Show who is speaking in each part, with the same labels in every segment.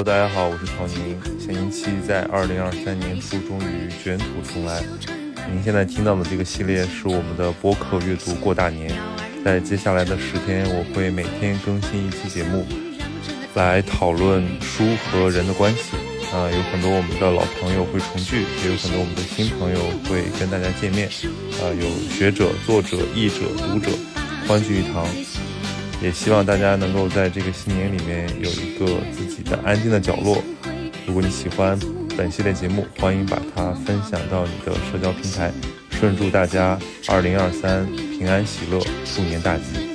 Speaker 1: Hello，大家好，我是曹宁。闲宁期在二零二三年初终于卷土重来。您现在听到的这个系列是我们的播客阅读过大年，在接下来的十天，我会每天更新一期节目，来讨论书和人的关系。啊，有很多我们的老朋友会重聚，也有很多我们的新朋友会跟大家见面。啊，有学者、作者、译者、读者，欢聚一堂。也希望大家能够在这个新年里面有一个自己的安静的角落。如果你喜欢本系列节目，欢迎把它分享到你的社交平台。顺祝大家二零二三平安喜乐，兔年大吉！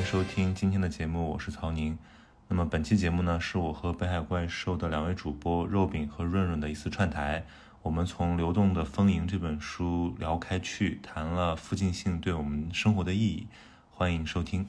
Speaker 1: 迎收听今天的节目，我是曹宁。那么本期节目呢，是我和北海怪兽的两位主播肉饼和润润的一次串台。我们从《流动的丰盈》这本书聊开去，谈了附近性对我们生活的意义。欢迎收听。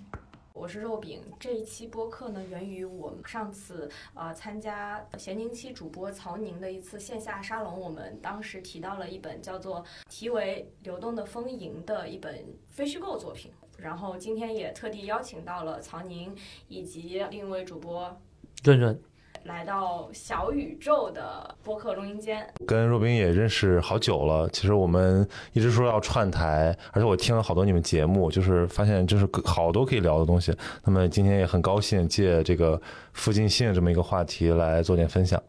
Speaker 2: 我是肉饼。这一期播客呢，源于我们上次呃参加闲宁期主播曹宁的一次线下沙龙，我们当时提到了一本叫做题为《流动的丰盈》的一本非虚构作品。然后今天也特地邀请到了曹宁以及另一位主播
Speaker 3: 润润，
Speaker 2: 来到小宇宙的播客录音间。
Speaker 1: 跟若冰也认识好久了，其实我们一直说要串台，而且我听了好多你们节目，就是发现就是好多可以聊的东西。那么今天也很高兴借这个附近性这么一个话题来做点分享。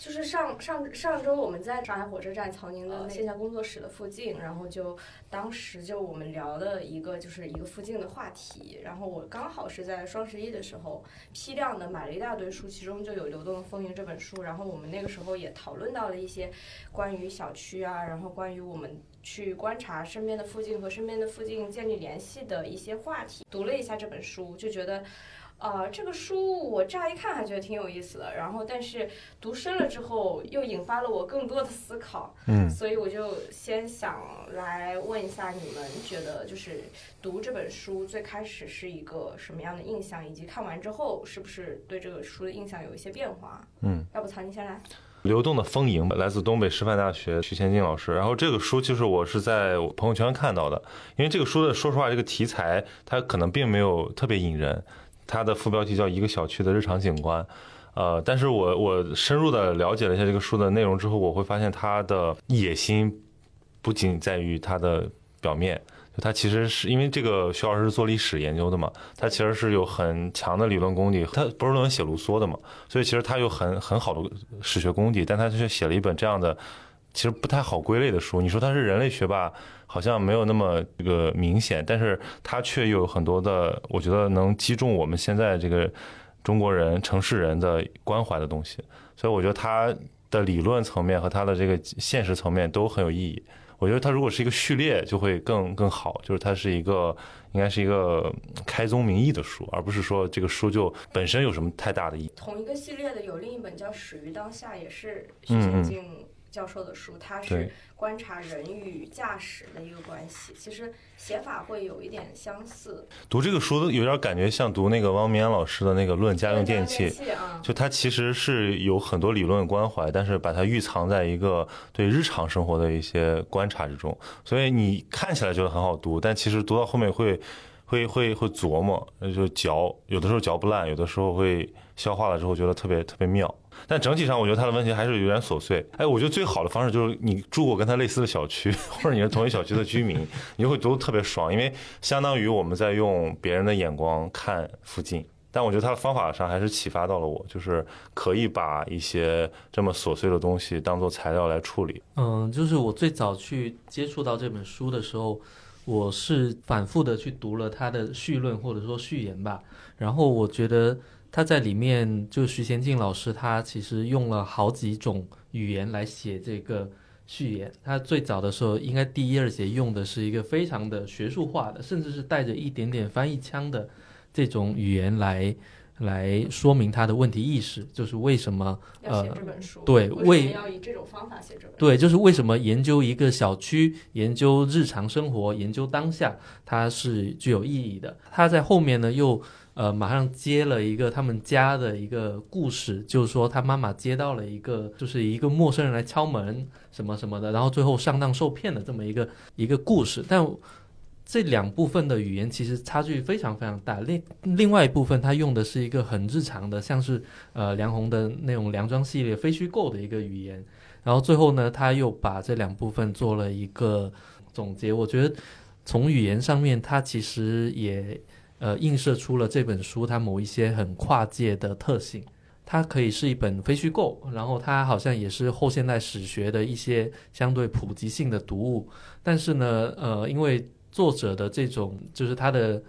Speaker 2: 就是上上上周我们在上海火车站曹宁的线下工作室的附近，然后就当时就我们聊的一个就是一个附近的话题，然后我刚好是在双十一的时候批量的买了一大堆书，其中就有《流动的风云》这本书，然后我们那个时候也讨论到了一些关于小区啊，然后关于我们去观察身边的附近和身边的附近建立联系的一些话题，读了一下这本书，就觉得。呃，这个书我乍一看还觉得挺有意思的，然后但是读深了之后又引发了我更多的思考，
Speaker 1: 嗯，
Speaker 2: 所以我就先想来问一下你们，觉得就是读这本书最开始是一个什么样的印象，以及看完之后是不是对这个书的印象有一些变化？
Speaker 1: 嗯，
Speaker 2: 要不曹宁先来。
Speaker 1: 流动的丰盈来自东北师范大学徐前进老师，然后这个书就是我是在朋友圈看到的，因为这个书的说实话这个题材它可能并没有特别引人。它的副标题叫一个小区的日常景观，呃，但是我我深入的了解了一下这个书的内容之后，我会发现它的野心不仅在于它的表面，就它其实是因为这个徐老师是做历史研究的嘛，他其实是有很强的理论功底，他不是论文写卢梭的嘛，所以其实他有很很好的史学功底，但他却写了一本这样的。其实不太好归类的书，你说他是人类学吧，好像没有那么这个明显，但是它却有很多的，我觉得能击中我们现在这个中国人、城市人的关怀的东西。所以我觉得它的理论层面和它的这个现实层面都很有意义。我觉得它如果是一个序列，就会更更好，就是它是一个应该是一个开宗明义的书，而不是说这个书就本身有什么太大的意义。
Speaker 2: 同一个系列的有另一本叫《始于当下》，也是徐前进。教授的书，他是观察人与驾驶的一个关系，其实写法会有一点相似。
Speaker 1: 读这个书有点感觉像读那个汪明安老师的那个《论家用电器》，就他其实是有很多理论关怀，但是把它预藏在一个对日常生活的一些观察之中，所以你看起来觉得很好读，但其实读到后面会会会会琢磨，就嚼，有的时候嚼不烂，有的时候会消化了之后觉得特别特别妙。但整体上，我觉得他的问题还是有点琐碎。哎，我觉得最好的方式就是你住过跟他类似的小区，或者你是同一小区的居民，你就会读得特别爽，因为相当于我们在用别人的眼光看附近。但我觉得他的方法上还是启发到了我，就是可以把一些这么琐碎的东西当做材料来处理。
Speaker 3: 嗯，就是我最早去接触到这本书的时候，我是反复的去读了他的序论或者说序言吧，然后我觉得。他在里面，就徐贤进老师，他其实用了好几种语言来写这个序言。他最早的时候，应该第一二节用的是一个非常的学术化的，甚至是带着一点点翻译腔的这种语言来来说明他的问题意识，就是为什么
Speaker 2: 呃这本书
Speaker 3: 对
Speaker 2: 为要以这种方法写这本书
Speaker 3: 对，就是为什么研究一个小区、研究日常生活、研究当下，它是具有意义的。他在后面呢又。呃，马上接了一个他们家的一个故事，就是说他妈妈接到了一个，就是一个陌生人来敲门什么什么的，然后最后上当受骗的这么一个一个故事。但这两部分的语言其实差距非常非常大。另另外一部分，他用的是一个很日常的，像是呃梁红的那种梁庄系列非虚构的一个语言。然后最后呢，他又把这两部分做了一个总结。我觉得从语言上面，他其实也呃映射出了这本书它某一些很跨界的特性。它可以是一本非虚构，然后它好像也是后现代史学的一些相对普及性的读物。但是呢，呃，因为作者的这种就是他的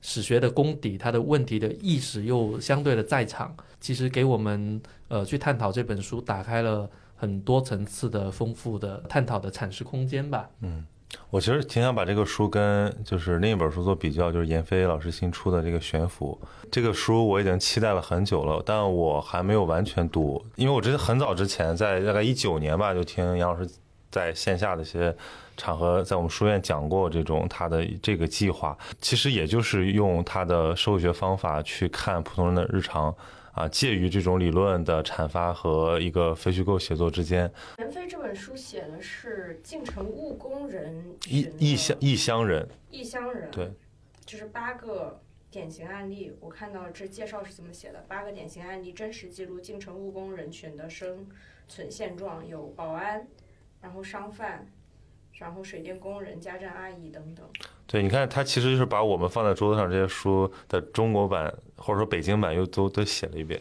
Speaker 3: 史学的功底，他的问题的意识又相对的在场，其实给我们呃去探讨这本书打开了很多层次的丰富的探讨的阐释空间吧。
Speaker 1: 嗯，我其实挺想把这个书跟就是另一本书做比较，就是闫飞老师新出的这个《悬浮》这个书，我已经期待了很久了，但我还没有完全读，因为我之前很早之前在大概一九年吧，就听杨老师在线下的一些。场合在我们书院讲过这种他的这个计划，其实也就是用他的社会学方法去看普通人的日常，啊，介于这种理论的阐发和一个非虚构写作之间。
Speaker 2: 袁飞这本书写的是进城务工人
Speaker 1: 异异乡异乡人，
Speaker 2: 异乡人
Speaker 1: 对，
Speaker 2: 就是八个典型案例。我看到这介绍是怎么写的：八个典型案例，真实记录进城务工人群的生存现状，有保安，然后商贩。然后水电工人、家政阿姨等等。
Speaker 1: 对，你看，他其实就是把我们放在桌子上这些书的中国版或者说北京版又都都写了一遍。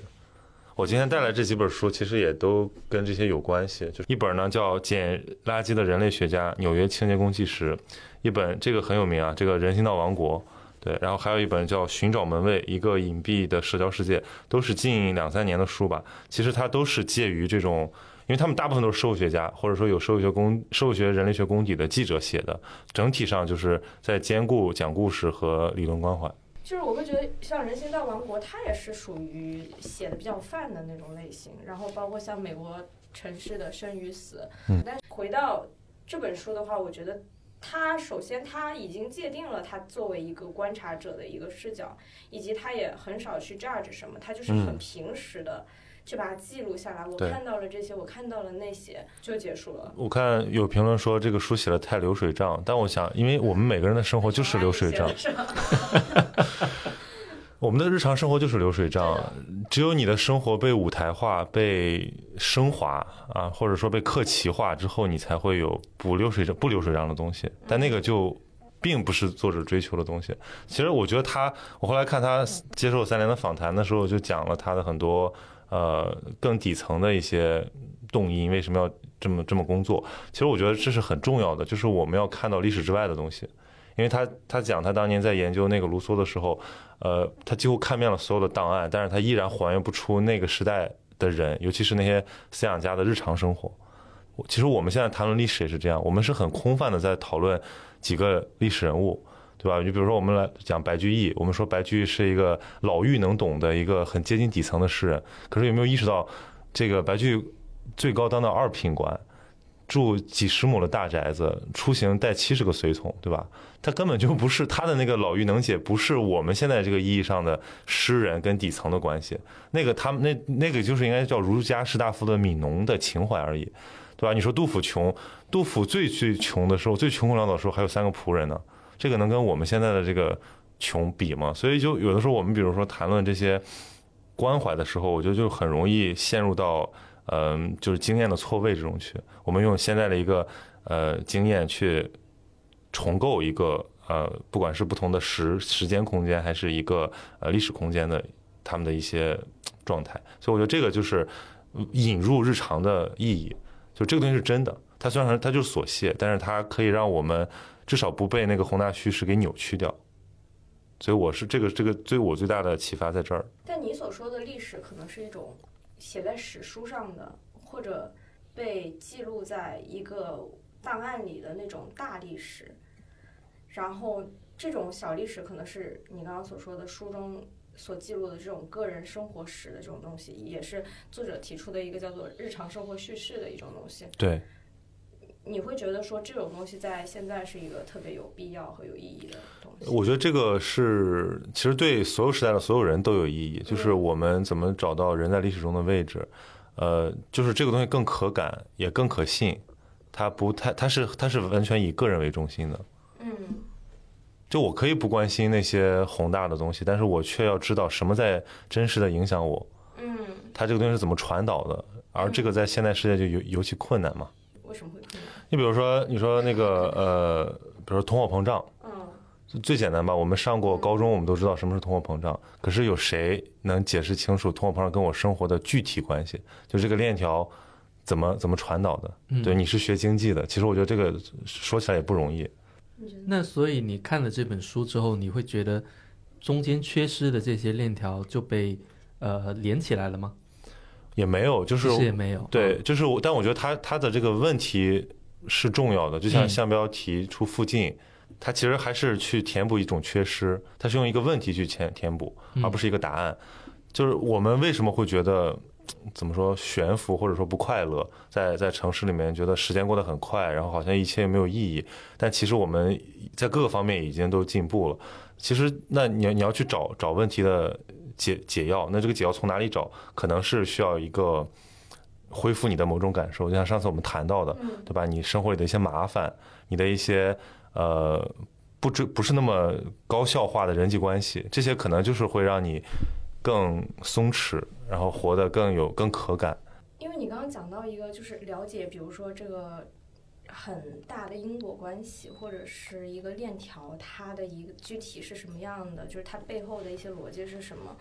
Speaker 1: 我今天带来这几本书，其实也都跟这些有关系。就是一本呢叫《捡垃圾的人类学家：纽约清洁工纪实》，一本这个很有名啊，这个人行道王国。对，然后还有一本叫《寻找门卫：一个隐蔽的社交世界》，都是近两三年的书吧。其实它都是介于这种。因为他们大部分都是社会学家，或者说有社会学功、社会学人类学功底的记者写的，整体上就是在兼顾讲故事和理论关怀。
Speaker 2: 就是我会觉得，像《人行道王国》，它也是属于写的比较泛的那种类型。然后包括像美国城市的生与死。
Speaker 1: 嗯。
Speaker 2: 但是回到这本书的话，我觉得它首先它已经界定了他作为一个观察者的一个视角，以及他也很少去 judge 什么，他就是很平实的。去把它记录下来，我看到了这些，我看到了那些，就结束了。
Speaker 1: 我看有评论说这个书写的太流水账，但我想，因为我们每个人的生活就是流水账，我们的日常生活就是流水账。只有你的生活被舞台化、被升华啊，或者说被客奇化之后，你才会有不流水账、不流水账的东西。但那个就并不是作者追求的东西。其实我觉得他，我后来看他接受三联的访谈的时候，就讲了他的很多。呃，更底层的一些动因，为什么要这么这么工作？其实我觉得这是很重要的，就是我们要看到历史之外的东西。因为他他讲他当年在研究那个卢梭的时候，呃，他几乎看遍了所有的档案，但是他依然还原不出那个时代的人，尤其是那些思想家的日常生活。其实我们现在谈论历史也是这样，我们是很空泛的在讨论几个历史人物。对吧？你比如说，我们来讲白居易，我们说白居易是一个老妪能懂的一个很接近底层的诗人。可是有没有意识到，这个白居易最高当到二品官，住几十亩的大宅子，出行带七十个随从，对吧？他根本就不是他的那个老妪能解，不是我们现在这个意义上的诗人跟底层的关系。那个他们那那个就是应该叫儒家士大夫的悯农的情怀而已，对吧？你说杜甫穷，杜甫最最穷的时候，最穷困潦倒的时候，还有三个仆人呢。这个能跟我们现在的这个穷比吗？所以就有的时候我们比如说谈论这些关怀的时候，我觉得就很容易陷入到嗯，就是经验的错位之中去。我们用现在的一个呃经验去重构一个呃，不管是不同的时时间空间，还是一个呃历史空间的他们的一些状态。所以我觉得这个就是引入日常的意义。就这个东西是真的，它虽然它就是琐屑，但是它可以让我们。至少不被那个宏大叙事给扭曲掉，所以我是这个这个对我最大的启发在这儿。
Speaker 2: 但你所说的历史可能是一种写在史书上的，或者被记录在一个档案里的那种大历史，然后这种小历史可能是你刚刚所说的书中所记录的这种个人生活史的这种东西，也是作者提出的一个叫做日常生活叙事的一种东西。
Speaker 1: 对。
Speaker 2: 你会觉得说这种东西在现在是一个特别有必要和有意义的东西？
Speaker 1: 我觉得这个是其实对所有时代的所有人都有意义，就是我们怎么找到人在历史中的位置，呃，就是这个东西更可感也更可信，它不太它是它是完全以个人为中心的。
Speaker 2: 嗯
Speaker 1: 就我可以不关心那些宏大的东西，但是我却要知道什么在真实的影响我，
Speaker 2: 嗯，
Speaker 1: 它这个东西是怎么传导的，而这个在现代世界就尤尤其困难嘛。
Speaker 2: 为什么会困难？
Speaker 1: 你比如说，你说那个呃，比如说通货膨胀，
Speaker 2: 嗯
Speaker 1: 最简单吧，我们上过高中，我们都知道什么是通货膨胀。可是有谁能解释清楚通货膨胀跟我生活的具体关系？就这个链条怎么怎么传导的？
Speaker 3: 嗯
Speaker 1: 对，你是学经济的，其实我觉得这个说起来也不容易。
Speaker 2: 你觉得？
Speaker 3: 那所以你看了这本书之后，你会觉得中间缺失的这些链条就被呃连起来了吗？
Speaker 1: 也没有，就是
Speaker 3: 也没有。
Speaker 1: 对，就是我，但我觉得他他的这个问题是重要的，就像项标提出附近，它其实还是去填补一种缺失，它是用一个问题去填填补，
Speaker 3: 嗯
Speaker 1: 而不是一个答案。就是我们为什么会觉得怎么说悬浮或者说不快乐，在在城市里面觉得时间过得很快，然后好像一切没有意义，但其实我们在各个方面已经都进步了。其实，那你要你要去找找问题的解解药，那这个解药从哪里找？可能是需要一个恢复你的某种感受，就像上次我们谈到的，
Speaker 2: 嗯
Speaker 1: 对吧？你生活里的一些麻烦，你的一些呃不知不是那么高效化的人际关系，这些可能就是会让你更松弛，然后活得更有更可感。
Speaker 2: 因为你刚刚讲到一个，就是了解，比如说这个很大的因果关系，或者是一个链条，它的一个具体是什么样的，就是它背后的一些逻辑是什么。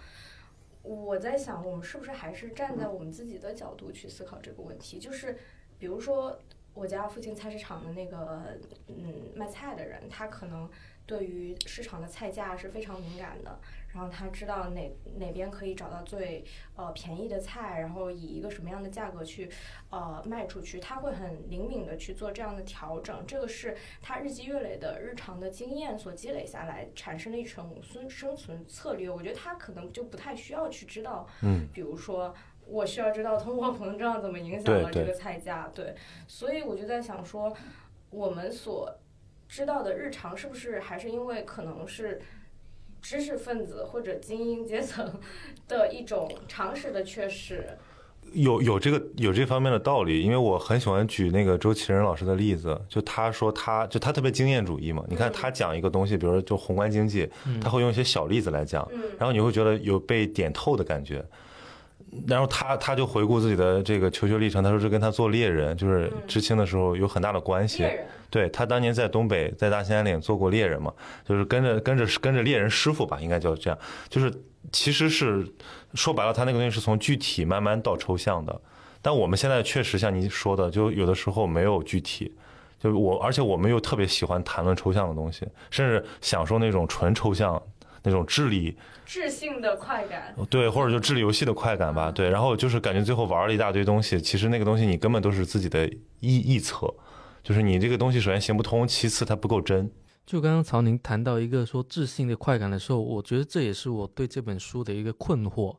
Speaker 2: 我在想，我们是不是还是站在我们自己的角度去思考这个问题？就是比如说，我家附近菜市场的那个嗯卖菜的人，他可能对于市场的菜价是非常敏感的，然后他知道哪哪边可以找到最呃便宜的菜，然后以一个什么样的价格去呃卖出去，他会很灵敏的去做这样的调整。这个是他日积月累的日常的经验所积累下来产生的一种生生存策略。我觉得他可能就不太需要去知道，
Speaker 1: 嗯，
Speaker 2: 比如说。我需要知道通货膨胀怎么影响了这个菜价，对，所以我就在想说，我们所知道的日常是不是还是因为可能是知识分子或者精英阶层的一种常识的缺失？
Speaker 1: 有有这个有这方面的道理，因为我很喜欢举那个周其仁老师的例子，就他说他就他特别经验主义嘛，你看他讲一个东西，比如说就宏观经济，他会用一些小例子来讲，
Speaker 2: 嗯
Speaker 1: 然后你会觉得有被点透的感觉。然后他他就回顾自己的这个求学历程，他说这跟他做猎人，就是知青的时候有很大的关系。对他当年在东北，在大兴安岭做过猎人嘛，就是跟着跟着跟着猎人师傅吧，应该叫这样。就是其实是说白了，他那个东西是从具体慢慢到抽象的。但我们现在确实像你说的，就有的时候没有具体。就是我，而且我们又特别喜欢谈论抽象的东西，甚至享受那种纯抽象、那种智力
Speaker 2: 智性的快感。
Speaker 1: 对，或者就智力游戏的快感吧，对，然后就是感觉最后玩了一大堆东西，其实那个东西你根本都是自己的臆臆测，就是你这个东西首先行不通，其次它不够真。
Speaker 3: 就刚刚曹宁谈到一个说智性的快感的时候，我觉得这也是我对这本书的一个困惑，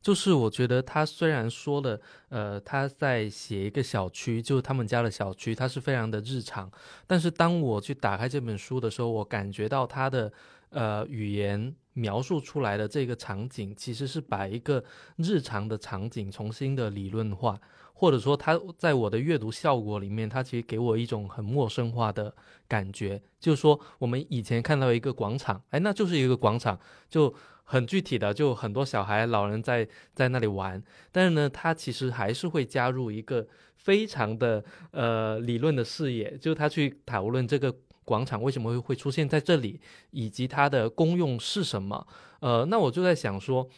Speaker 3: 就是我觉得他虽然说了，呃，他在写一个小区，就是他们家的小区，它是非常的日常，但是当我去打开这本书的时候，我感觉到他的呃语言描述出来的这个场景，其实是把一个日常的场景重新的理论化。或者说，他在我的阅读效果里面，他其实给我一种很陌生化的感觉。就是说，我们以前看到一个广场，哎，那就是一个广场，就很具体的，就很多小孩、老人在在那里玩。但是呢，他其实还是会加入一个非常的呃理论的视野，就他去讨论这个广场为什么会会出现在这里，以及它的功用是什么。呃，那我就在想说。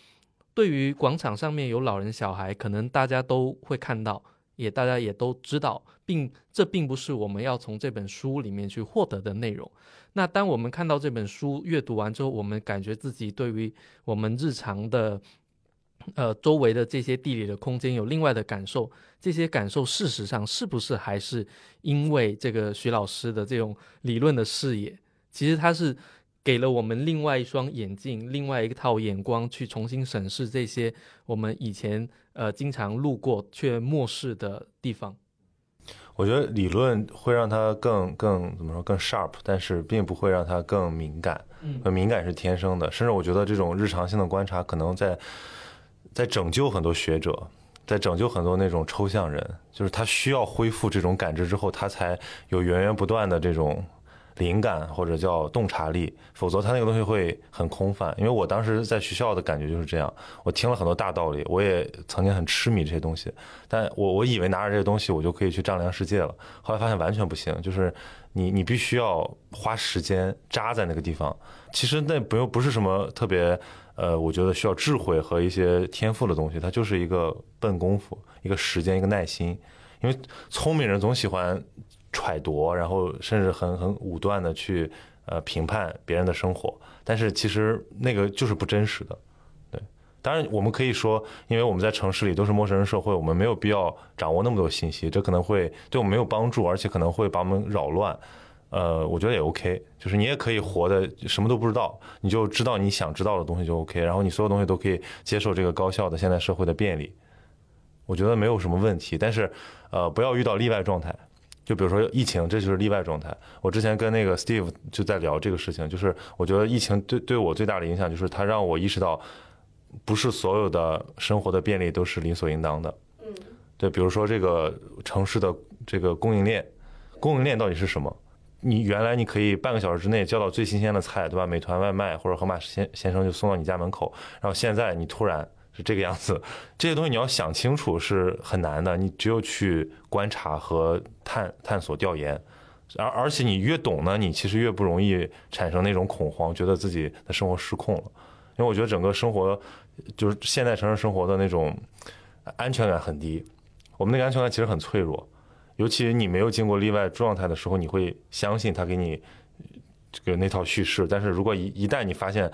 Speaker 3: 对于广场上面有老人小孩，可能大家都会看到，也大家也都知道，并这并不是我们要从这本书里面去获得的内容。那当我们看到这本书阅读完之后，我们感觉自己对于我们日常的呃周围的这些地理的空间有另外的感受，这些感受事实上是不是还是因为这个徐老师的这种理论的视野？其实他是。给了我们另外一双眼镜，另外一套眼光去重新审视这些我们以前呃经常路过却漠视的地方。
Speaker 1: 我觉得理论会让它更更怎么说更 sharp，但是并不会让它更敏感。
Speaker 3: 嗯，
Speaker 1: 敏感是天生的，甚至我觉得这种日常性的观察可能在在拯救很多学者，在拯救很多那种抽象人，就是他需要恢复这种感知之后，他才有源源不断的这种。灵感或者叫洞察力，否则他那个东西会很空泛。因为我当时在学校的感觉就是这样，我听了很多大道理，我也曾经很痴迷这些东西，但我我以为拿着这些东西我就可以去丈量世界了，后来发现完全不行，就是你你必须要花时间扎在那个地方。其实那不用不是什么特别呃，我觉得需要智慧和一些天赋的东西，它就是一个笨功夫，一个时间，一个耐心。因为聪明人总喜欢。揣度，然后甚至很很武断的去呃评判别人的生活，但是其实那个就是不真实的，对。当然我们可以说，因为我们在城市里都是陌生人社会，我们没有必要掌握那么多信息，这可能会对我们没有帮助，而且可能会把我们扰乱。呃，我觉得也 OK，就是你也可以活的什么都不知道，你就知道你想知道的东西就 OK，然后你所有东西都可以接受这个高效的现代社会的便利，我觉得没有什么问题。但是呃，不要遇到例外状态。就比如说疫情，这就是例外状态。我之前跟那个 Steve 就在聊这个事情，就是我觉得疫情对对我最大的影响，就是它让我意识到，不是所有的生活的便利都是理所应当的。
Speaker 2: 嗯，
Speaker 1: 对，比如说这个城市的这个供应链，供应链到底是什么？你原来你可以半个小时之内叫到最新鲜的菜，对吧？美团外卖或者盒马先先生就送到你家门口，然后现在你突然。是这个样子，这些东西你要想清楚是很难的，你只有去观察和探探索调研，而而且你越懂呢，你其实越不容易产生那种恐慌，觉得自己的生活失控了。因为我觉得整个生活就是现代城市生活的那种安全感很低，我们那个安全感其实很脆弱，尤其你没有经过例外状态的时候，你会相信他给你这个那套叙事，但是如果一一旦你发现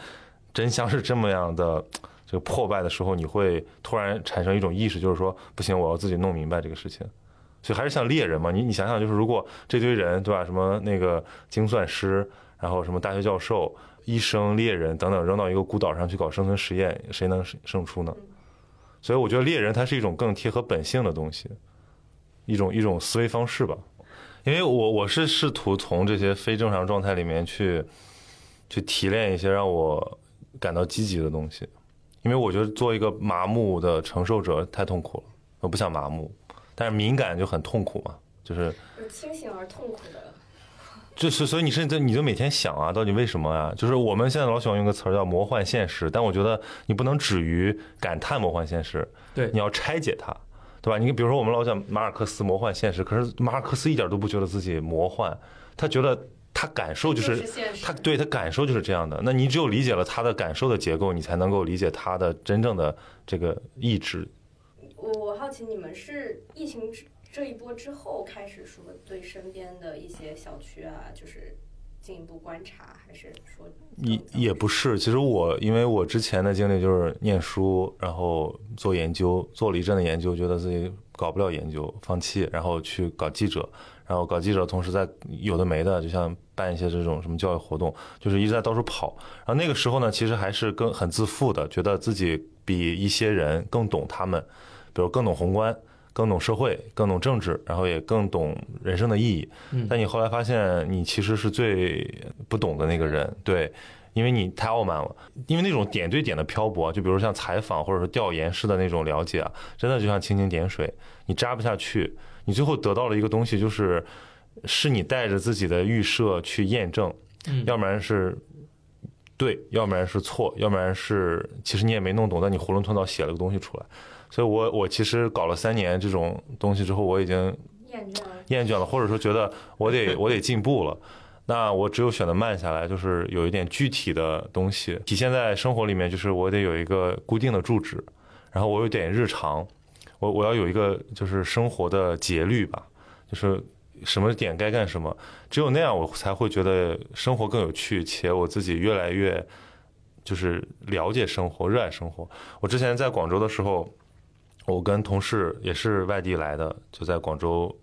Speaker 1: 真相是这么样的。这个破败的时候，你会突然产生一种意识，就是说不行，我要自己弄明白这个事情。所以还是像猎人嘛，你你想想，就是如果这堆人对吧，什么那个精算师，然后什么大学教授、医生、猎人等等，扔到一个孤岛上去搞生存实验，谁能胜出呢？所以我觉得猎人它是一种更贴合本性的东西，一种一种思维方式吧。因为我我是试图从这些非正常状态里面去去提炼一些让我感到积极的东西。因为我觉得做一个麻木的承受者太痛苦了，我不想麻木，但是敏感就很痛苦嘛，就是
Speaker 2: 清醒而痛苦的。
Speaker 1: 就是所以你甚至你就每天想啊，到底为什么啊？就是我们现在老喜欢用个词儿叫魔幻现实，但我觉得你不能止于感叹魔幻现实，
Speaker 3: 对，
Speaker 1: 你要拆解它，对吧？你比如说我们老讲马尔克斯魔幻现实，可是马尔克斯一点都不觉得自己魔幻，他觉得。他感受就是他对他感受就是这样的。那你只有理解了他的感受的结构，你才能够理解他的真正的这个意志。
Speaker 2: 我我好奇，你们是疫情这一波之后开始说对身边的一些小区啊，就是进一步观察，还是说
Speaker 1: 也也不是？其实我因为我之前的经历就是念书，然后做研究，做了一阵的研究，觉得自己搞不了研究，放弃，然后去搞记者。然后搞记者，同时在有的没的，就像办一些这种什么教育活动，就是一直在到处跑。然后那个时候呢，其实还是更很自负的，觉得自己比一些人更懂他们，比如更懂宏观，更懂社会，更懂政治，然后也更懂人生的意义。但你后来发现，你其实是最不懂的那个人，对，因为你太傲慢了。因为那种点对点的漂泊，就比如像采访或者是调研式的那种了解啊，真的就像蜻蜓点水，你扎不下去。你最后得到了一个东西，就是是你带着自己的预设去验证，要不然是对，要不然是错，要不然是其实你也没弄懂，但你囫囵吞枣写了个东西出来。所以我我其实搞了三年这种东西之后，我已经
Speaker 2: 厌倦了，
Speaker 1: 厌倦了，或者说觉得我得 我得进步了。那我只有选择慢下来，就是有一点具体的东西体现在生活里面，就是我得有一个固定的住址，然后我有点日常。我我要有一个就是生活的节律吧，就是什么点该干什么，只有那样我才会觉得生活更有趣，且我自己越来越就是了解生活，热爱生活。我之前在广州的时候，我跟同事也是外地来的，就在广州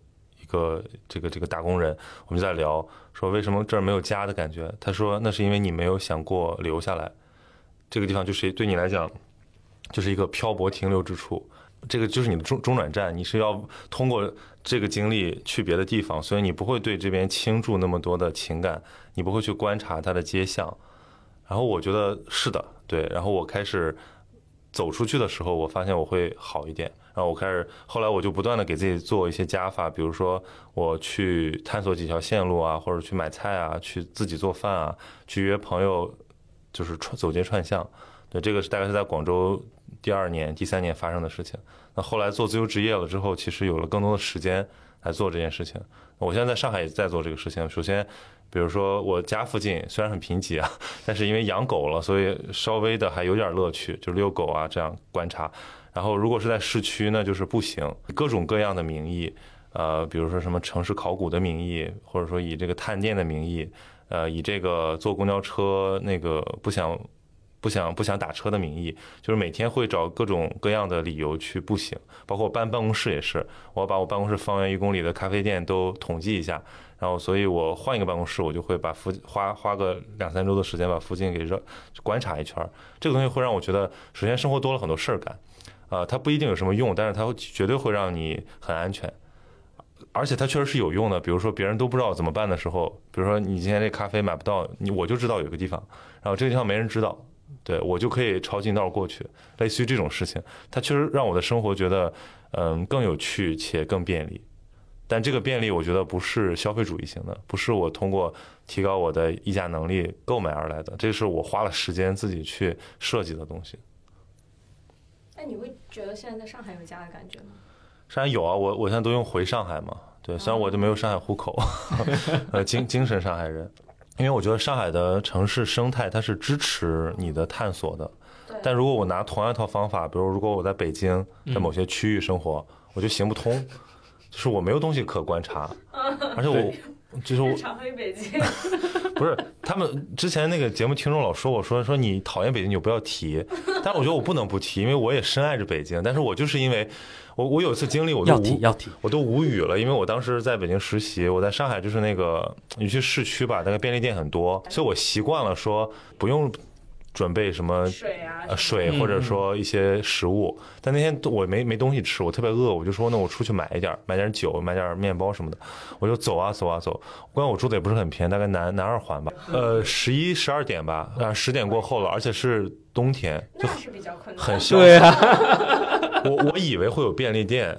Speaker 1: 一个这个这个打工人，我们在聊说为什么这儿没有家的感觉。他说那是因为你没有想过留下来，这个地方就是对你来讲就是一个漂泊停留之处。这个就是你的中中转站，你是要通过这个经历去别的地方，所以你不会对这边倾注那么多的情感，你不会去观察它的街巷。然后我觉得是的，对。然后我开始走出去的时候，我发现我会好一点。然后我开始，后来我就不断的给自己做一些加法，比如说我去探索几条线路啊，或者去买菜啊，去自己做饭啊，去约朋友，就是串走街串巷。对，这个是大概是在广州第二年、第三年发生的事情。那后来做自由职业了之后，其实有了更多的时间来做这件事情。我现在在上海也在做这个事情。首先，比如说我家附近虽然很贫瘠啊，但是因为养狗了，所以稍微的还有点乐趣，就遛狗啊这样观察。然后，如果是在市区呢，就是步行，各种各样的名义，呃，比如说什么城市考古的名义，或者说以这个探店的名义，呃，以这个坐公交车那个不想不想不想打车的名义，就是每天会找各种各样的理由去步行。包括搬办公室也是，我把我办公室方圆一公里的咖啡店都统计一下，然后，所以我换一个办公室，我就会把附花花个两三周的时间把附近给绕观察一圈。这个东西会让我觉得，首先生活多了很多事儿干。呃，它不一定有什么用，但是它绝对会让你很安全，而且它确实是有用的。比如说别人都不知道怎么办的时候，比如说你今天这咖啡买不到，你我就知道有个地方，然后这个地方没人知道，对我就可以抄近道过去。类似于这种事情，它确实让我的生活觉得嗯更有趣且更便利。但这个便利，我觉得不是消费主义型的，不是我通过提高我的议价能力购买而来的，这是我花了时间自己去设计的东西。
Speaker 2: 那你会觉得现在在上海有家的感觉吗？
Speaker 1: 上海有啊，我我现在都用回上海嘛。对，虽然我就没有上海户口，呃，精精神上海人。因为我觉得上海的城市生态它是支持你的探索的。但如果我拿同样一套方法，比如如果我在北京在某些区域生活，我就行不通，就是我没有东西可观察，而且我。就是我
Speaker 2: 常回北京，
Speaker 1: 不是他们之前那个节目听众老说我说说你讨厌北京你就不要提，但是我觉得我不能不提，因为我也深爱着北京。但是我就是因为我我有一次经历我
Speaker 3: 要提要提
Speaker 1: 我都无语了，因为我当时在北京实习，我在上海就是那个你去市区吧，那个便利店很多，所以我习惯了说不用。准备什么
Speaker 2: 水啊？
Speaker 1: 水或者说一些食物，但那天我没没东西吃，我特别饿，我就说那我出去买一点，买点酒，买点面包什么的，我就走啊走啊走。关键我住的也不是很偏，大概南南二环吧。呃，十一十二点吧，啊，十点过后了，而且是冬天，
Speaker 2: 那是比较困难。
Speaker 1: 很 消
Speaker 3: 对啊，
Speaker 1: 我我以为会有便利店。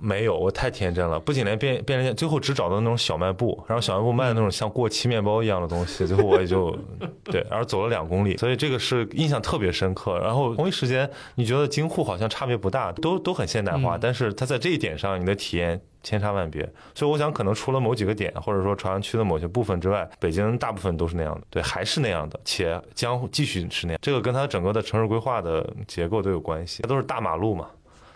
Speaker 1: 没有，我太天真了。不仅连便便利店，最后只找到那种小卖部，然后小卖部卖的那种像过期面包一样的东西。最后我也就对，然后走了两公里，所以这个是印象特别深刻。然后同一时间，你觉得京沪好像差别不大，都都很现代化，但是它在这一点上，你的体验千差万别。所以我想，可能除了某几个点，或者说朝阳区的某些部分之外，北京大部分都是那样的，对，还是那样的，且将继续是那样。这个跟它整个的城市规划的结构都有关系，它都是大马路嘛。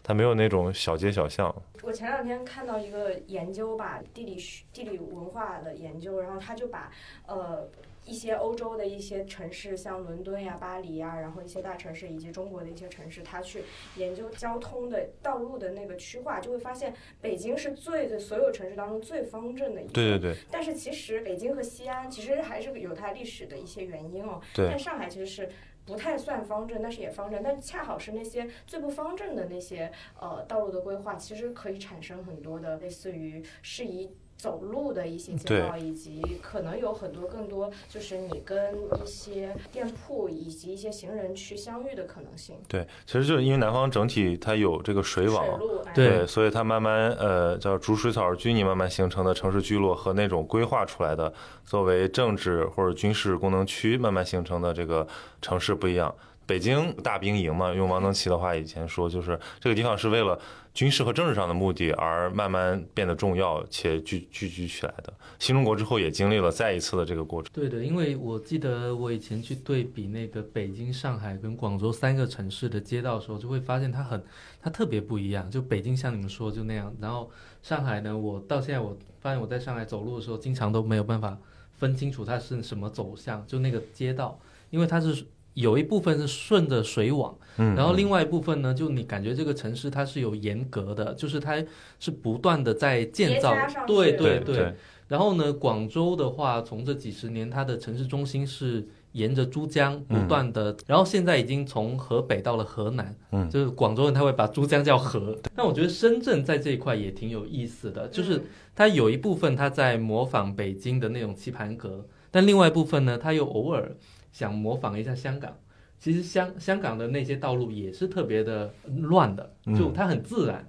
Speaker 1: 它没有那种小街小巷。
Speaker 2: 我前两天看到一个研究吧，地理地理文化的研究，然后他就把呃一些欧洲的一些城市，像伦敦呀、巴黎呀，然后一些大城市以及中国的一些城市，他去研究交通的道路的那个区划，就会发现北京是最的所有城市当中最方正的一个。
Speaker 1: 对对对。
Speaker 2: 但是其实北京和西安其实还是有它历史的一些原因哦。
Speaker 1: 对。
Speaker 2: 但上海其实是。不太算方正，但是也方正，但恰好是那些最不方正的那些呃道路的规划，其实可以产生很多的类似于适宜。走路的一些街道，以及可能有很多更多，就是你跟一些店铺以及一些行人去相遇的可能性。
Speaker 1: 对，其实就是因为南方整体它有这个水网，
Speaker 3: 对，
Speaker 1: 所以它慢慢呃叫逐水草而居，你慢慢形成的城市聚落和那种规划出来的作为政治或者军事功能区慢慢形成的这个城市不一样。北京大兵营嘛，用王能奇的话以前说，就是这个地方是为了军事和政治上的目的而慢慢变得重要且聚聚居起来的。新中国之后也经历了再一次的这个过程。
Speaker 3: 对的，因为我记得我以前去对比那个北京、上海跟广州三个城市的街道的时候，就会发现它很它特别不一样。就北京像你们说就那样，然后上海呢，我到现在我发现我在上海走路的时候，经常都没有办法分清楚它是什么走向，就那个街道，因为它是。有一部分是顺着水网，然后另外一部分呢，就你感觉这个城市它是有严格的，就是它是不断的在建造，对对对。然后呢，广州的话，从这几十年它的城市中心是沿着珠江不断的，然后现在已经从河北到了河南，
Speaker 1: 嗯。
Speaker 3: 就是广州人他会把珠江叫河。但我觉得深圳在这一块也挺有意思的，就是它有一部分它在模仿北京的那种棋盘格，但另外一部分呢，它又偶尔想模仿一下香港。其实香香港的那些道路也是特别的乱的，就它很自然，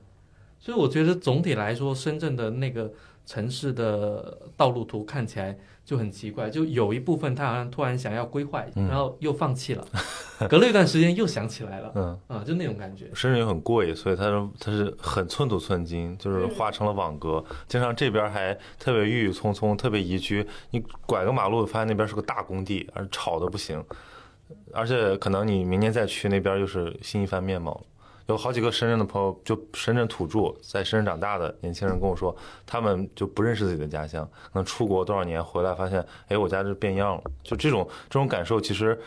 Speaker 3: 所以我觉得总体来说，深圳的那个城市的道路图看起来就很奇怪，就有一部分他好像突然想要规划，然后又放弃了，隔了一段时间又想起来了，
Speaker 1: 嗯
Speaker 3: 啊，就那种感觉。
Speaker 1: 深圳又很贵，所以他是它是很寸土寸金，就是画成了网格，经常这边还特别郁郁葱葱，特别宜居，你拐个马路发现那边是个大工地，而吵的不行。而且可能你明年再去那边又是新一番面貌。有好几个深圳的朋友，就深圳土著，在深圳长大的年轻人跟我说，他们就不认识自己的家乡，可能出国多少年回来发现，哎，我家这变样了。就这种这种感受，其实。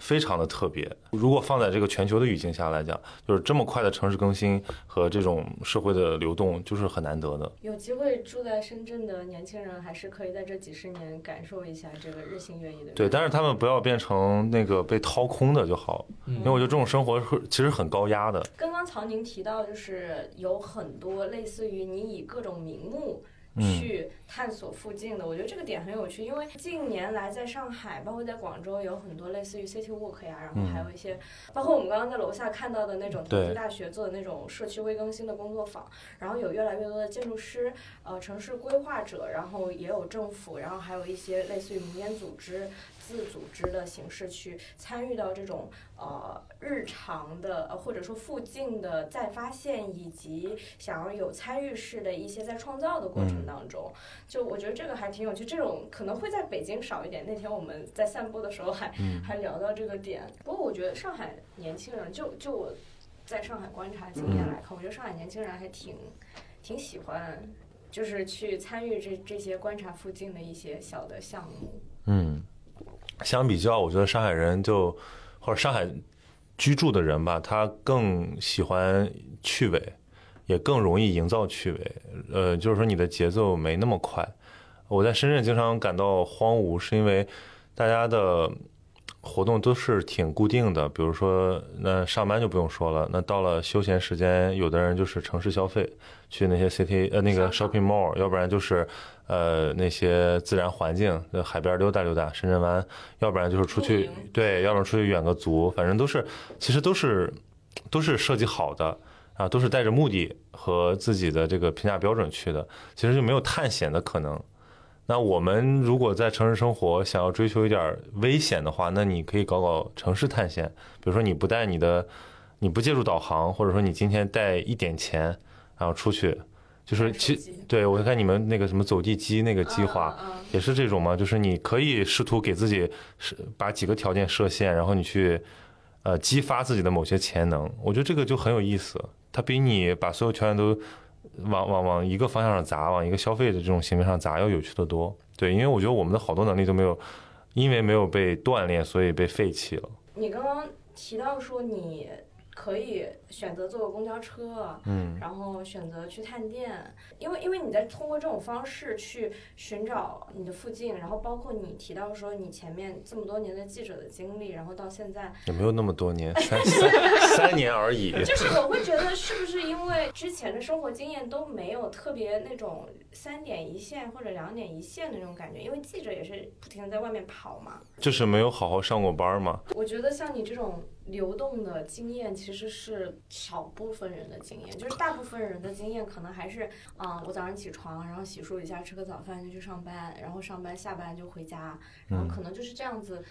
Speaker 1: 非常的特别。如果放在这个全球的语境下来讲，就是这么快的城市更新和这种社会的流动，就是很难得的。
Speaker 2: 有机会住在深圳的年轻人，还是可以在这几十年感受一下这个日新月异的。
Speaker 1: 对，但是他们不要变成那个被掏空的就好，因为我觉得这种生活是其实很高压的。
Speaker 2: 刚刚曹宁提到，就是有很多类似于你以各种名目。去探索附近的，我觉得这个点很有趣，因为近年来在上海，包括在广州，有很多类似于 City Walk 呀，然后还有一些，包括我们刚刚在楼下看到的那种同济大学做的那种社区微更新的工作坊，然后有越来越多的建筑师、呃城市规划者，然后也有政府，然后还有一些类似于民间组织。自组织的形式去参与到这种呃日常的呃或者说附近的再发现，以及想要有参与式的一些在创造的过程当中，就我觉得这个还挺有趣。这种可能会在北京少一点。那天我们在散步的时候还 还聊到这个点。不过我觉得上海年轻人，就就我在上海观察经验来看，我觉得上海年轻人还挺挺喜欢，就是去参与这这些观察附近的一些小的项目。
Speaker 1: 嗯。相比较，我觉得上海人就或者上海居住的人吧，他更喜欢趣味，也更容易营造趣味。呃，就是说你的节奏没那么快。我在深圳经常感到荒芜，是因为大家的活动都是挺固定的。比如说，那上班就不用说了，那到了休闲时间，有的人就是城市消费，去那些 city 呃那个 shopping mall，要不然就是。呃，那些自然环境，海边溜达溜达，深圳湾，要不然就是出去，对，要不然出去远个足，反正都是，其实都是，都是设计好的，啊，都是带着目的和自己的这个评价标准去的，其实就没有探险的可能。那我们如果在城市生活，想要追求一点危险的话，那你可以搞搞城市探险，比如说你不带你的，你不借助导航，或者说你今天带一点钱，然后出去。就是其对我看你们那个什么走地鸡那个计划也是这种嘛，就是你可以试图给自己是把几个条件设限，然后你去呃激发自己的某些潜能。我觉得这个就很有意思，它比你把所有条件都往往往一个方向上砸，往一个消费的这种行为上砸要有趣的多。对，因为我觉得我们的好多能力都没有，因为没有被锻炼，所以被废弃了。
Speaker 2: 你刚刚提到说你。可以选择坐公交车，嗯，然后选择去探店，因为因为你在通过这种方式去寻找你的附近，然后包括你提到说你前面这么多年的记者的经历，然后到现在
Speaker 1: 也没有那么多年，三三三 年而已。
Speaker 2: 就是我会觉得是不是因为之前的生活经验都没有特别那种三点一线或者两点一线的那种感觉，因为记者也是不停的在外面跑嘛，
Speaker 1: 就是没有好好上过班嘛。
Speaker 2: 我觉得像你这种。流动的经验其实是少部分人的经验，就是大部分人的经验可能还是，啊，我早上起床，然后洗漱一下，吃个早饭就去上班，然后上班下班就回家，然后可能就是这样子，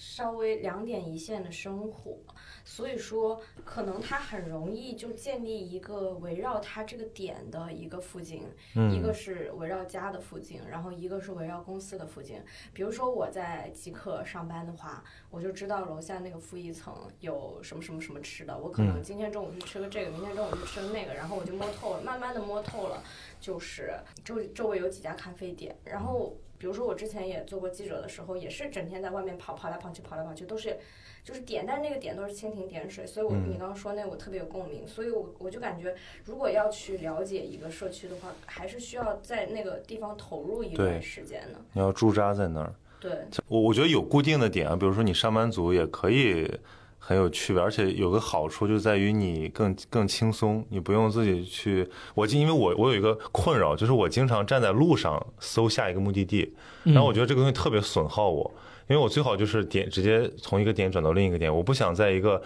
Speaker 2: 稍微两点一线的生活。所以说，可能他很容易就建立一个围绕他这个点的一个附近，一个是围绕家的附近，然后一个是围绕公司的附近。比如说我在极客上班的话，我就知道楼下那个负一层有什么什么什么吃的，我可能今天中午去吃个这个，明天中午去吃个那个，然后我就摸透了，慢慢的摸透了，就是周周围有几家咖啡店，然后比如说我之前也做过记者的时候，也是整天在外面跑，跑来跑去，跑来跑去，都是。就是点，但是那个点都是蜻蜓点水，所以我你刚刚说那我特别有共鸣，所以我我就感觉，如果要去了解一个社区的话，还是需要在那个地方投入一段时间的。
Speaker 1: 你要驻扎在那儿，
Speaker 2: 对，
Speaker 1: 我我觉得有固定的点啊，比如说你上班族也可以很有趣味，而且有个好处就在于你更更轻松，你不用自己去。我因为我我有一个困扰，就是我经常站在路上搜下一个目的地，然后我觉得这个东西特别损耗我，因为我最好就是点直接从一个点转到另一个点，我不想在一个。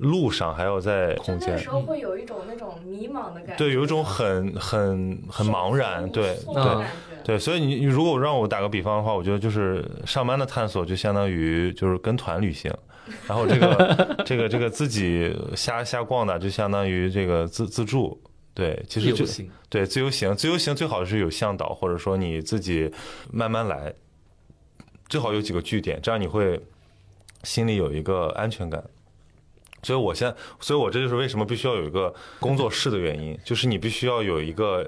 Speaker 1: 路上还要在空间，
Speaker 2: 那时候会有一种那种迷茫的感觉，
Speaker 1: 对，有一种很很很茫然，对对对，所以你如果让我打个比方的话，我觉得就是上班的探索就相当于就是跟团旅行，然后这个这个这个自己瞎瞎逛的就相当于这个自自助，对，其实就对自由行，自由行最好是有向导，或者说你自己慢慢来，最好有几个据点，这样你会心里有一个安全感。所以，我现在，所以我这就是为什么必须要有一个工作室的原因，就是你必须要有一个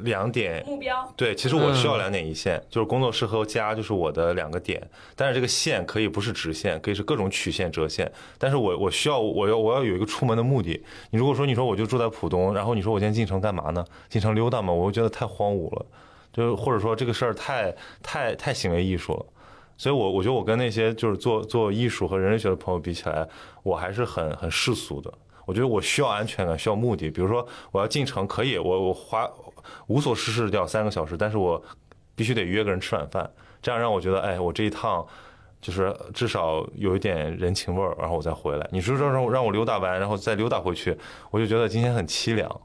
Speaker 1: 两点
Speaker 2: 目标。
Speaker 1: 对，其实我需要两点一线，就是工作室和家就是我的两个点。但是这个线可以不是直线，可以是各种曲线、折线。但是我我需要我要我要有一个出门的目的。你如果说你说我就住在浦东，然后你说我今天进城干嘛呢？进城溜达嘛？我又觉得太荒芜了，就或者说这个事儿太太太行为艺术了。所以，我我觉得我跟那些就是做做艺术和人类学的朋友比起来，我还是很很世俗的。我觉得我需要安全感，需要目的。比如说，我要进城，可以，我我花无所事事掉三个小时，但是我必须得约个人吃晚饭，这样让我觉得，哎，我这一趟就是至少有一点人情味儿，然后我再回来。你说说让让我溜达完，然后再溜达回去，我就觉得今天很凄凉。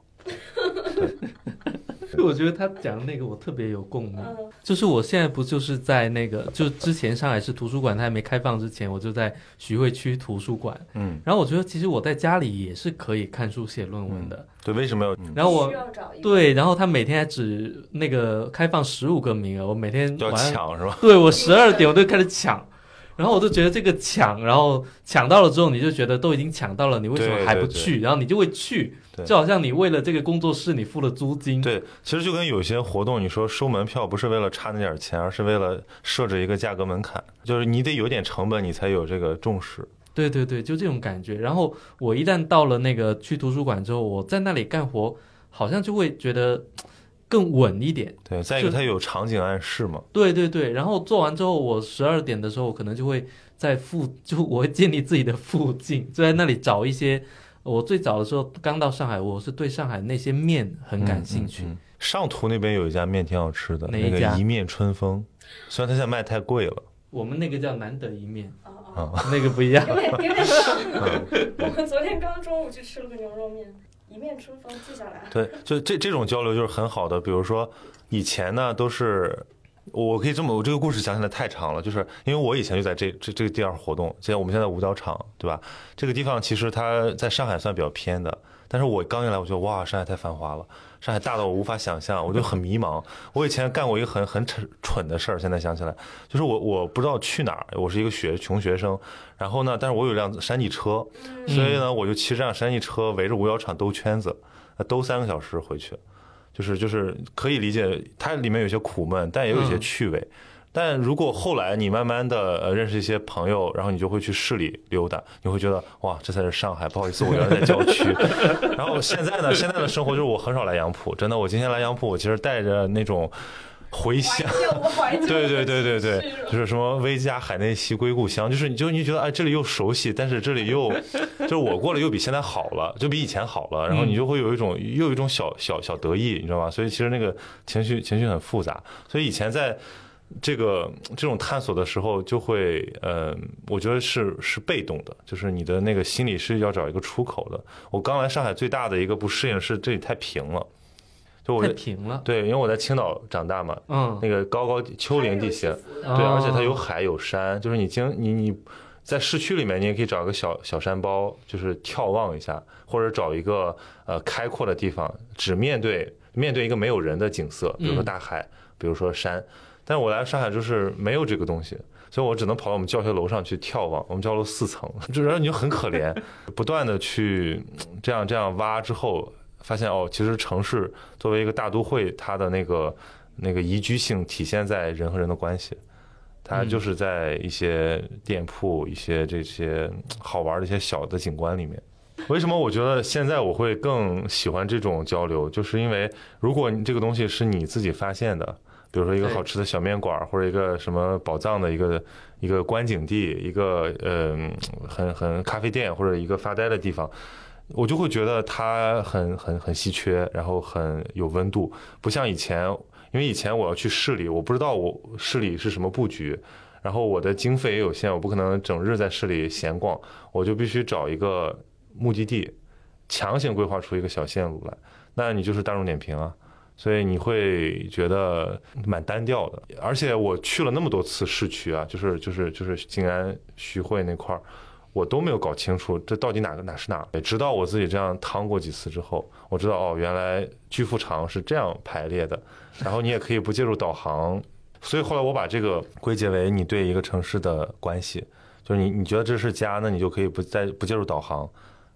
Speaker 3: 我觉得他讲的那个我特别有共鸣，就是我现在不就是在那个，就之前上海市图书馆它还没开放之前，我就在徐汇区图书馆，嗯，然后我觉得其实我在家里也是可以看书写论文的，
Speaker 1: 对，为什么要？
Speaker 3: 然后我对，然后他每天还只那个开放十五个名额，我每天
Speaker 1: 要抢是吧？
Speaker 3: 对我十二点我都开始抢。然后我就觉得这个抢，然后抢到了之后，你就觉得都已经抢到了，你为什么还不去？然后你就会去，就好像你为了这个工作室，你付了租金。
Speaker 1: 对，其实就跟有些活动，你说收门票不是为了差那点钱，而是为了设置一个价格门槛，就是你得有点成本，你才有这个重视。
Speaker 3: 对对对，就这种感觉。然后我一旦到了那个去图书馆之后，我在那里干活，好像就会觉得。更稳一点，
Speaker 1: 对，再一个它有场景暗示嘛，
Speaker 3: 对对对，然后做完之后，我十二点的时候可能就会在附，就我会建立自己的附近，就在那里找一些。我最早的时候刚到上海，我是对上海那些面很感兴趣。
Speaker 1: 上图那边有一家面挺好吃的，
Speaker 3: 那
Speaker 1: 个一面春风，虽然它现在卖太贵了。
Speaker 3: 我们那个叫难得一面，哦那个不一样。
Speaker 2: 因为因为我们昨天刚中午去吃了个牛肉面。一面春风记下来。对，
Speaker 1: 就这这种交流就是很好的。比如说，以前呢都是，我可以这么，我这个故事讲起来太长了。就是因为我以前就在这这这个地方活动，现在我们现在五角场，对吧？这个地方其实它在上海算比较偏的，但是我刚一来，我觉得哇，上海太繁华了。上海大到我无法想象，我就很迷茫。我以前干过一个很很蠢蠢的事儿，现在想起来，就是我我不知道去哪儿。我是一个学穷学生，然后呢，但是我有辆山地车，所以呢，我就骑这辆山地车围着五角场兜圈子，兜三个小时回去，就是就是可以理解，它里面有些苦闷，但也有一些趣味。但如果后来你慢慢的呃认识一些朋友，然后你就会去市里溜达，你会觉得哇，这才是上海。不好意思，我原来在郊区。然后现在呢，现在的生活就是我很少来杨浦，真的，我今天来杨浦，我其实带着那种回乡。对对对对对，就是什么威加海内西归故乡，就是你就你觉得哎，这里又熟悉，但是这里又 就是我过了又比现在好了，就比以前好了，然后你就会有一种又有一种小小小得意，你知道吗？所以其实那个情绪情绪很复杂。所以以前在。这个这种探索的时候，就会，呃，我觉得是是被动的，就是你的那个心里是要找一个出口的。我刚来上海最大的一个不适应是这里太平了，就我
Speaker 3: 太平了。
Speaker 1: 对，因为我在青岛长大嘛，嗯，那个高高丘陵地形，对，而且它有海有山，就是你经你你在市区里面，你也可以找一个小小山包，就是眺望一下，或者找一个呃开阔的地方，只面对面对一个没有人的景色，比如说大海，比如说山。但我来上海就是没有这个东西，所以我只能跑到我们教学楼上去眺望。我们教楼四层，就然后你就很可怜，不断的去这样这样挖之后，发现哦，其实城市作为一个大都会，它的那个那个宜居性体现在人和人的关系，它就是在一些店铺、一些这些好玩的一些小的景观里面。为什么我觉得现在我会更喜欢这种交流？就是因为如果你这个东西是你自己发现的。比如说一个好吃的小面馆儿，或者一个什么宝藏的一个一个观景地，一个呃很很咖啡店或者一个发呆的地方，我就会觉得它很很很稀缺，然后很有温度，不像以前，因为以前我要去市里，我不知道我市里是什么布局。然后我的经费也有限，我不可能整日在市里闲逛，我就必须找一个目的地，强行规划出一个小线路来。那你就是大众点评啊，所以你会觉得蛮单调的。而且我去了那么多次市区啊，就是就是就是静安、徐汇那块儿，我都没有搞清楚这到底哪个哪是哪。直到我自己这样趟过几次之后，我知道哦，原来巨富长是这样排列的。然后你也可以不借助导航，所以后来我把这个归结为你对一个城市的关系，就是你你觉得这是家，那你就可以不再不借助导航，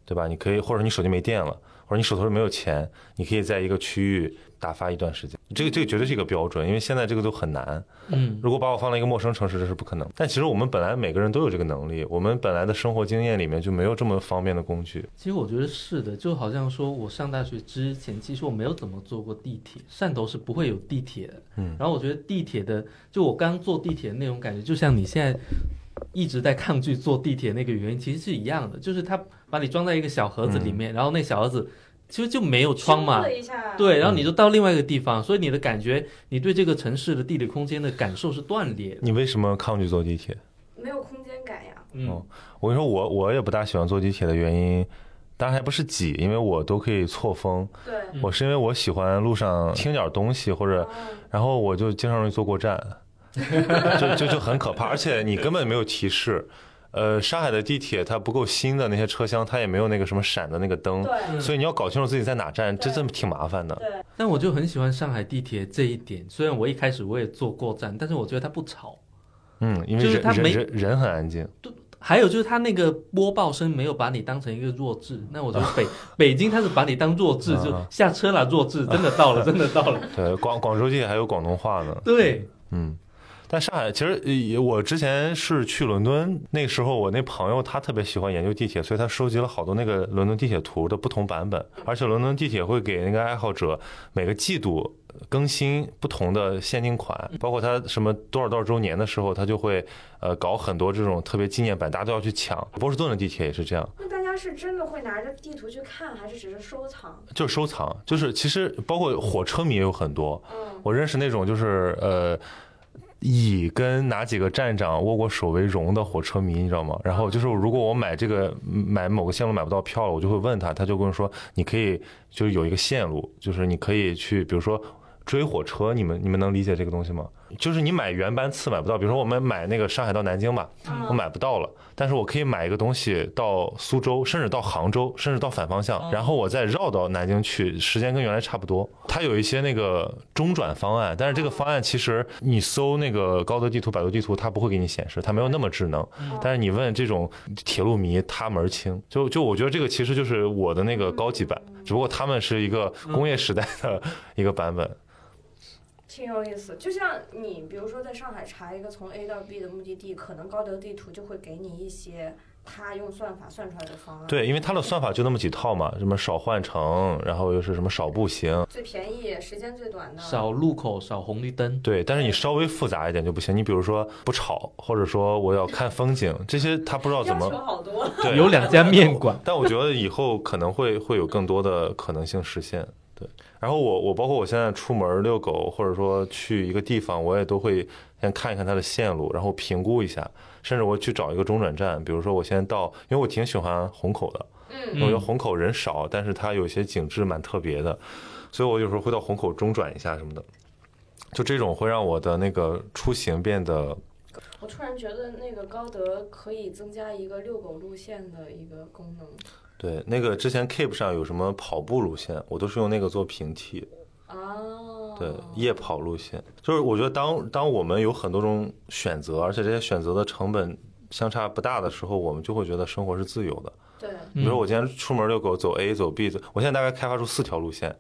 Speaker 1: 对吧？你可以或者你手机没电了，或者你手头没有钱，你可以在一个区域打发一段时间。这个这个绝对是一个标准，因为现在这个都很难。
Speaker 3: 嗯，
Speaker 1: 如果把我放到一个陌生城市，这是不可能。但其实我们本来每个人都有这个能力，我们本来的生活经验里面就没有这么方便的工具。
Speaker 3: 其实我觉得是的，就好像说我上大学之前，其实我没有怎么坐过地铁，汕头是不会有地铁的。
Speaker 1: 嗯，
Speaker 3: 然后我觉得地铁的，就我刚坐地铁的那种感觉，就像你现在一直在抗拒坐地铁那个原因，其实是一样的，就是他把你装在一个小盒子里面，然后那小盒子其实就没有窗嘛。对，然后你就到另外一个地方，所以你的感觉，你对这个城市的地理空间的感受是断裂的。
Speaker 1: 你为什么抗拒坐地铁？
Speaker 2: 没有空间感呀。
Speaker 3: 嗯。
Speaker 1: 哦我跟你说，我我也不大喜欢坐地铁的原因，当然还不是挤，因为我都可以错峰。
Speaker 2: 对，
Speaker 3: 嗯。
Speaker 1: 我是因为我喜欢路上听点东西，或者
Speaker 2: 哦。
Speaker 1: 然后我就经常容易坐过站，就就就很可怕，而且你根本没有提示。呃，上海的地铁它不够新的那些车厢，它也没有那个什么闪的那个灯，所以你要搞清楚自己在哪站，这真挺麻烦的。
Speaker 2: 对，
Speaker 3: 但我就很喜欢上海地铁这一点，虽然我一开始我也坐过站，但是我觉得它不吵。
Speaker 1: 嗯，因为人
Speaker 3: 就是它没
Speaker 1: 人人人很安静。
Speaker 3: 还有就是它那个播报声没有把你当成一个弱智，那我觉得北 北京它是把你当弱智，就
Speaker 1: 啊
Speaker 3: 下车了，弱智，真的到了，真的到了。
Speaker 1: 对，广广州地铁还有广东话呢。
Speaker 3: 对，
Speaker 1: 嗯，但上海其实呃我之前是去伦敦，那时候我那朋友他特别喜欢研究地铁，所以他收集了好多那个伦敦地铁图的不同版本，而且伦敦地铁会给那个爱好者每个季度更新不同的限定款，包括他什么多少多少周年的时候，他就会呃搞很多这种特别纪念版，大家都要去抢。波士顿的地铁也是这样，
Speaker 2: 那大家是真的会拿着地图去看，还是只是收藏？
Speaker 1: 就是收藏，就是其实包括火车迷也有很多，
Speaker 2: 嗯，
Speaker 1: 我认识那种就是呃，以跟哪几个站长握过手为荣的火车迷，你知道吗？然后就是如果我买这个买某个线路买不到票了，我就会问他，他就跟我说，你可以就是有一个线路，就是你可以去，比如说。追火车，你们你们能理解这个东西吗？就是你买原班次买不到，比如说我们买那个上海到南京吧，
Speaker 2: 嗯
Speaker 1: 我买不到了，但是我可以买一个东西到苏州，甚至到杭州，甚至到反方向，然后我再绕到南京去，时间跟原来差不多。它有一些那个中转方案，但是这个方案其实你搜那个高德地图、百度地图，它不会给你显示，它没有那么智能。但是你问这种铁路迷，他门儿清。就就我觉得这个其实就是我的那个高级版，只不过他们是一个工业时代的 一个版本。
Speaker 2: 挺有意思。就像你，比如说在上海查一个从 A 到 B 的目的地，可能高德地图就会给你一些他用算法算出来的方案。，
Speaker 1: 对，因为它的算法就那么几套嘛，什么少换乘，然后又是什么少步行，
Speaker 2: 最便宜、时间最短的。
Speaker 3: 少路口，少红绿灯。
Speaker 1: 对，但是你稍微复杂一点就不行。你比如说不吵，或者说我要看风景，这些他不知道怎
Speaker 2: 要求
Speaker 1: 么。
Speaker 2: 好多。
Speaker 1: 对，
Speaker 3: 有两家面馆，
Speaker 1: 但我觉得以后可能会会有更多的可能性实现。对，然后我我包括我现在出门遛狗，或者说去一个地方，我也都会先看一看它的线路，然后评估一下，甚至我去找一个中转站，比如说我先到，因为我挺喜欢虹口的，
Speaker 2: 嗯
Speaker 1: 我觉得虹口人少，但是它有些景致蛮特别的，所以我有时候会到虹口中转一下什么的。就这种会让我的那个出行变得
Speaker 2: 我突然觉得那个高德可以增加一个遛狗路线的一个功能
Speaker 1: 对那个之前 Keep 上有什么跑步路线，我都是用那个做平替。
Speaker 2: 哦。
Speaker 1: 对，夜跑路线，就是我觉得当当我们有很多种选择，而且这些选择的成本相差不大的时候，我们就会觉得生活是自由的。
Speaker 2: 对，
Speaker 1: 比如说
Speaker 3: 嗯
Speaker 1: 我今天出门遛狗，走 A 走 B 走，我现在大概开发出四条路线，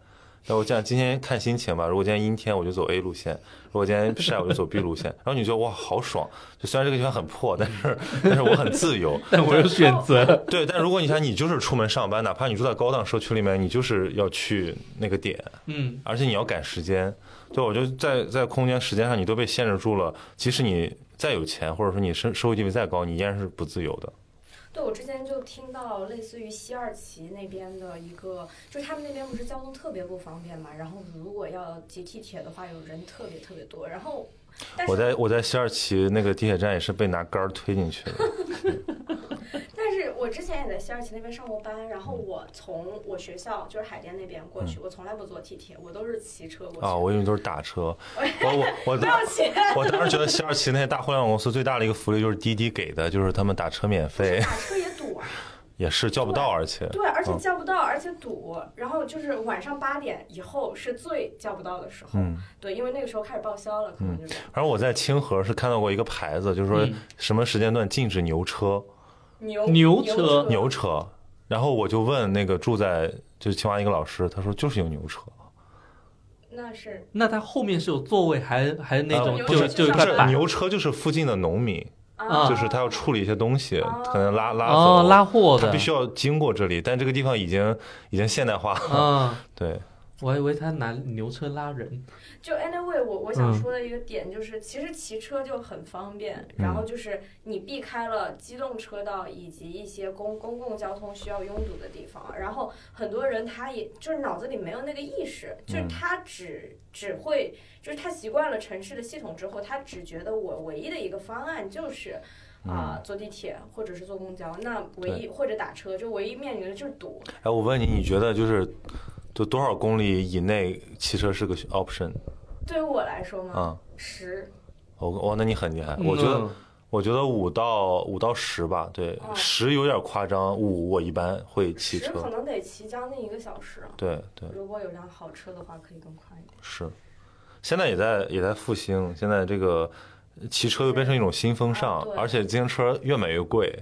Speaker 1: 然后我这样今天看心情吧，如果今天阴天我就走 A 路线，如果今天晒我就走 B 路线。然后你觉得哇好爽，就虽然这个地方很破，但是但是我很自由。
Speaker 3: 但我有选择。
Speaker 1: 对，但如果你想你就是出门上班，哪怕你住在高档社区里面，你就是要去那个点，
Speaker 3: 嗯，
Speaker 1: 而且你要赶时间。对，我觉得在在空间时间上你都被限制住了，即使你再有钱，或者说你生社会地位再高，你依然是不自由的。
Speaker 2: 对，我之前就听到类似于西二旗那边的一个，就是他们那边不是交通特别不方便嘛，然后如果要挤地铁的话，有人特别特别多，然后
Speaker 1: 我在我在西二旗那个地铁站也是被拿杆推进去的。
Speaker 2: 但是我之前也在西二旗那边上过班，然后我从我学校就是海淀那边过去，我从来不坐地铁，我都是骑车过去。
Speaker 1: 啊，我以为都是打车。我我我
Speaker 2: 不要钱。
Speaker 1: 我当时觉得西二旗那些大互联网公司最大的一个福利就是滴滴给的，就是他们打车免费。
Speaker 2: 打车也堵啊。
Speaker 1: 也是叫不到，而且
Speaker 2: 对，而且叫不到，而且堵。然后就是晚上八点以后是最叫不到的时候。
Speaker 1: 嗯。
Speaker 2: 对，因为那个时候开始报销了，可能就是。
Speaker 1: 反正我在清河是看到过一个牌子，就是说什么时间段禁止牛车。
Speaker 2: 牛
Speaker 3: 牛
Speaker 2: 车
Speaker 1: 牛车，然后我就问那个住在就是清华一个老师，他说就是有牛车。
Speaker 2: 那是
Speaker 3: 那他后面是有座位，还还是那种
Speaker 1: 就
Speaker 3: 就
Speaker 1: 是牛车就是附近的农民，就是他要处理一些东西，可能拉拉
Speaker 3: 走拉货
Speaker 1: 的，他必须要经过这里，但这个地方已经已经现代化了，对。
Speaker 3: 我还以为他拿牛车拉人。
Speaker 2: 就 anyway，我我想说的一个点就是，其实骑车就很方便，然后就是你避开了机动车道以及一些公公共交通需要拥堵的地方，然后很多人他也就是脑子里没有那个意识，就是他只只会就是他习惯了城市的系统之后，他只觉得我唯一的一个方案就是啊坐地铁或者是坐公交，那唯一或者打车就唯一面临的就是堵。
Speaker 1: 哎，我问你，你觉得就是？就多少公里以内骑车是个 option？
Speaker 2: 对于我来说吗？嗯，十。
Speaker 1: 哦哦，那你很厉害。我觉得，我觉得五到五到十吧。对，十有点夸张。五我一般会骑车。
Speaker 2: 十可能得骑将近一个小时。
Speaker 1: 对对。
Speaker 2: 如果有辆好车的话，可以更快一点。
Speaker 1: 是，现在也在也在复兴。现在这个。骑车又变成一种新风尚，而且自行车越买越贵，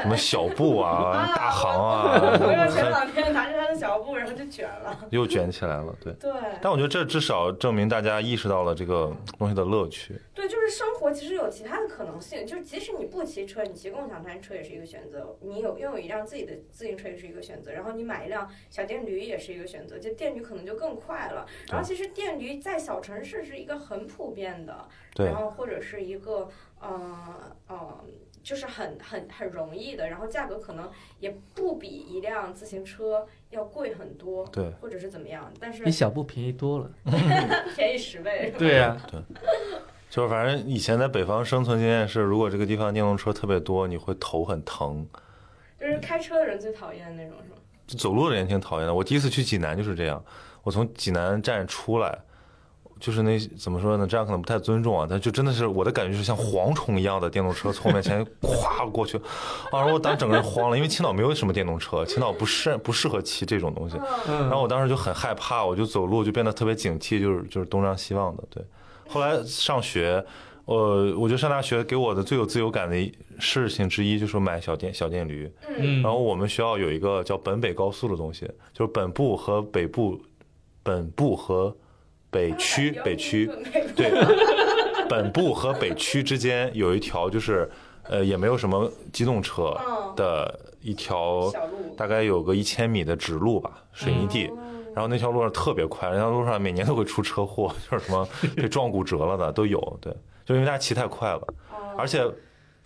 Speaker 1: 什么小布啊、大行
Speaker 2: 啊。我又前两天拿着他的小布，然后就卷了，
Speaker 1: 又卷起来了。对，
Speaker 2: 对。
Speaker 1: 但我觉得这至少证明大家意识到了这个东西的乐趣。
Speaker 2: 对，就是生活其实有其他的可能性，就是即使你不骑车，你骑共享单车也是一个选择；你有拥有一辆自己的自行车也是一个选择；然后你买一辆小电驴也是一个选择。就电驴可能就更快了。然后其实电驴在小城市是一个很普遍的。
Speaker 1: 对。
Speaker 2: 然后或者是一个，呃呃，就是很很很容易的，然后价格可能也不比一辆自行车要贵很多，
Speaker 1: 对，
Speaker 2: 或者是怎么样，但是
Speaker 3: 比小布便宜多了，
Speaker 2: 便宜十倍，
Speaker 3: 对呀，
Speaker 1: 对，就是反正以前在北方生存经验是，如果这个地方电动车特别多，你会头很疼，
Speaker 2: 就是开车的人最讨厌的那种，是吗？
Speaker 1: 走路的人挺讨厌的。我第一次去济南就是这样，我从济南站出来。就是那怎么说呢？这样可能不太尊重啊。但就真的是我的感觉是像蝗虫一样的电动车从我面前 咵过去，啊！然后我当时整个人慌了，因为青岛没有什么电动车，青岛不适不适合骑这种东西。然后我当时就很害怕，我就走路就变得特别警惕，就是就是东张西望的。对，后来上学，呃，我觉得上大学给我的最有自由感的事情之一就是买小电小电驴。
Speaker 2: 嗯。
Speaker 1: 然后我们学校有一个叫本北高速的东西，就是本部和北部，本部和。北区，北区，对，本部和北区之间有一条，就是呃，也没有什么机动车的一条，大概有个一千米的直路吧，水泥地。然后那条路上特别快，那条路上每年都会出车祸，就是什么被撞骨折了的都有。对，就因为大家骑太快了，而且。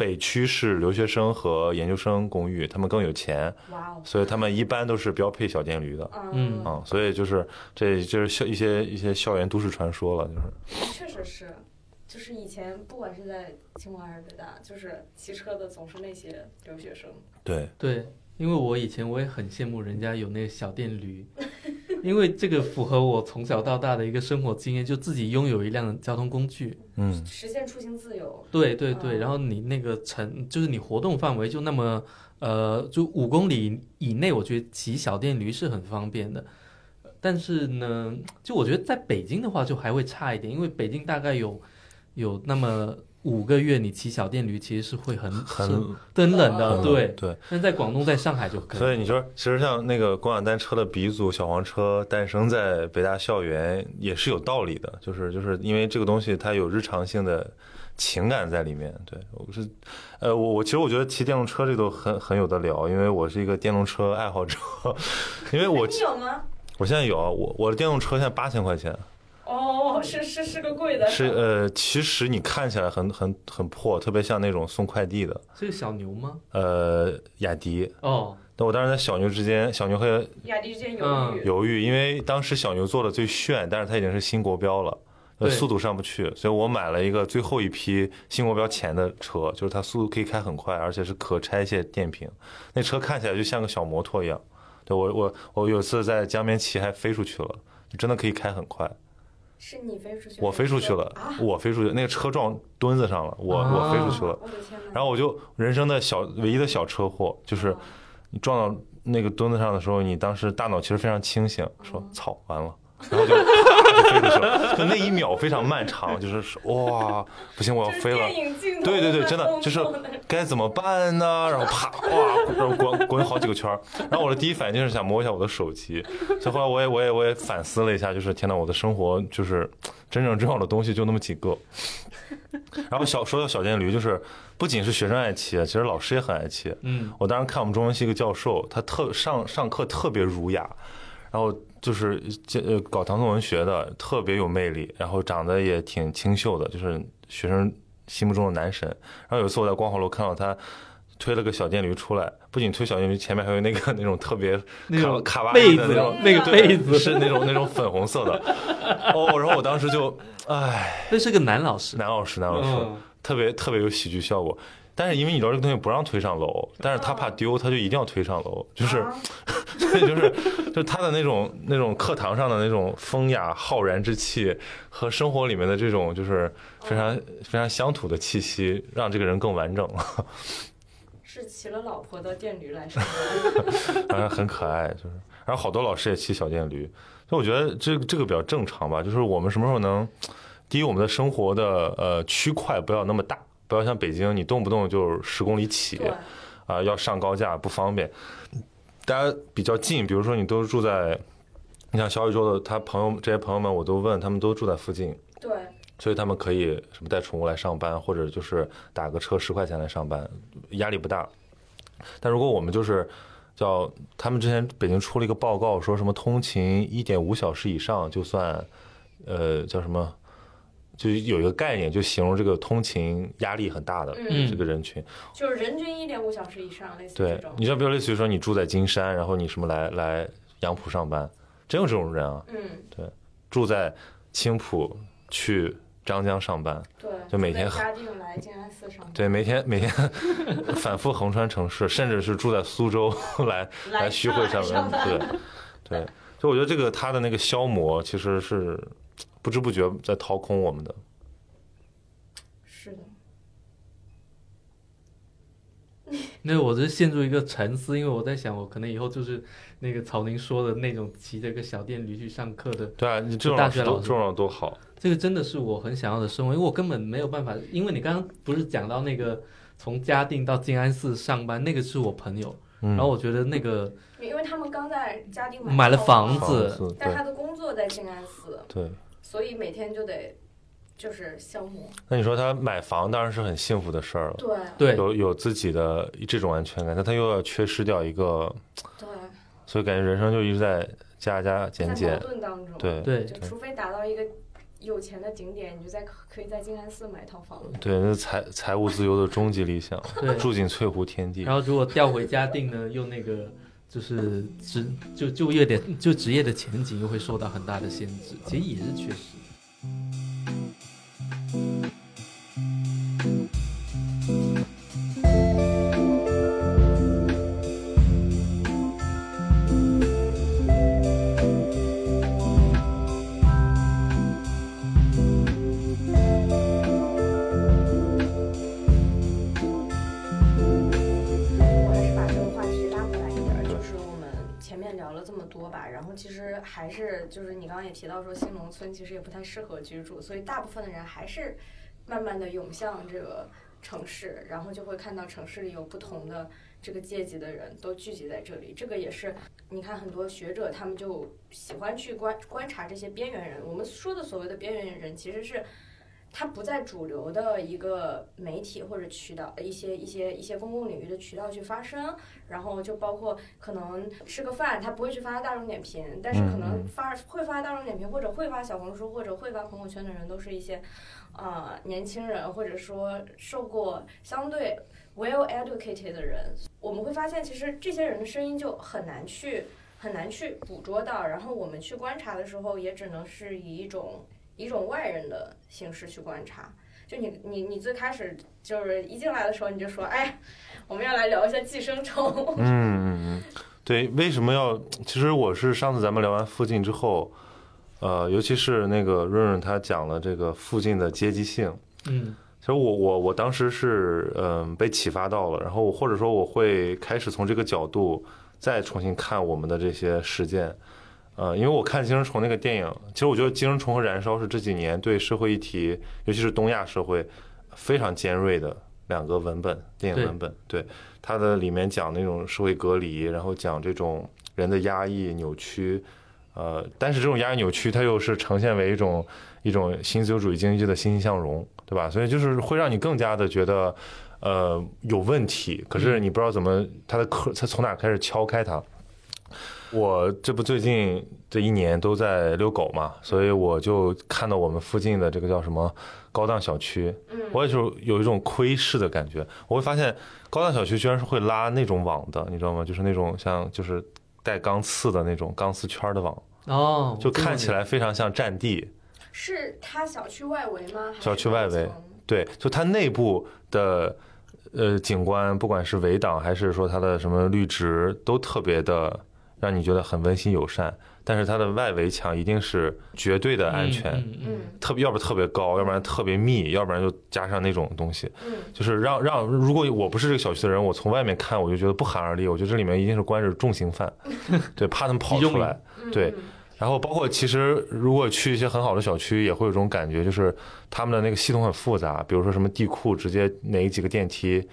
Speaker 1: 北区是留学生和研究生公寓，他们更有钱，所以他们一般都是标配小电驴的。
Speaker 3: 嗯，
Speaker 1: 啊，所以就是这就是校一些一些校园都市传说了，就
Speaker 2: 是。确实是，就是以前不管是在清华还是北大，就是骑车的总是那些留学生。
Speaker 1: 对
Speaker 3: 对，因为我以前我也很羡慕人家有那个小电驴。因为这个符合我从小到大的一个生活经验，就自己拥有一辆交通工具，
Speaker 1: 嗯，
Speaker 2: 实现出行自由。
Speaker 3: 对对对，然后你那个城，就是你活动范围就那么，呃，就五公里以内，我觉得骑小电驴是很方便的。但是呢，就我觉得在北京的话，就还会差一点，因为北京大概有有那么五个月你骑小电驴其实是会很
Speaker 1: 很
Speaker 3: 很冷的，对。
Speaker 1: 对。
Speaker 3: 但在广东，在上海就可以。
Speaker 1: 所以你说，其实像那个共享单车的鼻祖小黄车诞生在北大校园，也是有道理的，就是就是因为这个东西它有日常性的情感在里面。对我是，呃，我我其实我觉得骑电动车这都很很有的聊，因为我是一个电动车爱好者，因为我
Speaker 2: 你有吗？
Speaker 1: 我现在有啊，我我的电动车现在八千块钱，
Speaker 2: 哦，是是是个贵的，
Speaker 1: 是呃，其实你看起来很很很破，特别像那种送快递的，
Speaker 3: 是小牛吗？
Speaker 1: 呃，雅迪。
Speaker 3: 哦，
Speaker 1: 但我当时在小牛之间，小牛和
Speaker 2: 雅迪之间犹
Speaker 3: 嗯
Speaker 2: 豫。
Speaker 1: 犹豫，因为当时小牛做的最炫，但是它已经是新国标了，速度上不去，所以我买了一个最后一批新国标前的车，就是它速度可以开很快，而且是可拆卸电瓶，那车看起来就像个小摩托一样。对我我我有次在江边骑还飞出去了，就真的可以开很快。
Speaker 2: 是你飞出去，
Speaker 1: 我飞出去了
Speaker 2: 啊！，
Speaker 1: 我飞出去，那个车撞墩子上了，我
Speaker 3: 啊
Speaker 1: 我飞出去了。然后我就人生的小唯一的小车祸，就是你撞到那个墩子上的时候，你当时大脑其实非常清醒，说
Speaker 2: 嗯
Speaker 1: 操完了，然后就 就飞出去了，就那一秒非常漫长，就是说哇不行我要飞了对对对，真的就是该怎么办呢？然后啪哇，然后滚滚好几个圈儿，然后我的第一反应就是想摸一下我的手机，所以后来我也我也我也反思了一下，就是天呐，我的生活就是真正重要的东西就那么几个。然后小说到小电驴，就是不仅是学生爱骑，其实老师也很爱骑。
Speaker 3: 嗯，
Speaker 1: 我当时看我们中文系一个教授，他特上上课特别儒雅，然后就是这呃搞唐宋文学的，特别有魅力，然后长得也挺清秀的，就是学生心目中的男神。然后有一次我在光华楼看到他推了个小电驴出来，不仅推小电驴，前面还有那个那种特别
Speaker 3: 那种
Speaker 1: 卡卡哇
Speaker 3: 被子
Speaker 1: 伊的那种，
Speaker 3: 那个被子
Speaker 1: 是那种那种粉红色的。哦，然后我当时就，唉，
Speaker 3: 那是个男老师。
Speaker 1: 男老师，男老师。
Speaker 3: 嗯，
Speaker 1: 特别特别有喜剧效果。但是因为你知道这个东西不让推上楼，但是他怕丢，他就一定要推上楼，就是
Speaker 2: 啊
Speaker 1: 所以就是就是他的那种那种课堂上的那种风雅浩然之气和生活里面的这种就是非常非常乡土的气息，让这个人更完整。了，
Speaker 2: 是骑了老婆的电驴来上班。
Speaker 1: 反正很可爱，就是。然后好多老师也骑小电驴，所以我觉得这这个比较正常吧，就是我们什么时候能，第一，我们的生活的呃区块不要那么大，不要像北京，你动不动就十公里起。
Speaker 2: 对，
Speaker 1: 啊、要上高架不方便。大家比较近，比如说你都住在，你像小宇宙的他朋友这些朋友们，我都问，他们都住在附近，
Speaker 2: 对，
Speaker 1: 所以他们可以什么带宠物来上班，或者就是打个车十块钱来上班，压力不大。但如果我们就是叫他们之前北京出了一个报告，说什么通勤一点五小时以上就算，呃，叫什么？就有一个概念，就形容这个通勤压力很大的
Speaker 2: 嗯
Speaker 1: 这个人群。
Speaker 2: 就是人均一点五小时以上，类似这
Speaker 1: 对
Speaker 2: 种，。
Speaker 1: 你像比如类似于说你住在金山，然后你什么来来杨浦上班，真有这种人啊。
Speaker 2: 嗯，对
Speaker 1: 住在青浦去张江上班，
Speaker 2: 对，
Speaker 1: 就每天
Speaker 2: 在嘉定来静安寺上班，
Speaker 1: 对，每天每天 反复横穿城市，甚至是住在苏州 来
Speaker 2: 来
Speaker 1: 徐汇上
Speaker 2: 上
Speaker 1: 班，对对。就我觉得这个他的那个消磨，其实是不知不觉在掏空我们的。
Speaker 2: 是的，
Speaker 3: 那我就陷入一个沉思，因为我在想，我可能以后就是那个曹宁说的那种骑着个小电驴去上课的，
Speaker 1: 对啊，你这种
Speaker 3: 大学老师
Speaker 1: 这种多好。
Speaker 3: 这个真的是我很想要的生活，因为我根本没有办法，因为你刚刚不是讲到那个从嘉定到静安寺上班，那个是我朋友，
Speaker 1: 嗯，
Speaker 3: 然后我觉得那个
Speaker 2: 因为他们刚在嘉定
Speaker 3: 买了房子
Speaker 1: 房子
Speaker 2: 但他的工作在静安寺，
Speaker 1: 对。
Speaker 2: 所以每天就得就是消磨。
Speaker 1: 那你说他买房当然是很幸福的事儿了。
Speaker 2: 对
Speaker 3: 对
Speaker 1: 有有自己的这种安全感，但他又要缺失掉一个，
Speaker 2: 对，
Speaker 1: 所以感觉人生就一直在加加减
Speaker 2: 在矛
Speaker 1: 减。
Speaker 2: 盾当中，
Speaker 1: 对
Speaker 3: 对
Speaker 2: 就除非达到一个有钱的景点，你就在可以在静安寺买一套房子。
Speaker 1: 对，那财财务自由的终极理想，
Speaker 3: 对，
Speaker 1: 住进翠湖天地
Speaker 3: 然。后如果调回嘉定呢，又那个就是职就就业的就职业的前景又会受到很大的限制，其实也是确实。
Speaker 2: 还是就是你刚刚也提到说新农村其实也不太适合居住，所以大部分的人还是慢慢的涌向这个城市，然后就会看到城市里有不同的这个阶级的人都聚集在这里。这个也是你看很多学者他们就喜欢去观观察这些边缘人。我们说的所谓的边缘人，其实是。它不在主流的一个媒体或者渠道，一些一些一些公共领域的渠道去发声，然后就包括可能吃个饭，他不会去发大众点评，但是可能发会发大众点评或者会发小红书或者会发朋友圈的人，都是一些啊年轻人，或者说受过相对 well educated 的人。我们会发现，其实这些人的声音就很难去很难去捕捉到，然后我们去观察的时候，也只能是以一种。一种外人的形式去观察，就你你你最开始就是一进来的时候你就说，哎，我们要来聊一下寄生虫。
Speaker 1: 嗯嗯嗯，对，为什么要？其实我是上次咱们聊完附近之后，呃，尤其是那个润润他讲了这个附近的阶级性。
Speaker 3: 嗯，
Speaker 1: 其实我我我当时是嗯被启发到了，然后或者说我会开始从这个角度再重新看我们的这些实践。呃，因为我看《寄生虫》那个电影，其实我觉得《寄生虫》和《燃烧》是这几年对社会议题，尤其是东亚社会非常尖锐的两个文本，电影文本。对它的里面讲那种社会隔离，然后讲这种人的压抑、扭曲。呃，但是这种压抑、扭曲，它又是呈现为一种一种新自由主义经济的欣欣向荣，对吧？所以就是会让你更加的觉得，呃，有问题。可是你不知道怎么，它的壳，它从哪开始敲开它。我这不最近这一年都在遛狗嘛，所以我就看到我们附近的这个叫什么高档小区，我也就有一种窥视的感觉。我会发现高档小区居然是会拉那种网的，你知道吗？就是那种像就是带钢刺的那种钢丝圈的网
Speaker 3: 哦，
Speaker 1: 就看起来非常像占地。
Speaker 2: 是它小区外围吗？
Speaker 1: 小区外围，对，就它内部的呃景观，不管是围挡还是说它的什么绿植，都特别的。让你觉得很温馨友善，但是它的外围墙一定是绝对的安全，
Speaker 3: 嗯，
Speaker 1: 特别要不特别高，要不然特别密，要不然就加上那种东西，
Speaker 2: 嗯，
Speaker 1: 就是让让如果我不是这个小区的人，我从外面看我就觉得不寒而栗，我觉得这里面一定是关着重刑犯，对，怕他们跑出来，对，然后包括其实如果去一些很好的小区，也会有这种感觉，就是他们的那个系统很复杂，比如说什么地库直接哪几个电梯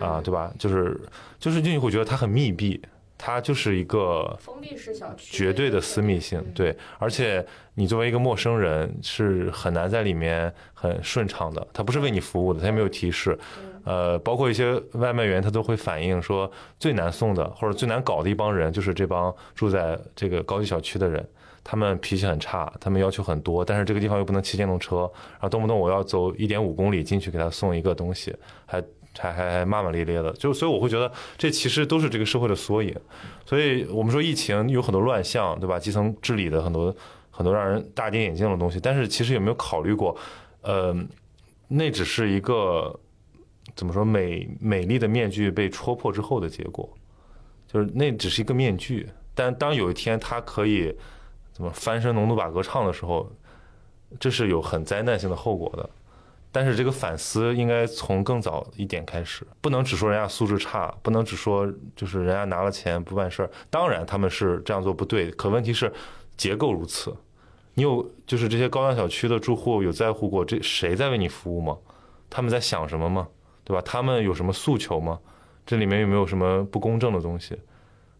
Speaker 1: 啊，对吧？就是就是进去会觉得它很密闭。它就是一个
Speaker 2: 封闭式小区，
Speaker 1: 绝对的私密性，对，而且你作为一个陌生人是很难在里面很顺畅的。它不是为你服务的，它也没有提示，呃，包括一些外卖员，他都会反映说最难送的或者最难搞的一帮人，就是这帮住在这个高级小区的人，他们脾气很差，他们要求很多，但是这个地方又不能骑电动车，然后动不动我要走一点五公里进去给他送一个东西，还。还还还骂骂咧咧的，就所以我会觉得这其实都是这个社会的缩影。所以我们说疫情有很多乱象，对吧？基层治理的很多很多让人大跌眼镜的东西，但是其实有没有考虑过，呃，那只是一个怎么说美美丽的面具被戳破之后的结果，就是那只是一个面具。但当有一天它可以怎么翻身农奴把歌唱的时候，这是有很灾难性的后果的。但是这个反思应该从更早一点开始，不能只说人家素质差，不能只说就是人家拿了钱不办事儿。当然他们是这样做不对，可问题是结构如此。你有就是这些高档小区的住户有在乎过这谁在为你服务吗？他们在想什么吗？对吧？他们有什么诉求吗？这里面有没有什么不公正的东西？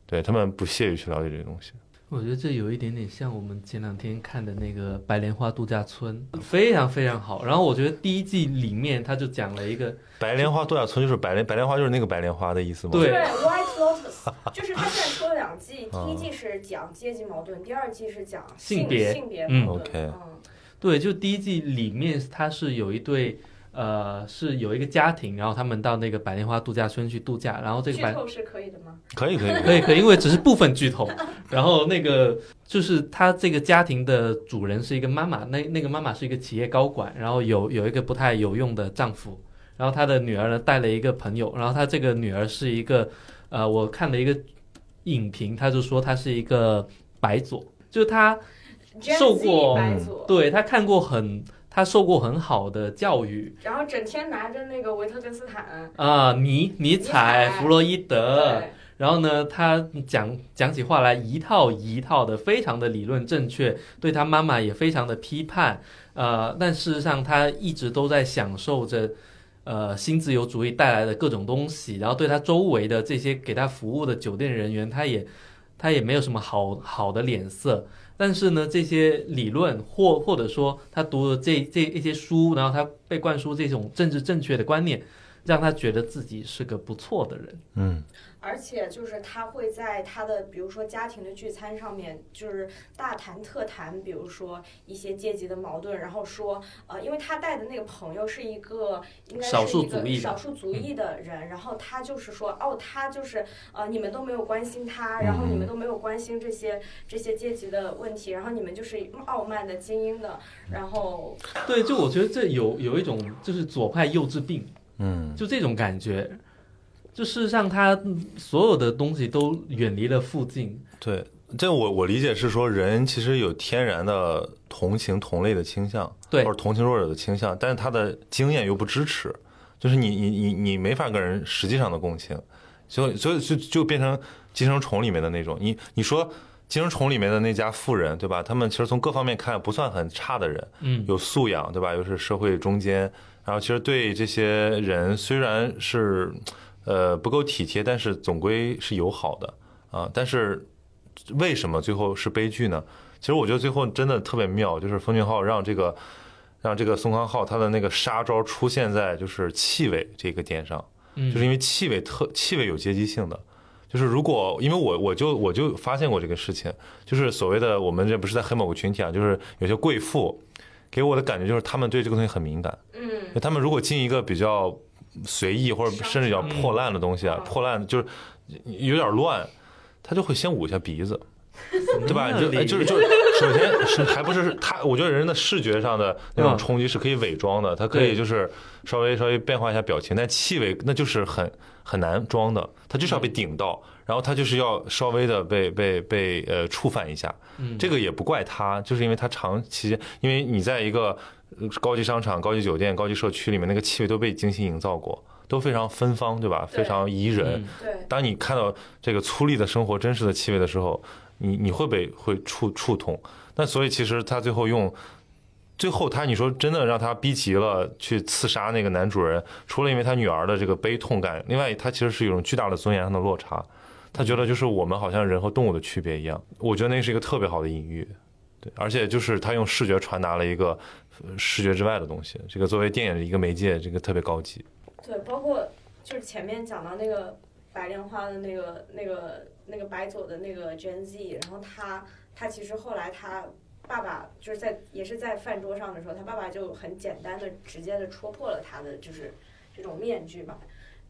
Speaker 1: 对他们不屑于去了解这些东西。
Speaker 3: 我觉得这有一点点像我们前两天看的那个白莲花度假村，非常非常好。然后我觉得第一季里面他就讲了一个
Speaker 1: 白莲花度假村，就是白莲白莲花就是那个白莲花的意思吗？
Speaker 3: 对
Speaker 2: ，White Lotus，就是他现在出了两季，第一季是讲阶级矛盾，第二季是讲性
Speaker 3: 别
Speaker 2: 性别矛
Speaker 1: 盾。嗯，
Speaker 3: 对，就第一季里面他是有一对。呃，是有一个家庭，然后他们到那个白莲花度假村去度假，然后这个剧
Speaker 2: 透是可以的吗？
Speaker 1: 可以可以
Speaker 3: 可以可以，因为只是部分剧透。然后那个就是他这个家庭的主人是一个妈妈，那那个妈妈是一个企业高管，然后有有一个不太有用的丈夫，然后他的女儿呢带了一个朋友，然后他这个女儿是一个呃，我看了一个影评，他就说他是一个白左，就是他受过，对他看过很。他受过很好的教育，
Speaker 2: 然后整天拿着那个维特根斯坦
Speaker 3: 啊，尼尼采、弗洛伊德，然后呢，他讲讲起话来一套一套的，非常的理论正确，对他妈妈也非常的批判。呃，但事实上他一直都在享受着，呃，新自由主义带来的各种东西。然后对他周围的这些给他服务的酒店人员，他也他也没有什么好好的脸色。但是呢，这些理论或或者说他读的这这一些书，然后他被灌输这种政治正确的观念，让他觉得自己是个不错的人。
Speaker 1: 嗯。
Speaker 2: 而且就是他会在他的比如说家庭的聚餐上面，就是大谈特谈，比如说一些阶级的矛盾，然后说，呃，因为他带的那个朋友是一个应该是一个少数族裔的人，然后他就是说，哦，他就是呃，你们都没有关心他，然后你们都没有关心这些这些阶级的问题，然后你们就是傲慢的精英的，然后
Speaker 3: 对，就我觉得这有有一种就是左派幼稚病，
Speaker 1: 嗯，
Speaker 3: 就这种感觉。就是让他所有的东西都远离了附近。
Speaker 1: 对，这我我理解是说，人其实有天然的同情同类的倾向，
Speaker 3: 对，
Speaker 1: 或者同情弱者的倾向，但是他的经验又不支持，就是你你你你没法跟人实际上的共情，所以所以就就变成寄生虫里面的那种。你你说寄生虫里面的那家富人，对吧？他们其实从各方面看不算很差的人，
Speaker 3: 嗯，
Speaker 1: 有素养，对吧？又是社会中间，然后其实对这些人虽然是。呃，不够体贴，但是总归是友好的啊。但是为什么最后是悲剧呢？其实我觉得最后真的特别妙，就是封俊浩让这个让这个宋康昊他的那个杀招出现在就是气味这个点上，就是因为气味特气味有阶级性的。就是如果因为我我就我就发现过这个事情，就是所谓的我们这不是在黑某个群体啊，就是有些贵妇给我的感觉就是他们对这个东西很敏感，
Speaker 2: 嗯，
Speaker 1: 他们如果进一个比较。随意或者甚至叫破烂的东西啊，破烂就是有点乱，他就会先捂一下鼻子，对吧？就就是就首先是还不是他，我觉得人的视觉上的那种冲击是可以伪装的，他可以就是稍微稍微变化一下表情，但气味那就是很很难装的，他就是要被顶到，然后他就是要稍微的被被被呃触犯一下，这个也不怪他，就是因为他长期因为你在一个。高级商场、高级酒店、高级社区里面那个气味都被精心营造过，都非常芬芳，对吧？非常宜人。
Speaker 2: 对。
Speaker 1: 当你看到这个粗粝的生活真实的气味的时候，你你会被会触触痛。那所以其实他最后用，最后他你说真的让他逼急了去刺杀那个男主人，除了因为他女儿的这个悲痛感，另外他其实是一种巨大的尊严上的落差。他觉得就是我们好像人和动物的区别一样。我觉得那是一个特别好的隐喻。对，而且就是他用视觉传达了一个视觉之外的东西。这个作为电影的一个媒介，这个特别高级。
Speaker 2: 对，包括就是前面讲到那个白莲花的那个、那个、那个白左的那个 Gen Z，然后他他其实后来他爸爸就是在也是在饭桌上的时候，他爸爸就很简单的、直接的戳破了他的就是这种面具吧，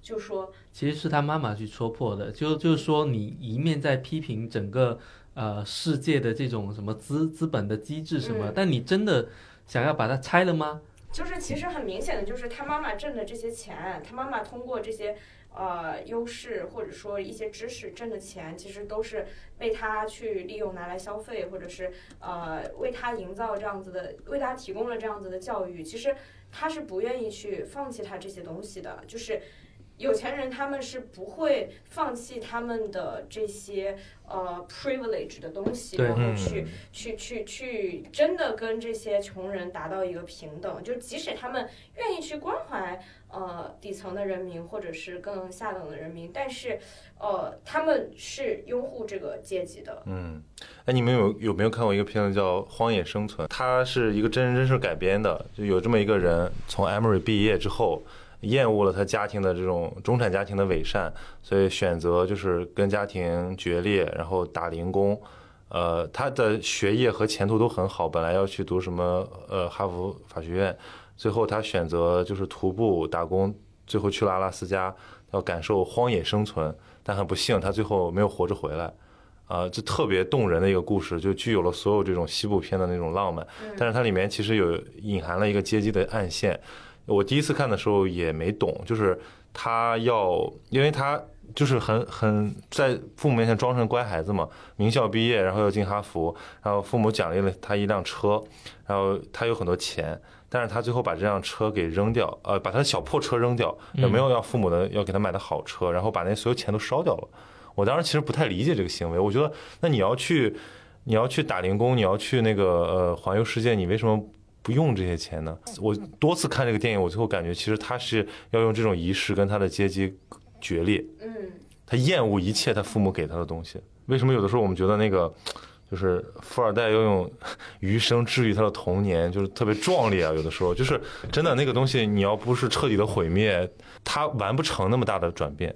Speaker 2: 就说
Speaker 3: 其实是他妈妈去戳破的，就就是说你一面在批评整个。呃，世界的这种什么资资本的机制什么，但你真的想要把它拆了吗？
Speaker 2: 就是其实很明显的，就是他妈妈挣的这些钱，他妈妈通过这些呃优势或者说一些知识挣的钱，其实都是被他去利用拿来消费，或者是呃为他营造这样子的，为他提供了这样子的教育。其实他是不愿意去放弃他这些东西的，就是。有钱人他们是不会放弃他们的这些呃 privilege 的东西，然后去去去去真的跟这些穷人达到一个平等。就即使他们愿意去关怀呃底层的人民或者是更下等的人民，但是呃他们是拥护这个阶级的。
Speaker 1: 嗯，哎，你们有有没有看过一个片子叫《荒野生存》？它是一个真人真事改编的，就有这么一个人从 Emory 毕业之后。厌恶了他家庭的这种中产家庭的伪善，所以选择就是跟家庭决裂，然后打零工。呃，他的学业和前途都很好，本来要去读什么呃哈佛法学院，最后他选择就是徒步打工，最后去了阿拉斯加，要感受荒野生存。但很不幸，他最后没有活着回来。啊，就特别动人的一个故事，就具有了所有这种西部片的那种浪漫。但是它里面其实有隐含了一个阶级的暗线。我第一次看的时候也没懂，就是他要，因为他就是很很在父母面前装成乖孩子嘛，名校毕业，然后要进哈佛，然后父母奖励了他一辆车，然后他有很多钱，但是他最后把这辆车给扔掉，呃，把他的小破车扔掉，也没有要父母的要给他买的好车，然后把那所有钱都烧掉了。我当时其实不太理解这个行为，我觉得那你要去你要去打零工，你要去那个呃环游世界，你为什么不用这些钱呢？我多次看这个电影，我最后感觉其实他是要用这种仪式跟他的阶级决裂，
Speaker 2: 嗯，
Speaker 1: 他厌恶一切他父母给他的东西。为什么有的时候我们觉得那个就是富二代要用余生治愈他的童年，就是特别壮烈啊？有的时候就是真的那个东西，你要不是彻底的毁灭，他完不成那么大的转变。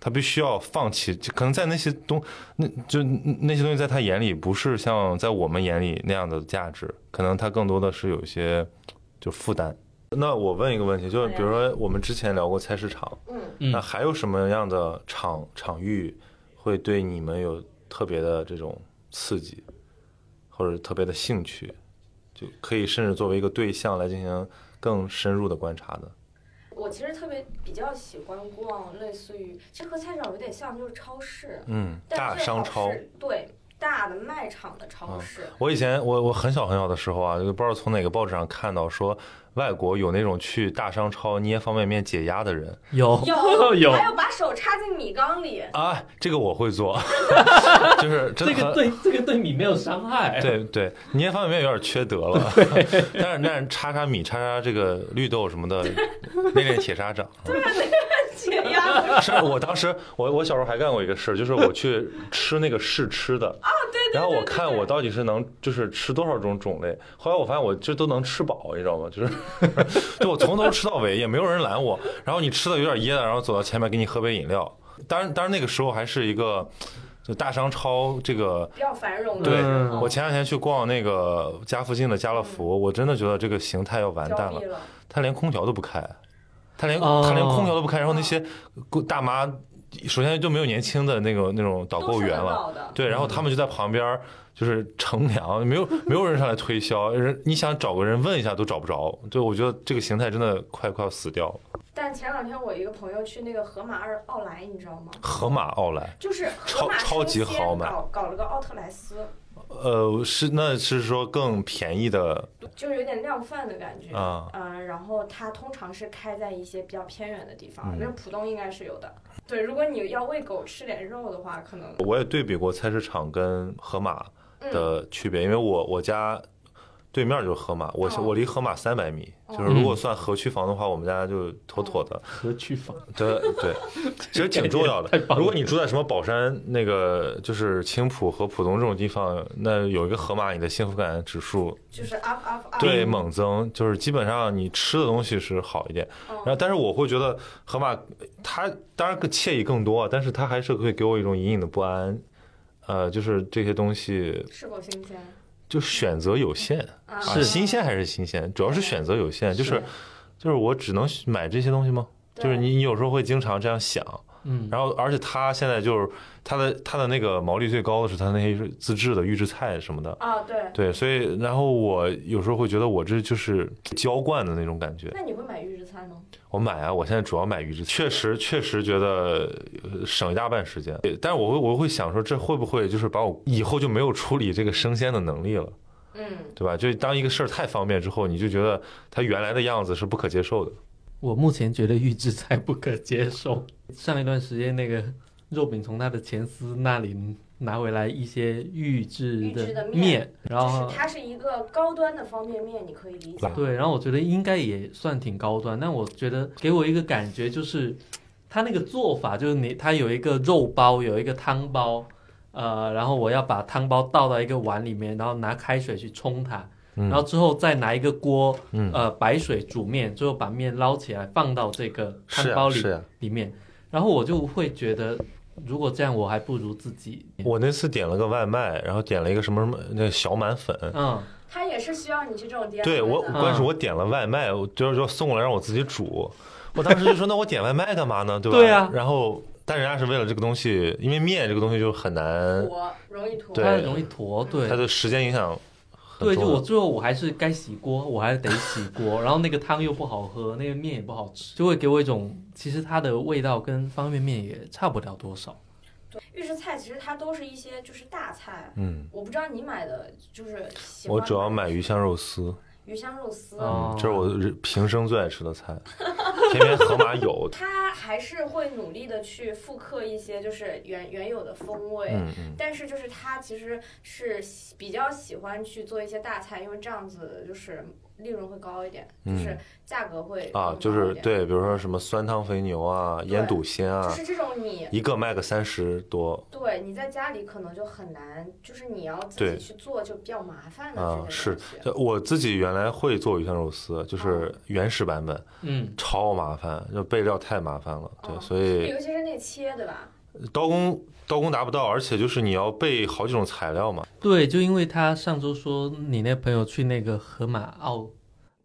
Speaker 1: 他必须要放弃，可能在那些东，那就那些东西在他眼里不是像在我们眼里那样的价值，可能他更多的是有一些就负担。那我问一个问题，就是比如说我们之前聊过菜市场，
Speaker 2: 嗯，
Speaker 1: 那还有什么样的场场域会对你们有特别的这种刺激，或者特别的兴趣，就可以甚至作为一个对象来进行更深入的观察的？
Speaker 2: 我其实特别比较喜欢逛，类似于其实和菜市场有点像，就是超市，
Speaker 1: 嗯，大商超。
Speaker 2: 对大的卖场的超市，
Speaker 1: 我以前我我很小很小的时候啊，就不知道从哪个报纸上看到说，外国有那种去大商超捏方便面解压的人。
Speaker 3: 有。
Speaker 2: 有
Speaker 3: 有。
Speaker 2: 还有把手插进米缸里，
Speaker 1: 啊，这个我会做，就是真的很
Speaker 3: 这个对这个对米没有伤害。
Speaker 1: 对对，捏方便面有点缺德了，但是但是插插米、插插这个绿豆什么的，练练铁砂掌。
Speaker 2: 解压不是
Speaker 1: 是我当时我我小时候还干过一个事儿，就是我去吃那个试吃的。啊，对对然后我看我到底是能就是吃多少种种类，后来我发现我这都能吃饱，你知道吗？就是 就我从头吃到尾也没有人拦我，然后你吃的有点噎了，然后走到前面给你喝杯饮料。当然当然那个时候还是一个就大商超这个
Speaker 2: 比较繁荣的
Speaker 1: 对
Speaker 3: 嗯
Speaker 1: 我前两天去逛那个家附近的家乐福，我真的觉得这个形态要完蛋了。
Speaker 2: 了，
Speaker 1: 他连空调都不开，他连
Speaker 3: 哦
Speaker 1: 他连空调都不开，然后那些大妈，首先就没有年轻的那个那种导购员了，对，然后他们就在旁边就是乘凉，没有 没有人上来推销，人你想找个人问一下都找不着，对，我觉得这个形态真的快快要死掉了。
Speaker 2: 但前两天我一个朋友去那个盒马二奥莱，你知道吗？
Speaker 1: 盒马奥莱，
Speaker 2: 就是
Speaker 1: 超超级豪买
Speaker 2: 搞搞了个奥特莱斯，
Speaker 1: 呃，是那是说更便宜的
Speaker 2: 就是有点量贩的感觉。
Speaker 1: 啊，
Speaker 2: 嗯，然后它通常是开在一些比较偏远的地方，
Speaker 1: 嗯
Speaker 2: 那浦东应该是有的。对，如果你要喂狗吃点肉的话，可能
Speaker 1: 我也对比过菜市场跟盒马
Speaker 2: 嗯
Speaker 1: 的区别，因为我我家对面就是盒马，我
Speaker 2: 哦
Speaker 1: 我离盒马三百米，
Speaker 2: 哦
Speaker 1: 就是如果算河区房的话，我们家就妥妥的。
Speaker 3: 河区房
Speaker 1: 对对，其实挺重要的如果你住在什么宝山那个就是青浦和浦东这种地方，那有一个盒马，你的幸福感指数
Speaker 2: 就是 up up up。
Speaker 1: 对猛增，就是基本上你吃的东西是好一点。
Speaker 2: 嗯
Speaker 1: 然后，但是我会觉得盒马它当然更惬意更多，但是它还是会给我一种隐隐的不安。呃，就是这些东西
Speaker 2: 是否新鲜
Speaker 1: 就选择有限
Speaker 3: 是
Speaker 1: 新鲜还是新鲜，主要是选择有限，就是
Speaker 3: 是
Speaker 1: 就是我只能买这些东西吗？就是你你有时候会经常这样想，
Speaker 3: 嗯，
Speaker 1: 然后而且它现在就是它的它的那个毛利最高的是它那些自制的预制菜什么的，
Speaker 2: 啊，对。
Speaker 1: 对，所以然后我有时候会觉得我这就是浇灌的那种感觉。
Speaker 2: 那你会买预制菜吗？
Speaker 1: 我买啊，我现在主要买预制，确实确实觉得呃省一大半时间，但是我会我会想说，这会不会就是把我以后就没有处理这个生鲜的能力了？
Speaker 2: 嗯，
Speaker 1: 对吧？就当一个事儿太方便之后，你就觉得它原来的样子是不可接受的。
Speaker 3: 我目前觉得预制菜不可接受。上一段时间那个肉饼从他的前司那里拿回来一些预制
Speaker 2: 的
Speaker 3: 面，然
Speaker 2: 就是
Speaker 3: 后
Speaker 2: 它是一个高端的方便面，你可以理解。
Speaker 3: 对，然后我觉得应该也算挺高端，但我觉得给我一个感觉就是，他那个做法就是你他有一个肉包，有一个汤包，呃，然后我要把汤包倒到一个碗里面，然后拿开水去冲它，
Speaker 1: 嗯
Speaker 3: 然后之后再拿一个锅，
Speaker 1: 嗯，
Speaker 3: 呃，白水煮面，最后把面捞起来放到这个汤包里。里面，然后我就会觉得，如果这样，我还不如自己，
Speaker 1: 我那次点了个外卖，然后点了一个什么什么那个小满粉。
Speaker 3: 嗯，
Speaker 2: 它也是需要你去这种 DIY
Speaker 1: 对我，关键是我点了外卖，我就是说送过来让我自己煮。我当时就说，那我点外卖干嘛呢？对吧？
Speaker 3: 对啊
Speaker 1: 然后，但人家是为了这个东西，因为面这个东西就很难，
Speaker 2: 坨容易坨。
Speaker 1: 对
Speaker 3: 它容易坨，对
Speaker 1: 它，的时间影响很
Speaker 3: 对，就我最后我还是该洗锅，我还是得洗锅，然后那个汤又不好喝，那个面也不好吃，就会给我一种其实它的味道跟方便面也差不了多少。
Speaker 2: 对，预制菜其实它都是一些就是大菜。
Speaker 1: 嗯，
Speaker 2: 我不知道你买的就是喜欢
Speaker 1: 我主要买鱼香肉丝，
Speaker 2: 鱼香肉丝。
Speaker 3: 哦
Speaker 1: 嗯，这是我平生最爱吃的菜。偏偏河马有。
Speaker 2: 他还是会努力的去复刻一些就是原原有的风味，
Speaker 1: 嗯嗯，
Speaker 2: 但是就是他其实是喜比较喜欢去做一些大菜，因为这样子就是利润会高一点，就是价格会
Speaker 1: 嗯啊，就是对，比如说什么酸汤肥牛啊、
Speaker 2: 对
Speaker 1: 腌笃鲜
Speaker 2: 就
Speaker 1: 啊，
Speaker 2: 是这种你
Speaker 1: 一个卖个三十多
Speaker 2: 对你在家里可能就很难，就是你要自己去做就比较麻烦的
Speaker 1: 啊，
Speaker 2: 这些
Speaker 1: 是
Speaker 2: 东西。
Speaker 1: 就我自己原来会做鱼香肉丝，就是原始版本，
Speaker 3: 嗯，
Speaker 1: 超麻烦，就备料太麻烦了，对，
Speaker 2: 哦
Speaker 1: 所以
Speaker 2: 尤其是那切，对吧？
Speaker 1: 刀工刀工达不到，而且就是你要备好几种材料嘛，
Speaker 3: 对，就因为他上周说你那朋友去那个河马奥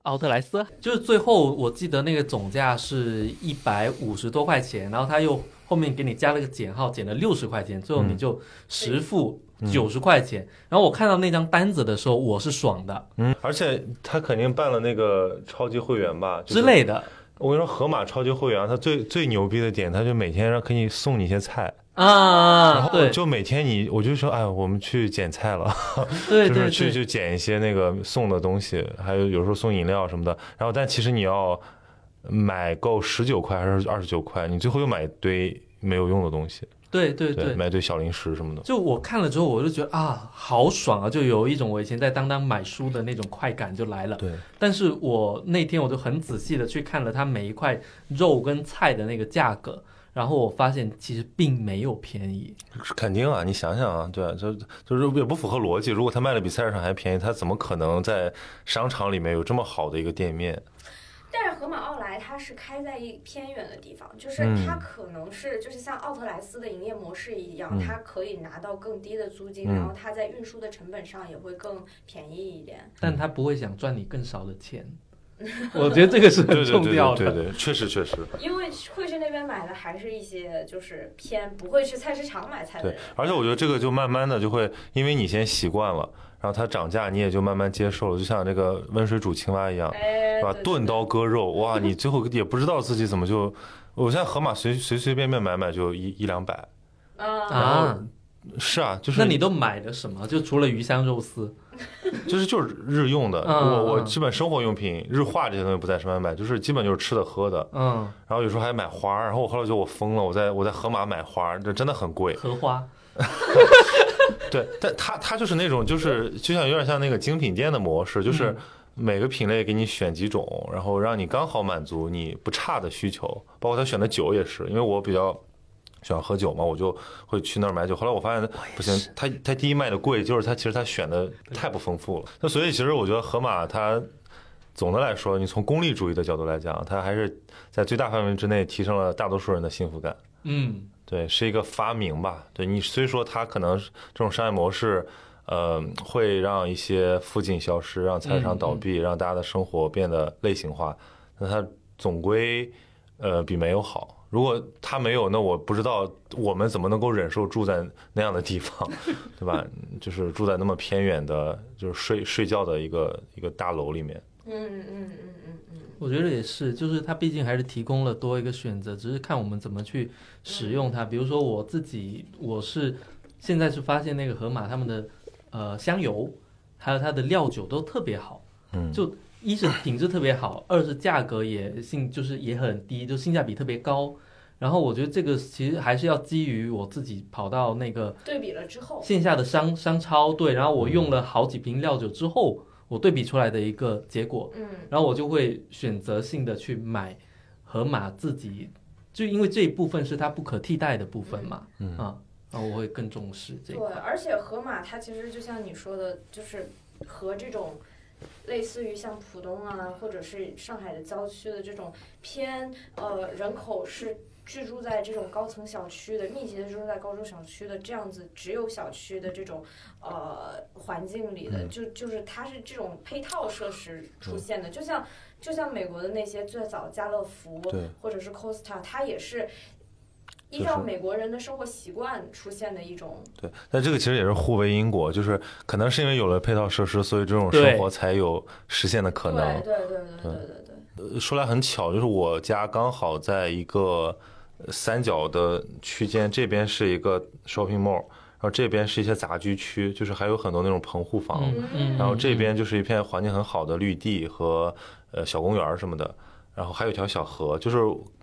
Speaker 3: 奥特莱斯，就是最后我记得那个总价是一百五十多块钱，然后他又后面给你加了个减号，减了六十块钱，最后你就实付
Speaker 1: 嗯。
Speaker 3: 九十块钱。然后我看到那张单子的时候，我是爽的。
Speaker 1: 嗯，而且他肯定办了那个超级会员吧，就是
Speaker 3: 之类的
Speaker 1: 我跟你说，盒马超级会员，它最最牛逼的点，它就每天让给你送你一些菜，啊然
Speaker 3: 啊，
Speaker 1: 后就每天你，我就说，哎，我们去捡菜了，就是去去捡一些那个送的东西，还有有时候送饮料什么的。然后，但其实你要买够十九块还是二十九块，你最后又买一堆没有用的东西，对，
Speaker 3: 对对对。
Speaker 1: 买一堆小零食什么的。
Speaker 3: 就我看了之后，我就觉得啊，好爽啊！就有一种我以前在当当买书的那种快感就来了。
Speaker 1: 对，
Speaker 3: 但是我那天我就很仔细的去看了它每一块肉跟菜的那个价格，然后我发现其实并没有便宜。
Speaker 1: 肯定啊，你想想啊，对啊，就就是也不符合逻辑。如果他卖的比菜市场还便宜，他怎么可能在商场里面有这么好的一个店面？
Speaker 2: 但是河马奥莱它是开在一偏远的地方，就是
Speaker 1: 嗯
Speaker 2: 它可能是就是像奥特莱斯的营业模式一样，
Speaker 1: 嗯
Speaker 2: 它可以拿到更低的租金，
Speaker 1: 嗯
Speaker 2: 然后它在运输的成本上也会更便宜一点。
Speaker 3: 但它不会想赚你更少的钱，我觉得这个是很重要的。
Speaker 1: 对对对，确实确实。
Speaker 2: 因为会去那边买的还是一些就是偏不会去菜市场买菜的
Speaker 1: 对
Speaker 2: 人。，
Speaker 1: 而且我觉得这个就慢慢的就会，因为你先习惯了，然后它涨价你也就慢慢接受了，就像这个温水煮青蛙一样，
Speaker 2: 哎，
Speaker 1: 是吧？
Speaker 2: 对
Speaker 1: 钝刀割肉，哇，你最后也不知道自己怎么就，我现在盒马随随随便便买买就一一两百，
Speaker 2: 啊，
Speaker 3: 啊，
Speaker 1: 是啊，就是
Speaker 3: 那你都买的什么？就除了鱼香肉丝，
Speaker 1: 就是就是日用的，我我基本生活用品、日化这些东西不在上面买，就是基本就是吃的喝的，
Speaker 3: 嗯，
Speaker 1: 然后有时候还买花，然后我后来觉得我疯了，我在我在盒马买花，这真的很贵。
Speaker 3: 荷花，
Speaker 1: 对，但他他就是那种就是就像有点像那个精品店的模式，就是
Speaker 3: 嗯
Speaker 1: 每个品类给你选几种，然后让你刚好满足你不差的需求。包括他选的酒也是，因为我比较喜欢喝酒嘛，我就会去那儿买酒。后来我发现不行，他他第一卖的贵，就是他其实他选的太不丰富了。那所以其实我觉得盒马它。总的来说，你从功利主义的角度来讲，它还是在最大范围之内提升了大多数人的幸福感。
Speaker 3: 嗯，
Speaker 1: 对，是一个发明吧。对你虽说它可能这种商业模式，呃，会让一些附近消失，让菜市场倒闭，让大家的生活变得类型化，那它总归呃比没有好。如果它没有，那我不知道我们怎么能够忍受住在那样的地方，对吧？就是住在那么偏远的，就是睡睡觉的一个一个大楼里面。
Speaker 2: 嗯嗯嗯嗯嗯，
Speaker 3: 我觉得也是，就是它毕竟还是提供了多一个选择，只是看我们怎么去使用它。比如说我自己，我是现在是发现那个盒马他们的呃香油，还有它的料酒都特别好，
Speaker 1: 嗯，
Speaker 3: 就一是品质特别好，二是价格也性就是也很低，就性价比特别高。然后我觉得这个其实还是要基于我自己跑到那个
Speaker 2: 对比了之后，
Speaker 3: 线下的商商超对，然后我用了好几瓶料酒之后，我对比出来的一个结果。
Speaker 2: 嗯。
Speaker 3: 然后我就会选择性的去买河马自己，就因为这一部分是它不可替代的部分嘛，
Speaker 1: 嗯。
Speaker 3: 啊，然后我会更重视这个
Speaker 2: 对，而且河马它其实就像你说的，就是和这种类似于像浦东啊，或者是上海的郊区的这种偏呃人口是居住在这种高层小区的、密集的居住在高层小区的这样子只有小区的这种呃环境里的，
Speaker 1: 嗯
Speaker 2: 就就是它是这种配套设施出现的，就像就像美国的那些最早家乐福或者是 Costa，它也是。依照美国人的生活习惯出现的一种
Speaker 1: 对，但这个其实也是互为因果，就是可能是因为有了配套设施，所以这种生活才有实现的可能。
Speaker 2: 对对对对对对对，
Speaker 1: 呃说来很巧，就是我家刚好在一个呃三角的区间，这边是一个 shopping mall，然后这边是一些杂居区，就是还有很多那种棚户房，然后这边就是一片环境很好的绿地和呃小公园什么的。然后还有一条小河，就是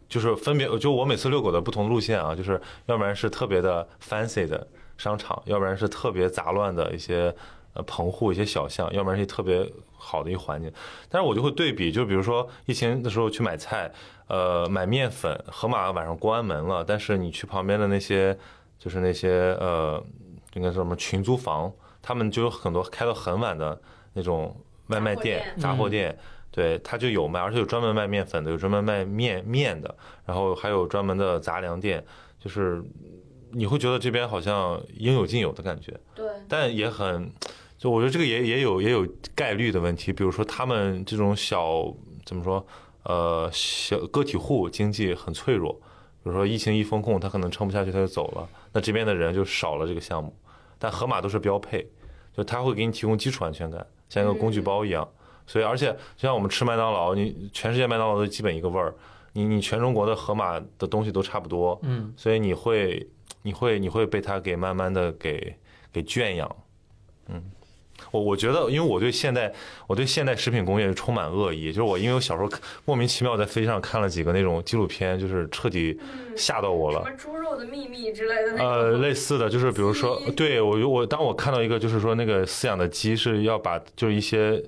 Speaker 1: 就是分别就我每次遛狗的不同路线啊，就是要不然是特别的 fancy 的商场，要不然是特别杂乱的一些呃棚户、一些小巷，要不然是特别好的一个环境。但是我就会对比，就比如说疫情的时候去买菜，呃，买面粉，盒马晚上关门了，但是你去旁边的那些就是那些呃，应该说什么群租房，他们就有很多开到很晚的那种外卖店、杂货店。对，他就有卖，而且有专门卖面粉的，有专门卖面面的，然后还有专门的杂粮店，就是你会觉得这边好像应有尽有的感觉。
Speaker 2: 对，
Speaker 1: 但也很，就我觉得这个也也有也有概率的问题，比如说他们这种小怎么说，呃，小个体户经济很脆弱，比如说疫情一封控，他可能撑不下去，他就走了，那这边的人就少了这个项目。但盒马都是标配，就他会给你提供基础安全感，像一个工具包一样。所以，而且就像我们吃麦当劳，你全世界麦当劳都基本一个味儿，你你全中国的盒马的东西都差不多，
Speaker 3: 嗯，
Speaker 1: 所以你会你会你会被它给慢慢的给给圈养，嗯，我我觉得，因为我对现代我对现代食品工业充满恶意，就是我因为我小时候莫名其妙在飞机上看了几个那种纪录片，就是彻底吓到我了，
Speaker 2: 什么猪肉的秘密之类的，
Speaker 1: 呃，类似的就是比如说，对我我当我看到一个就是说那个饲养的鸡是要把就是一些。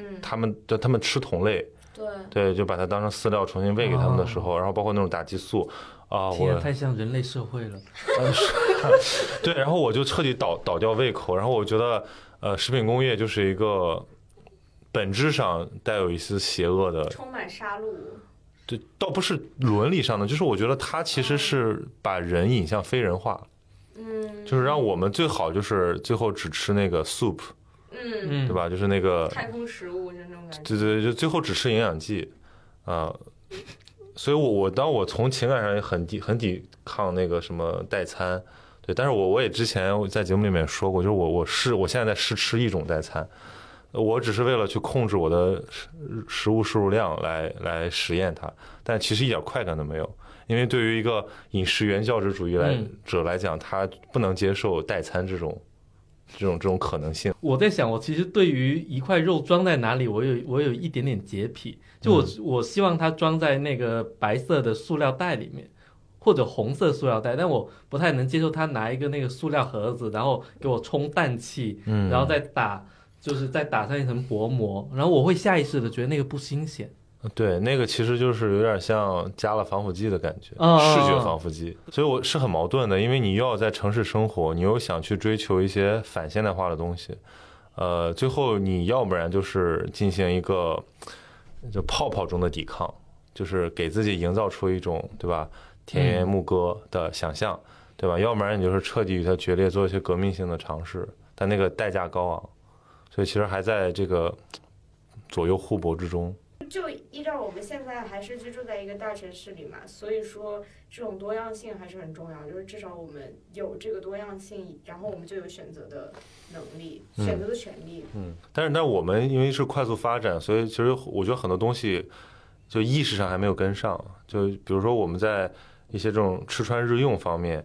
Speaker 2: 嗯，
Speaker 1: 他们的他们吃同类，
Speaker 2: 对
Speaker 1: 对，就把它当成饲料重新喂给他们的时候，然后包括那种打激素，啊，我
Speaker 3: 太像人类社会了，
Speaker 1: 对，然后我就彻底倒倒掉胃口，然后我觉得，呃，食品工业就是一个本质上带有一丝邪恶的，
Speaker 2: 充满杀戮，
Speaker 1: 对，倒不是伦理上的，就是我觉得它其实是把人引向非人化，
Speaker 2: 嗯，
Speaker 1: 就是让我们最好就是最后只吃那个 soup。
Speaker 2: 嗯，
Speaker 1: 对吧？就是那个
Speaker 2: 太空食物就那种感觉。
Speaker 1: 对对，就最后只吃营养剂，啊，所以我我当我从情感上也很抵很抵抗那个什么代餐，对，但是我我也之前在节目里面说过，就是我我试我现在在试吃一种代餐，我只是为了去控制我的食食物摄入量来来实验它，但其实一点快感都没有，因为对于一个饮食原教旨主义来者来讲，他不能接受代餐这种。这种这种可能性，
Speaker 3: 我在想，我其实对于一块肉装在哪里，我有我有一点点洁癖，就我我希望它装在那个白色的塑料袋里面，或者红色塑料袋，但我不太能接受他拿一个那个塑料盒子，然后给我充氮气，
Speaker 1: 嗯，
Speaker 3: 然后再打，就是再打上一层薄膜，然后我会下意识的觉得那个不新鲜。
Speaker 1: 对，那个其实就是有点像加了防腐剂的感觉，视觉防腐剂。所以我是很矛盾的，因为你又要在城市生活，你又想去追求一些反现代化的东西，呃，最后你要不然就是进行一个就泡泡中的抵抗，就是给自己营造出一种对吧田园牧歌的想象，对吧？要不然你就是彻底与它决裂，做一些革命性的尝试，但那个代价高昂，所以其实还在这个左右互搏之中。
Speaker 2: 就依照我们现在还是居住在一个大城市里嘛，所以说这种多样性还是很重要。就是至少我们有这个多样性，然后我们就有选择的能力、选择的权利。
Speaker 1: 嗯，但是但我们因为是快速发展，所以其实我觉得很多东西就意识上还没有跟上。就比如说我们在一些这种吃穿日用方面，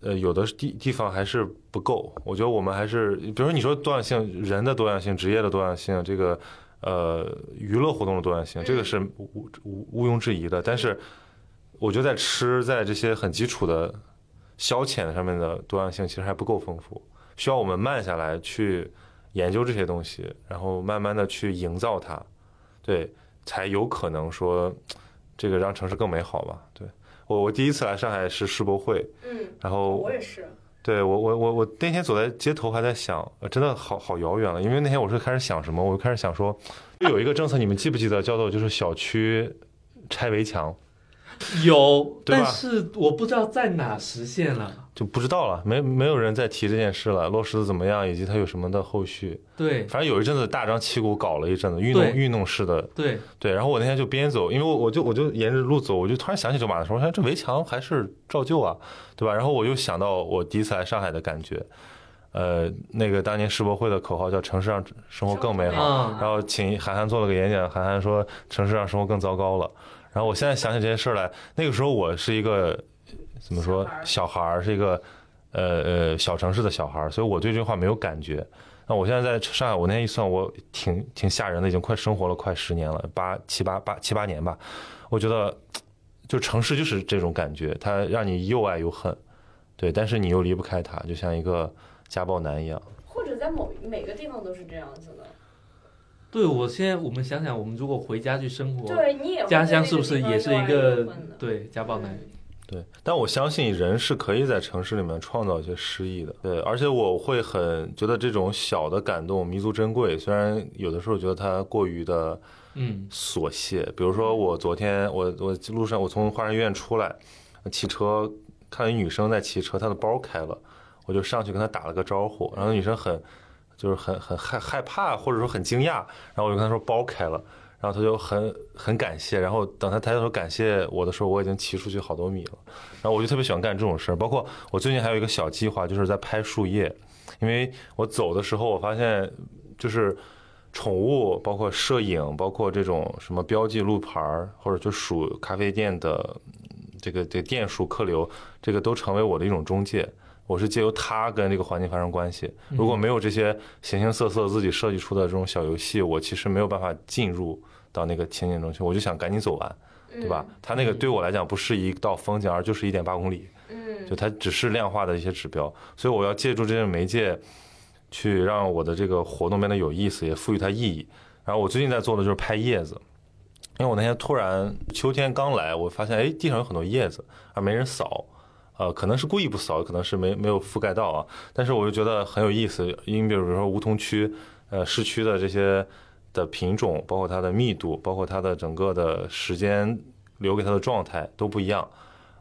Speaker 1: 呃，有的地地方还是不够。我觉得我们还是，比如说你说多样性，人的多样性、职业的多样性，这个。呃，娱乐活动的多样性，这个是毋毋毋庸置疑的。但是，我觉得在吃，在这些很基础的消遣上面的多样性，其实还不够丰富，需要我们慢下来去研究这些东西，然后慢慢的去营造它，对，才有可能说这个让城市更美好吧。对我，我第一次来上海是世博会，
Speaker 2: 嗯，
Speaker 1: 然后
Speaker 2: 我也是。
Speaker 1: 对我我我我那天走在街头还在想，真的好好遥远了。因为那天我是开始想什么，我就开始想说，有一个政策你们记不记得，叫做就是小区拆围墙。
Speaker 3: 有，但是我不知道在哪实现了，
Speaker 1: 就不知道了，没没有人再提这件事了，落实的怎么样，以及它有什么的后续。
Speaker 3: 对，
Speaker 1: 反正有一阵子大张旗鼓搞了一阵子，运动运动式的。
Speaker 3: 对
Speaker 1: 对，然后我那天就边走，因为我我就我就沿着路走，我就突然想起这马的时候，我想这围墙还是照旧啊，对吧？然后我又想到我第一次来上海的感觉，呃，那个当年世博会的口号叫“城市让生活更美好”，然后请韩寒做了个演讲，韩寒说“城市让生活更糟糕了”。然后我现在想起这些事儿来，那个时候我是一个怎么说小孩儿，是一个呃呃小城市的小孩儿，所以我对这句话没有感觉。那我现在在上海，我那天一算，我挺挺吓人的，已经快生活了快十年了，八七八八七八年吧。我觉得，就城市就是这种感觉，它让你又爱又恨，对，但是你又离不开它，就像一个家暴男一样。
Speaker 2: 或者在某每个地方都是这样子的。
Speaker 3: 对，我现在我们想想，我们如果回家去生活，
Speaker 2: 对你也
Speaker 3: 家乡是不是也是一个对家暴男？
Speaker 2: 嗯
Speaker 1: 对，但我相信人是可以在城市里面创造一些诗意的。对，而且我会很觉得这种小的感动弥足珍贵，虽然有的时候觉得它过于的
Speaker 3: 嗯
Speaker 1: 琐屑。比如说，我昨天我我路上我从花园医院出来，骑车看一女生在骑车，她的包开了，我就上去跟她打了个招呼，然后女生很就是很很害害怕或者说很惊讶，然后我就跟她说包开了。然后他就很很感谢，然后等他抬头感谢我的时候，我已经骑出去好多米了。然后我就特别喜欢干这种事儿，包括我最近还有一个小计划，就是在拍树叶，因为我走的时候，我发现就是宠物，包括摄影，包括这种什么标记路牌儿，或者就数咖啡店的嗯这个这个店数客流，这个都成为我的一种中介。我是借由它跟这个环境发生关系。如果没有这些形形色色自己设计出的这种小游戏，我其实没有办法进入到那个情景中去。我就想赶紧走完，对吧？它那个对我来讲不是一道风景，而就是一点八公里。
Speaker 2: 嗯，
Speaker 1: 就它只是量化的一些指标，所以我要借助这些媒介，去让我的这个活动变得有意思，也赋予它意义。然后我最近在做的就是拍叶子，因为我那天突然秋天刚来，我发现哎地上有很多叶子，而没人扫，呃，可能是故意不扫，可能是没没有覆盖到啊。但是我就觉得很有意思，因为比如说梧桐区，呃，市区的这些的品种，包括它的密度，包括它的整个的时间留给它的状态都不一样。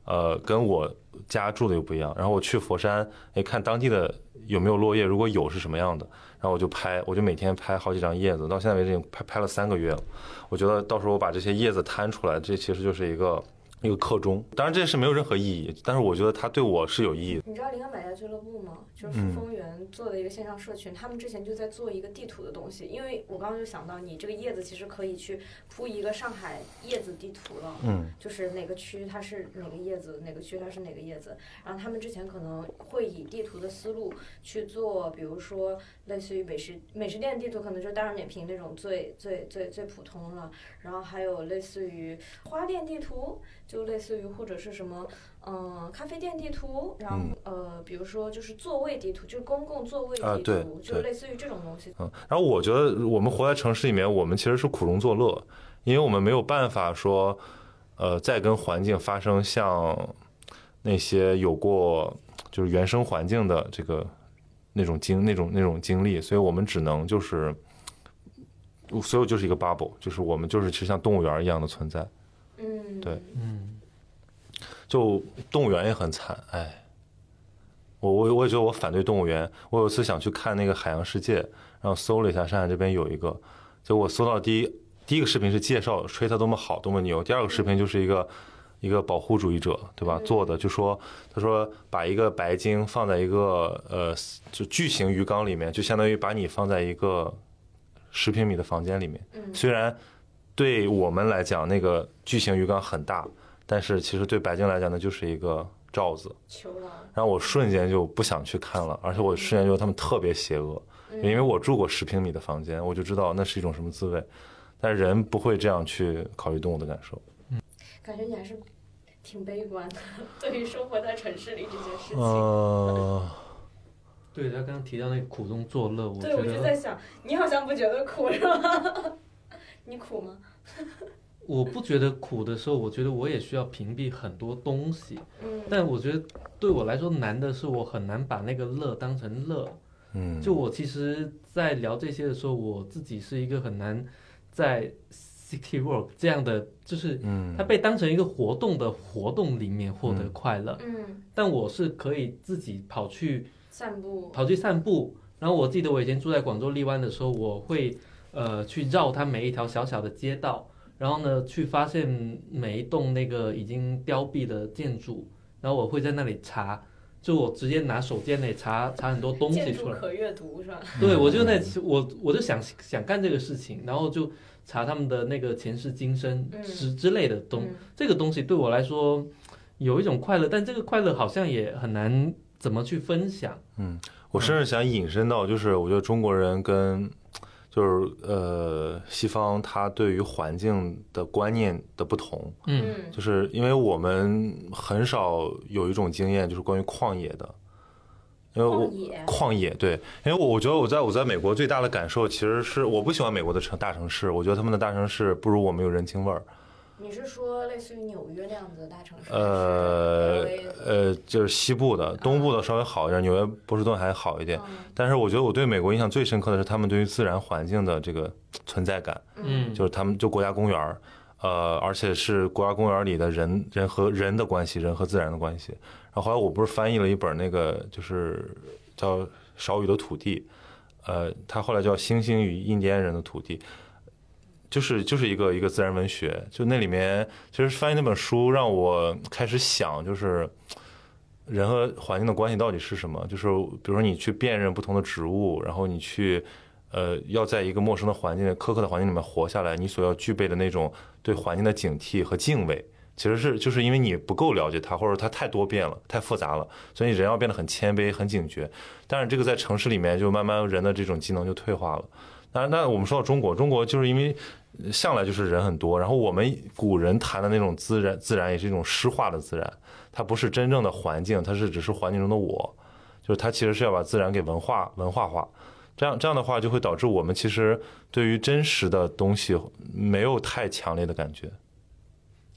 Speaker 1: 呃，跟我家住的又不一样。然后我去佛山，哎，看当地的有没有落叶，如果有是什么样的，然后我就拍，我就每天拍好几张叶子，到现在为止已经拍拍了三个月了。我觉得到时候我把这些叶子摊出来，这其实就是一个一个课钟。当然这是没有任何意义，但是我觉得它对我是有意义的。
Speaker 2: 你知道灵感买家俱乐部吗？就是
Speaker 1: 嗯
Speaker 2: 富丰园做的一个线上社群，他们之前就在做一个地图的东西。因为我刚刚就想到，你这个叶子其实可以去铺一个上海叶子地图了。
Speaker 1: 嗯
Speaker 2: 就是哪个区它是哪个叶子，哪个区它是哪个叶子。然后他们之前可能会以地图的思路去做，比如说类似于美食美食店地图，可能就大众点评那种最最最最普通了。然后还有类似于花店地图，就类似于或者是什么。嗯，咖啡店地图，然后、呃，比如说就是座位地图，就是公共座位地图，
Speaker 1: 啊对
Speaker 2: 就类似于这种东西。
Speaker 1: 嗯。然后我觉得我们活在城市里面，我们其实是苦中作乐，因为我们没有办法说，呃，再跟环境发生像那些有过就是原生环境的这个那种经那种那种经历，所以我们只能就是，所有就是一个 bubble，就是我们就是其实像动物园一样的存在。
Speaker 2: 嗯，
Speaker 1: 对。
Speaker 3: 嗯，
Speaker 1: 就动物园也很惨，哎，我我我也觉得我反对动物园。我有一次想去看那个海洋世界，然后搜了一下上海这边有一个，就我搜到第一第一个视频是介绍吹它多么好多么牛，第二个视频就是一个一个保护主义者对吧？
Speaker 2: 嗯。
Speaker 1: 做的，就说他说把一个白鲸放在一个呃就巨型鱼缸里面，就相当于把你放在一个十平米的房间里面，
Speaker 2: 嗯。
Speaker 1: 虽然对我们来讲那个巨型鱼缸很大，但是其实对白鲸来讲，那就是一个罩子。然后我瞬间就不想去看了，而且我瞬间觉得他们特别邪恶，
Speaker 2: 嗯
Speaker 1: 因为我住过十平米的房间，我就知道那是一种什么滋味。但是人不会这样去考虑动物的感受。
Speaker 2: 嗯感觉你还是挺悲观的，对于生活在城市里这件事情。
Speaker 1: 呃，
Speaker 3: 对他刚刚提到那个苦中作乐，我
Speaker 2: 对，我就在想，你好像不觉得苦是吧？你苦吗？
Speaker 3: 我不觉得苦的时候，我觉得我也需要屏蔽很多东西，
Speaker 2: 嗯，
Speaker 3: 但我觉得对我来说难的是，我很难把那个乐当成乐。
Speaker 1: 嗯，
Speaker 3: 就我其实，在聊这些的时候，我自己是一个很难在 city work 这样的，就是
Speaker 1: 嗯，
Speaker 3: 它被当成一个活动的活动里面获得快乐，
Speaker 2: 嗯，
Speaker 3: 但我是可以自己跑去
Speaker 2: 散步，
Speaker 3: 跑去散步。然后我记得我以前住在广州荔湾的时候，我会呃去绕它每一条小小的街道，然后呢去发现每一栋那个已经凋敝的建筑，然后我会在那里查，就我直接拿手机在那里查查很多东西出来。
Speaker 2: 建筑可阅读是吧？
Speaker 3: 对，我就那我我就想想干这个事情，然后就查他们的那个前世今生
Speaker 2: 嗯
Speaker 3: 之之类的东，
Speaker 2: 嗯
Speaker 3: 这个东西对我来说有一种快乐，但这个快乐好像也很难怎么去分享。
Speaker 1: 嗯我甚至想引申到，就是我觉得中国人跟就是呃西方，他对于环境的观念的不同，
Speaker 3: 嗯。
Speaker 2: 嗯，
Speaker 1: 就是因为我们很少有一种经验，就是关于旷野的，因为我
Speaker 2: 旷野。
Speaker 1: 旷野对，因为我我觉得我在我在美国最大的感受其实是我不喜欢美国的城大城市，我觉得他们的大城市不如我们有人情味儿。
Speaker 2: 你是说类似于纽约那样子的大城市？
Speaker 1: 呃呃，就是西部的，东部的稍微好一点，纽约、波士顿还好一点。
Speaker 2: 嗯
Speaker 1: 但是我觉得我对美国印象最深刻的是他们对于自然环境的这个存在感，
Speaker 3: 嗯
Speaker 1: 就是他们就国家公园儿，呃，而且是国家公园里的人人和人的关系，人和自然的关系。然后后来我不是翻译了一本那个就是叫《少雨的土地》，呃，它后来叫《星星与印第安人的土地》。就是就是一个一个自然文学，就那里面其实翻译那本书让我开始想，就是人和环境的关系到底是什么？就是比如说你去辨认不同的植物，然后你去呃要在一个陌生的环境、苛刻的环境里面活下来，你所要具备的那种对环境的警惕和敬畏，其实是就是因为你不够了解它，或者它太多变了、太复杂了，所以人要变得很谦卑、很警觉。但是这个在城市里面，就慢慢人的这种技能就退化了。那那我们说到中国，中国就是因为向来就是人很多，然后我们古人谈的那种自然，自然也是一种诗化的自然，它不是真正的环境，它是只是环境中的我，就是它其实是要把自然给文化文化化，这样这样的话就会导致我们其实对于真实的东西没有太强烈的感觉。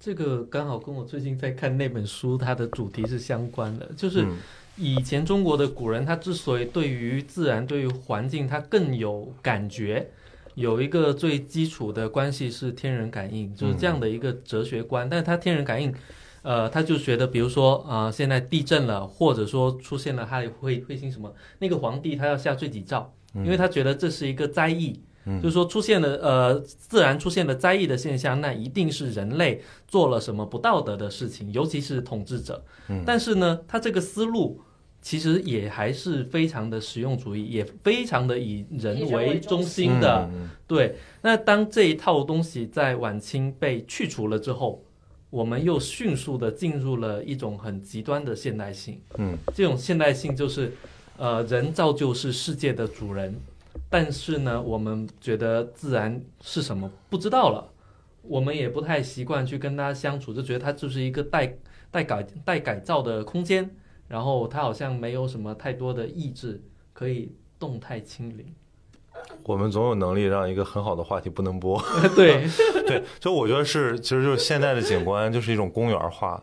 Speaker 3: 这个刚好跟我最近在看那本书，它的主题是相关的，就是
Speaker 1: 嗯
Speaker 3: 以前中国的古人，他之所以对于自然、对于环境，他更有感觉，有一个最基础的关系是天人感应，就是这样的一个哲学观。但是他天人感应，呃，他就觉得，比如说啊、呃现在地震了，或者说出现了哈利彗彗星什么，那个皇帝他要下罪己诏，因为他觉得这是一个灾异。
Speaker 1: 嗯
Speaker 3: 就是说出现了呃自然出现了灾异的现象，那一定是人类做了什么不道德的事情，尤其是统治者。
Speaker 1: 嗯
Speaker 3: 但是呢，他这个思路其实也还是非常的实用主义，也非常的以人为中
Speaker 2: 为中
Speaker 3: 心的。
Speaker 1: 嗯
Speaker 3: 对，那当这一套东西在晚清被去除了之后，我们又迅速的进入了一种很极端的现代性。
Speaker 1: 嗯
Speaker 3: 这种现代性就是，呃，人造就是世界的主人，但是呢，我们觉得自然是什么不知道了，我们也不太习惯去跟它相处，就觉得它就是一个待待改待改造的空间，然后它好像没有什么太多的意志可以动态清零。
Speaker 1: 我们总有能力让一个很好的话题不能播。
Speaker 3: 对，
Speaker 1: 对，就我觉得是，其实就是现在的景观就是一种公园化。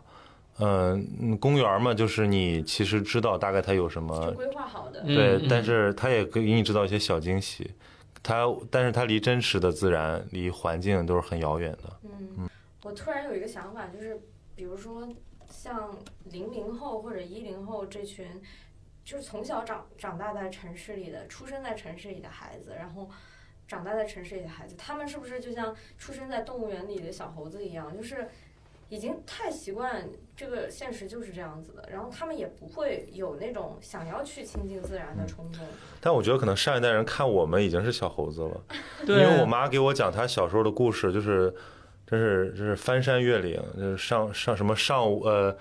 Speaker 1: 嗯、嗯，公园嘛，就是你其实知道大概它有什么，
Speaker 2: 规划好的。
Speaker 3: 嗯
Speaker 1: 对，
Speaker 3: 嗯
Speaker 1: 但是它也给你制造一些小惊喜。它，但是它离真实的自然、离环境都是很遥远的。
Speaker 2: 嗯，我突然有一个想法，就是比如说像零零后或者一零后这群，就是从小长长大在城市里的、出生在城市里的孩子，然后长大在城市里的孩子，他们是不是就像出生在动物园里的小猴子一样，就是已经太习惯这个现实就是这样子的，然后他们也不会有那种想要去亲近自然的冲动。
Speaker 1: 但我觉得可能上一代人看我们已经是小猴子了，因，为我妈给我讲她小时候的故事，就是真是真是翻山越岭，就是上上什么上午呃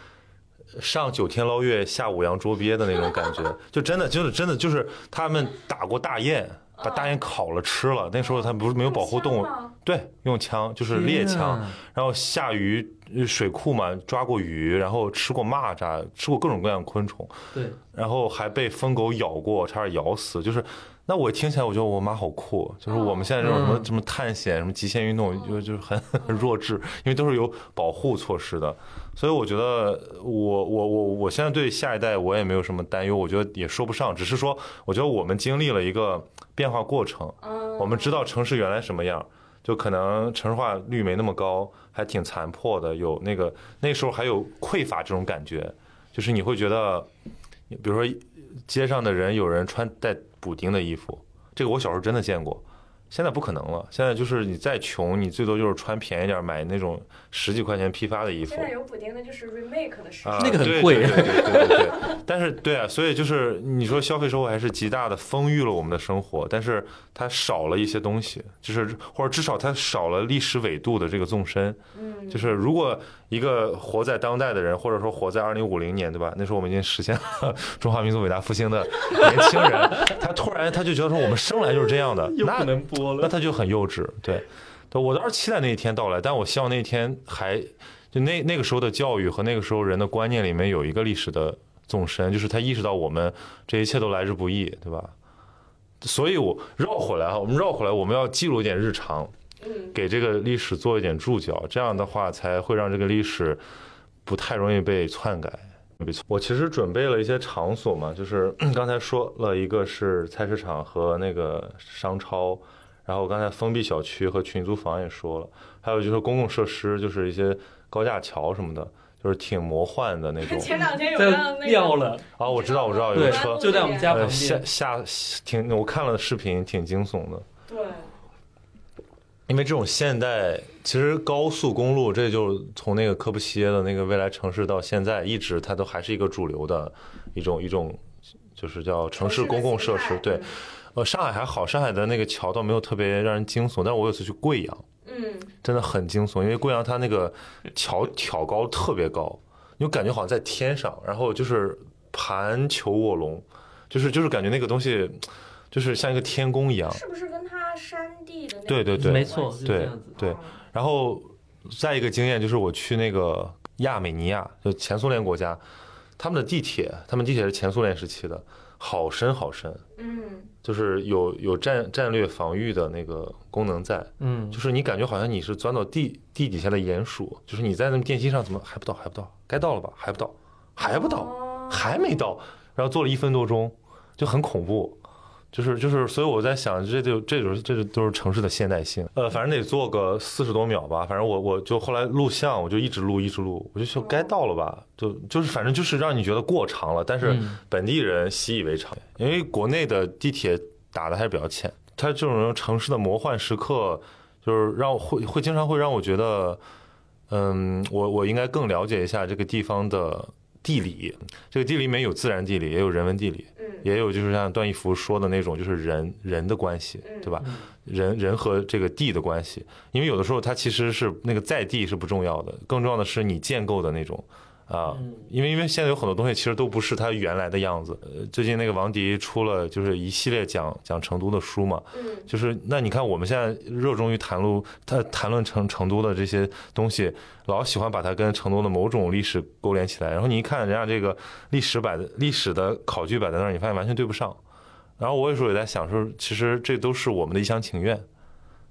Speaker 1: 上九天捞月，下五洋捉鳖的那种感觉，就真的就是真的就是他们打过大雁，把大雁烤了吃了。那时候他们不是没有保护动物对，用枪就是猎枪，然后下鱼呃水库嘛，抓过鱼，然后吃过蚂蚱，吃过各种各样的昆虫。
Speaker 3: 对，
Speaker 1: 然后还被疯狗咬过，差点咬死。就是，那我听起来我觉得我妈好酷，就是我们现在这种什么
Speaker 3: 嗯
Speaker 1: 什么探险、什么极限运动，就就是很很弱智，因为都是有保护措施的。所以我觉得我我我我现在对下一代我也没有什么担忧，我觉得也说不上，只是说我觉得我们经历了一个变化过程，
Speaker 2: 嗯，
Speaker 1: 我们知道城市原来什么样。就可能城市化率没那么高，还挺残破的，有那个那时候还有匮乏这种感觉，就是你会觉得，比如说街上的人有人穿带补丁的衣服，这个我小时候真的见过，现在不可能了，现在就是你再穷，你最多就是穿便宜点，买那种十几块钱批发的衣服。
Speaker 2: 现在有补丁的就是 remake 的时
Speaker 1: 啊，
Speaker 3: 那个很贵
Speaker 1: 对对对 对对对。但是对啊，所以就是你说消费生活还是极大的丰裕了我们的生活，但是它少了一些东西，就是或者至少它少了历史纬度的这个纵深。
Speaker 2: 嗯，
Speaker 1: 就是如果一个活在当代的人，或者说活在二零五零年，对吧？那时候我们已经实现了 中华民族伟大复兴的年轻人，他突然他就觉得说我们生来就是这样的，那
Speaker 3: 不能播
Speaker 1: 那他就很幼稚。对我倒是期待那一天到来，但我希望那一天还就那那个时候的教育和那个时候人的观念里面有一个历史的纵深，就是他意识到我们这一切都来之不易，对吧？所以我绕回来哈，我们绕回来，我们要记录一点日常，
Speaker 2: 嗯，
Speaker 1: 给这个历史做一点注脚，这样的话才会让这个历史不太容易被篡改。我其实准备了一些场所嘛，就是 刚才说了一个是菜市场和那个商超，然后我刚才封闭小区和群租房也说了，还有就是公共设施，就是一些高架桥什么的，就是挺魔幻的那种。
Speaker 2: 前两天有
Speaker 3: 在
Speaker 2: 让那个
Speaker 3: 撂了，
Speaker 1: 啊，我知道，我知道有个车，
Speaker 3: 就在我们家旁
Speaker 1: 呃，下。下挺，我看了视频，挺惊悚的。
Speaker 2: 对，
Speaker 1: 因为这种现代，其实高速公路，这就从那个科布西耶的那个未来城市到现在，一直它都还是一个主流的一种一种，就是叫城市公共设施。对，呃，上海还好，上海的那个桥倒没有特别让人惊悚，但是我有次去贵阳，
Speaker 2: 嗯，
Speaker 1: 真的很惊悚，因为贵阳它那个桥 挑高特别高，你就感觉好像在天上，然后就是盘球卧龙，就是就是感觉那个东西就是像一个天宫一样。
Speaker 2: 是不是跟它山地的那个
Speaker 1: 对对对
Speaker 3: 没错。
Speaker 1: 对
Speaker 2: 哦
Speaker 1: 然后再一个经验就是我去那个亚美尼亚，就前苏联国家，他们的地铁，他们地铁是前苏联时期的，好深好深，
Speaker 2: 嗯，
Speaker 1: 就是有有战战略防御的那个功能在，
Speaker 3: 嗯，
Speaker 1: 就是你感觉好像你是钻到地地底下的鼹鼠，就是你在那个电梯上怎么还不到还不到，该到了吧还不到还不到
Speaker 2: 哦。
Speaker 1: 还没到，然后坐了一分多钟，就很恐怖。就是就是，所以我在想，这就这就是这就都是城市的现代性。呃，反正得做个四十多秒吧。反正我我就后来录像，我就一直录一直录，我就说该到了吧，就就是反正就是让你觉得过长了，但是
Speaker 3: 嗯
Speaker 1: 本地人习以为常，因为国内的地铁打的还是比较浅。它这种城市的魔幻时刻，就是让我会会经常会让我觉得，嗯，我我应该更了解一下这个地方的地理。这个地理里面有自然地理，也有人文地理。
Speaker 2: 嗯
Speaker 1: 也有就是像段义孚说的那种，就是人人的关系，对吧？人人和这个地的关系，因为有的时候它其实是那个在地是不重要的，更重要的是你建构的那种啊，因为因为现在有很多东西其实都不是它原来的样子。呃，最近那个王迪出了就是一系列讲讲成都的书嘛，
Speaker 2: 嗯
Speaker 1: 就是那你看我们现在热衷于谈论他谈论成成都的这些东西，老喜欢把它跟成都的某种历史勾连起来，然后你一看人家这个历史摆的历史的考据摆在那儿，你发现完全对不上。然后我有时候也在想说，其实这都是我们的一厢情愿，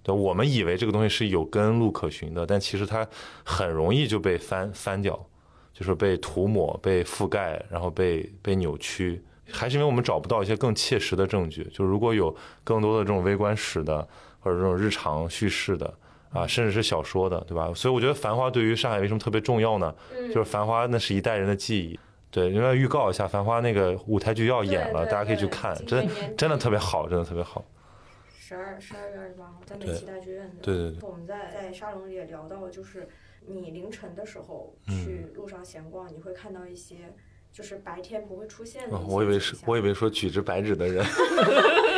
Speaker 1: 对，我们以为这个东西是有根路可循的，但其实它很容易就被翻翻掉，就是被涂抹、被覆盖，然后被被扭曲。还是因为我们找不到一些更切实的证据。就如果有更多的这种微观史的，或者这种日常叙事的啊，甚至是小说的，对吧？所以我觉得《繁花》对于上海为什么特别重要呢？
Speaker 2: 嗯，
Speaker 1: 就是《繁花》那是一代人的记忆。对，因为预告一下，《繁花》那个舞台剧要演了，
Speaker 2: 对对
Speaker 1: 大家可以去看，真
Speaker 2: 年年底
Speaker 1: 真的特别好，真的特别好。
Speaker 2: 十二十二月二十八号在美
Speaker 1: 对
Speaker 2: 琪大剧院的。
Speaker 1: 对对对
Speaker 2: 我们在在沙龙里也聊到，就是你凌晨的时候
Speaker 1: 嗯。
Speaker 2: 去路上闲逛，你会看到一些就是白天不会出现的
Speaker 1: 我以为是我以为说举着白纸的人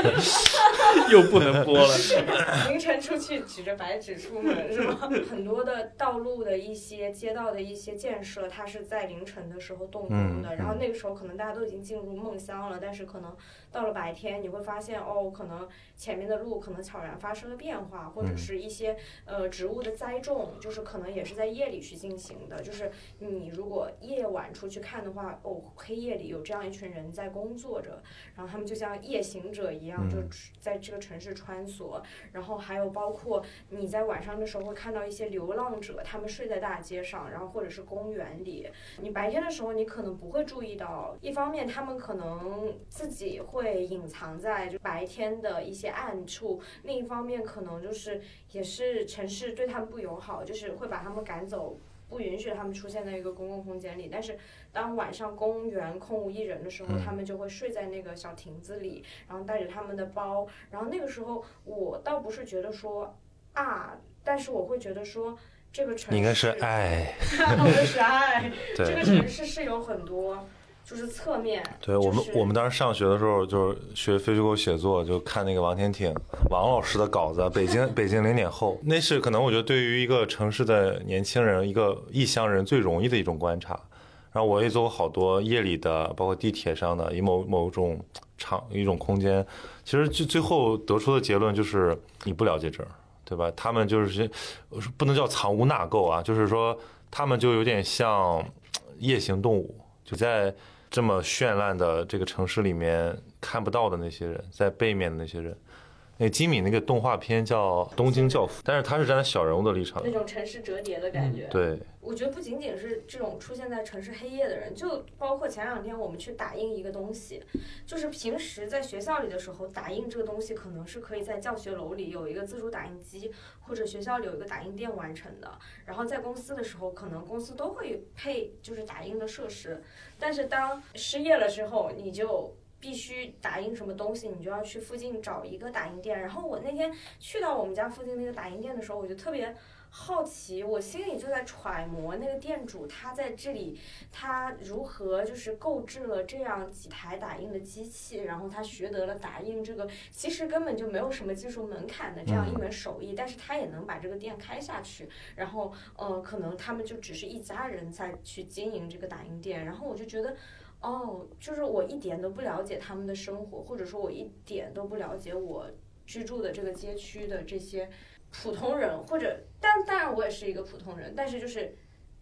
Speaker 3: 又不能播了。
Speaker 2: 凌晨出去举着白纸出门是吗？很多的道路的一些街道的一些建设，它是在凌晨的时候动工的，
Speaker 1: 嗯
Speaker 2: 然后那个时候可能大家都已经进入梦乡了，但是可能到了白天，你会发现哦，可能前面的路可能悄然发生了变化，或者
Speaker 1: 嗯
Speaker 2: 是一些呃植物的栽种，就是可能也是在夜里去进行的。就是你如果夜晚出去看的话，哦，黑夜里有这样一群人在工作着，然后他们就像夜行者一样，就
Speaker 1: 嗯
Speaker 2: 在这个城市穿梭。然后还有包括你在晚上的时候会看到一些流浪者，他们睡在大街上，然后或者是公园里。你白天的时候你可能不会注意到，一方面他们可能自己会隐藏在就白天的一些暗处，另一方面可能就是也是城市对他们不友好，就是会把他们赶走。不允许他们出现在一个公共空间里。但是当晚上公园空无一人的时候，他们就会睡在那个小亭子里，然后带着他们的包。然后那个时候，我倒不是觉得说啊，但是我会觉得说这个城市
Speaker 1: 应该是爱，
Speaker 2: 我是爱。这个城市是有很多就是侧面。
Speaker 1: 对，我们
Speaker 2: 就是
Speaker 1: 我们当时上学的时候，就是学非虚构写作，就看那个王天挺王老师的稿子，《北京北京零点后》，那是可能我觉得对于一个城市的年轻人，一个异乡人最容易的一种观察。然后我也做过好多夜里的，包括地铁上的，以某某种场一种空间，其实最最后得出的结论就是你不了解这儿，对吧？他们就是不能叫藏污纳垢啊，就是说他们就有点像夜行动物，就在这么绚烂的这个城市里面看不到的那些人，在背面的那些人。那金敏那个动画片叫《东京教父》，但是他是站在小人物的立场
Speaker 2: 那，种城市折叠的感觉，
Speaker 1: 对，
Speaker 2: 我觉得不仅仅是这种出现在城市黑夜的人，就包括前两天我们去打印一个东西，就是平时在学校里的时候，打印这个东西可能是可以在教学楼里有一个自主打印机，或者学校里有一个打印店完成的。然后在公司的时候，可能公司都会配就是打印的设施，但是当失业了之后，你就。必须打印什么东西，你就要去附近找一个打印店。然后我那天去到我们家附近那个打印店的时候，我就特别好奇，我心里就在揣摩那个店主他在这里，他如何就是购置了这样几台打印的机器，然后他学得了打印这个其实根本就没有什么技术门槛的这样一门手艺，但是他也能把这个店开下去。然后呃，可能他们就只是一家人在去经营这个打印店，然后我就觉得。哦，就是我一点都不了解他们的生活，或者说我一点都不了解我居住的这个街区的这些普通人，或者，但当然我也是一个普通人，但是就是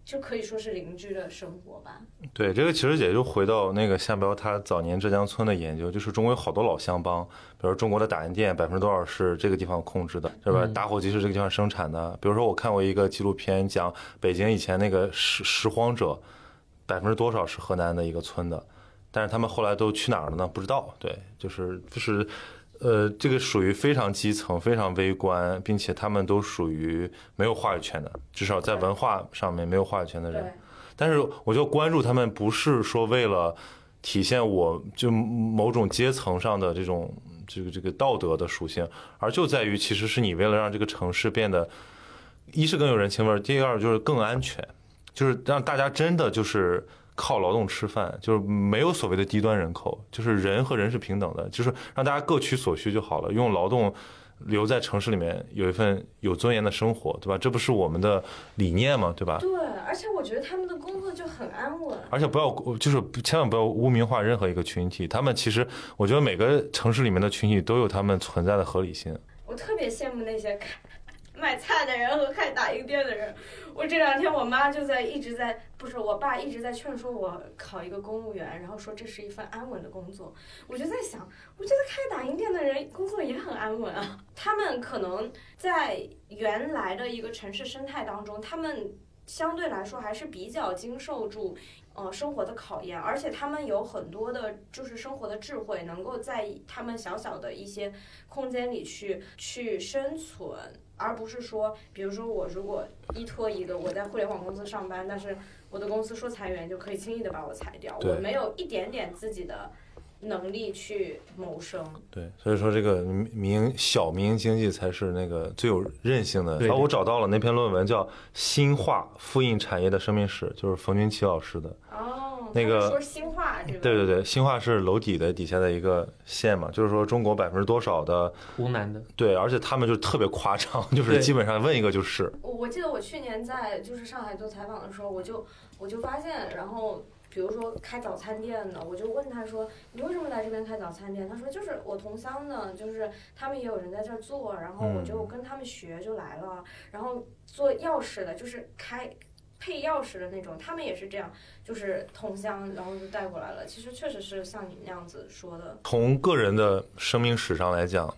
Speaker 2: 就可以说是邻居的生活吧。
Speaker 1: 对，这个其实也就回到那个夏彪他早年浙江村的研究，就是中国有好多老乡帮，比如中国的打印店百分之多少是这个地方控制的，是吧？打火机是这个地方生产的。比如说我看过一个纪录片，讲北京以前那个拾拾荒者，百分之多少是河南的一个村的，但是他们后来都去哪儿了呢？不知道。对，就是就是。呃，这个属于非常基层、非常微观，并且他们都属于没有话语权的，至少在文化上面没有话语权的人。但是我就关注他们，不是说为了体现我就某种阶层上的这种这个这个道德的属性，而就在于其实是你为了让这个城市变得，一是更有人情味儿，第二就是更安全，就是让大家真的就是靠劳动吃饭，就是没有所谓的低端人口，就是人和人是平等的，就是让大家各取所需就好了，用劳动。留在城市里面有一份有尊严的生活，对吧？这不是我们的理念吗？对吧？
Speaker 2: 对，而且我觉得他们的工作就很安稳。
Speaker 1: 而且不要，就是千万不要污名化任何一个群体。他们其实，我觉得每个城市里面的群体都有他们存在的合理性。
Speaker 2: 我特别羡慕那些开卖菜的人和开打印店的人。我这两天我妈就在一直在，不是我爸一直在劝说我考一个公务员，然后说这是一份安稳的工作。我就在想，我觉得开打印店的人工作也很安稳啊。他们可能在原来的一个城市生态当中，他们相对来说还是比较经受住。呃，生活的考验，而且他们有很多的，就是生活的智慧，能够在他们小小的一些空间里去去生存，而不是说，比如说我如果依托一个我在互联网公司上班，但是我的公司说裁员就可以轻易的把我裁掉，我没有一点点自己的能力去谋生。
Speaker 1: 对，所以说这个民小民营经济才是那个最有韧性的。
Speaker 3: 对
Speaker 1: 然后我找到了那篇论文叫《新化复印产业的生命史》，就是冯军奇老师的。
Speaker 2: 哦，
Speaker 1: 那个
Speaker 2: 说新化这个，
Speaker 1: 对对对，新化是楼底的底下的一个县嘛，就是说中国百分之多少的
Speaker 3: 湖南的，
Speaker 1: 对，而且他们就特别夸张，就是基本上问一个就是。
Speaker 2: 我我记得我去年在就是上海做采访的时候，我就我就发现，然后比如说开早餐店的，我就问他说：“你为什么来这边开早餐店？”他说：“就是我同乡的，就是他们也有人在这儿做，然后我就跟他们学就来了。然后做钥匙的，就是开配钥匙的那种，他们也是这样，就是同乡，然后就带过来了。其实确实是像你那样子说的，
Speaker 1: 从个人的生命史上来讲，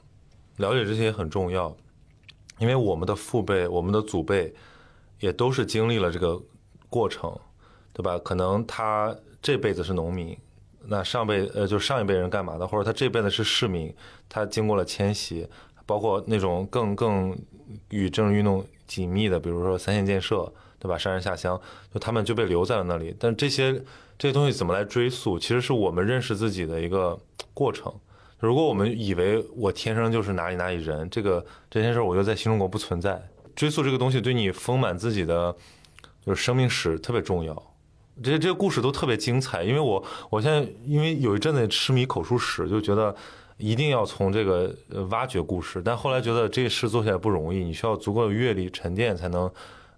Speaker 1: 了解这些很重要，因为我们的父辈、我们的祖辈也都是经历了这个过程，对吧？可能他这辈子是农民，那上辈呃就上一辈人干嘛的，或者他这辈子是市民，他经过了迁徙，包括那种更更与政治运动紧密的，比如说三线建设，对吧？上山下乡，就他们就被留在了那里。但这些这些东西怎么来追溯？其实是我们认识自己的一个过程。如果我们以为我天生就是哪里哪里人，这个这件事儿我觉得在新中国不存在。追溯这个东西对你丰满自己的就是生命史特别重要。这些这些故事都特别精彩，因为我我现在因为有一阵子痴迷口述史，就觉得一定要从这个挖掘故事。但后来觉得这事做起来不容易，你需要足够的阅历沉淀才能。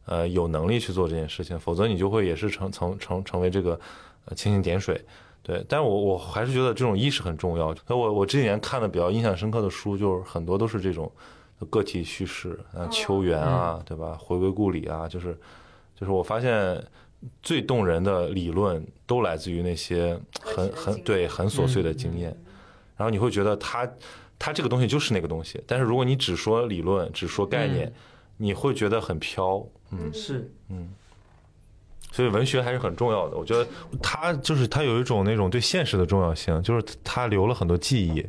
Speaker 1: 呃，有能力去做这件事情，否则你就会也是成成成成为这个呃蜻蜓点水，对。但是我我还是觉得这种意识很重要。那我我这几年看的比较印象深刻的书，就是很多都是这种个体叙事，啊，秋园啊，对吧？回归故里啊，就是就是我发现最动人的理论都来自于那些很很对很琐碎的经验，然后你会觉得它它这个东西就是那个东西。但是如果你只说理论，只说概念，你会觉得很飘。嗯，
Speaker 3: 是，
Speaker 1: 嗯，所以文学还是很重要的。我觉得他就是他有一种那种对现实的重要性，就是他留了很多记忆。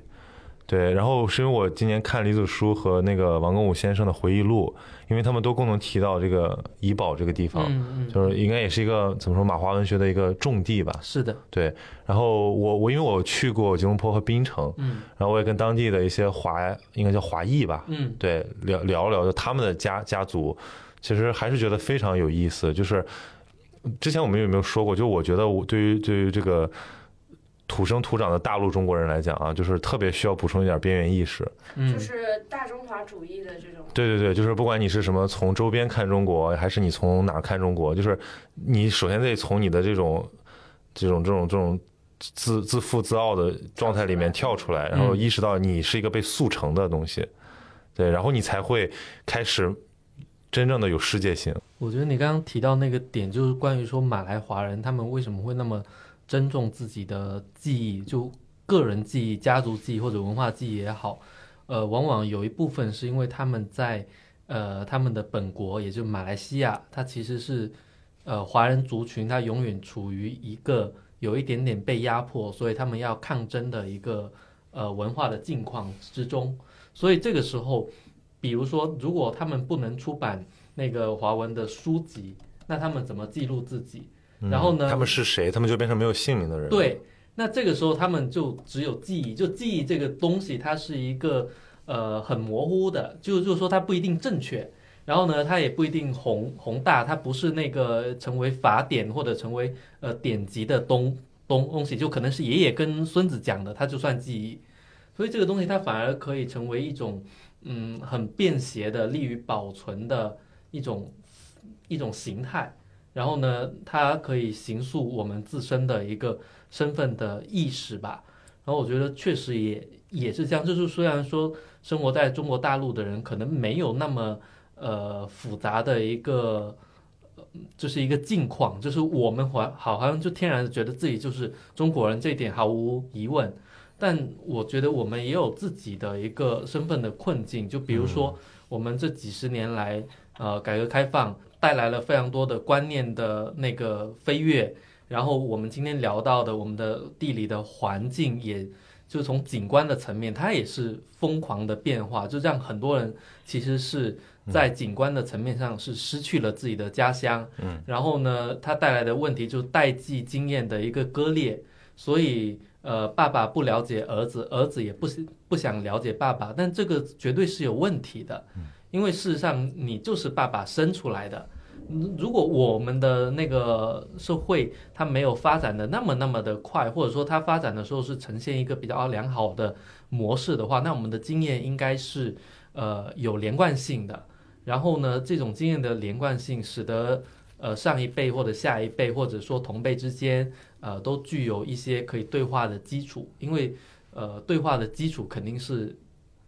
Speaker 1: 对，然后是因为我今年看李子书和那个王庚武先生的回忆录，因为他们都共同提到这个怡保这个地方，就是应该也是一个怎么说马华文学的一个重地吧。
Speaker 3: 是的，
Speaker 1: 对。然后我我因为我去过吉隆坡和槟城，
Speaker 3: 嗯，
Speaker 1: 然后我也跟当地的一些华应该叫华裔吧，
Speaker 3: 嗯，
Speaker 1: 对，聊聊聊就他们的家家族。其实还是觉得非常有意思，就是之前我们有没有说过？就我觉得，我对于对于这个土生土长的大陆中国人来讲啊，就是特别需要补充一点边缘意识，
Speaker 2: 就是大中华主义的这种。
Speaker 1: 对对对，就是不管你是什么，从周边看中国，还是你从哪看中国，就是你首先得从你的这种这种这种这种自自负自傲的状态里面跳出来，然后意识到你是一个被速成的东西，对，然后你才会开始。真正的有世界性。
Speaker 3: 我觉得你刚刚提到那个点，就是关于说马来华人他们为什么会那么珍重自己的记忆，就个人记忆、家族记忆或者文化记忆也好，呃，往往有一部分是因为他们在呃他们的本国，也就马来西亚，它其实是呃华人族群，它永远处于一个有一点点被压迫，所以他们要抗争的一个呃文化的境况之中，所以这个时候。比如说，如果他们不能出版那个华文的书籍，那他们怎么记录自己？然后呢？
Speaker 1: 他们是谁？他们就变成没有姓名的人。
Speaker 3: 对，那这个时候他们就只有记忆，就记忆这个东西，它是一个呃很模糊的，就就是说它不一定正确，然后呢，它也不一定宏宏大，它不是那个成为法典或者成为呃典籍的东东东西，就可能是爷爷跟孙子讲的，它就算记忆。所以这个东西它反而可以成为一种。嗯，很便携的、利于保存的一种一种形态。然后呢，它可以形塑我们自身的一个身份的意识吧。然后我觉得确实也也是这样。就是虽然说生活在中国大陆的人可能没有那么呃复杂的一个，就是一个境况，就是我们好好像就天然的觉得自己就是中国人，这一点毫无疑问。但我觉得我们也有自己的一个身份的困境，就比如说我们这几十年来，呃，改革开放带来了非常多的观念的那个飞跃，然后我们今天聊到的我们的地理的环境，也就从景观的层面，它也是疯狂的变化，就让很多人其实是在景观的层面上是失去了自己的家乡，
Speaker 1: 嗯，
Speaker 3: 然后呢，它带来的问题就是代际经验的一个割裂，所以。呃，爸爸不了解儿子，儿子也不不想了解爸爸，但这个绝对是有问题的，因为事实上你就是爸爸生出来的。如果我们的那个社会它没有发展的那么那么的快，或者说它发展的时候是呈现一个比较良好的模式的话，那我们的经验应该是呃有连贯性的。然后呢，这种经验的连贯性使得呃上一辈或者下一辈或者说同辈之间。呃，都具有一些可以对话的基础，因为，呃，对话的基础肯定是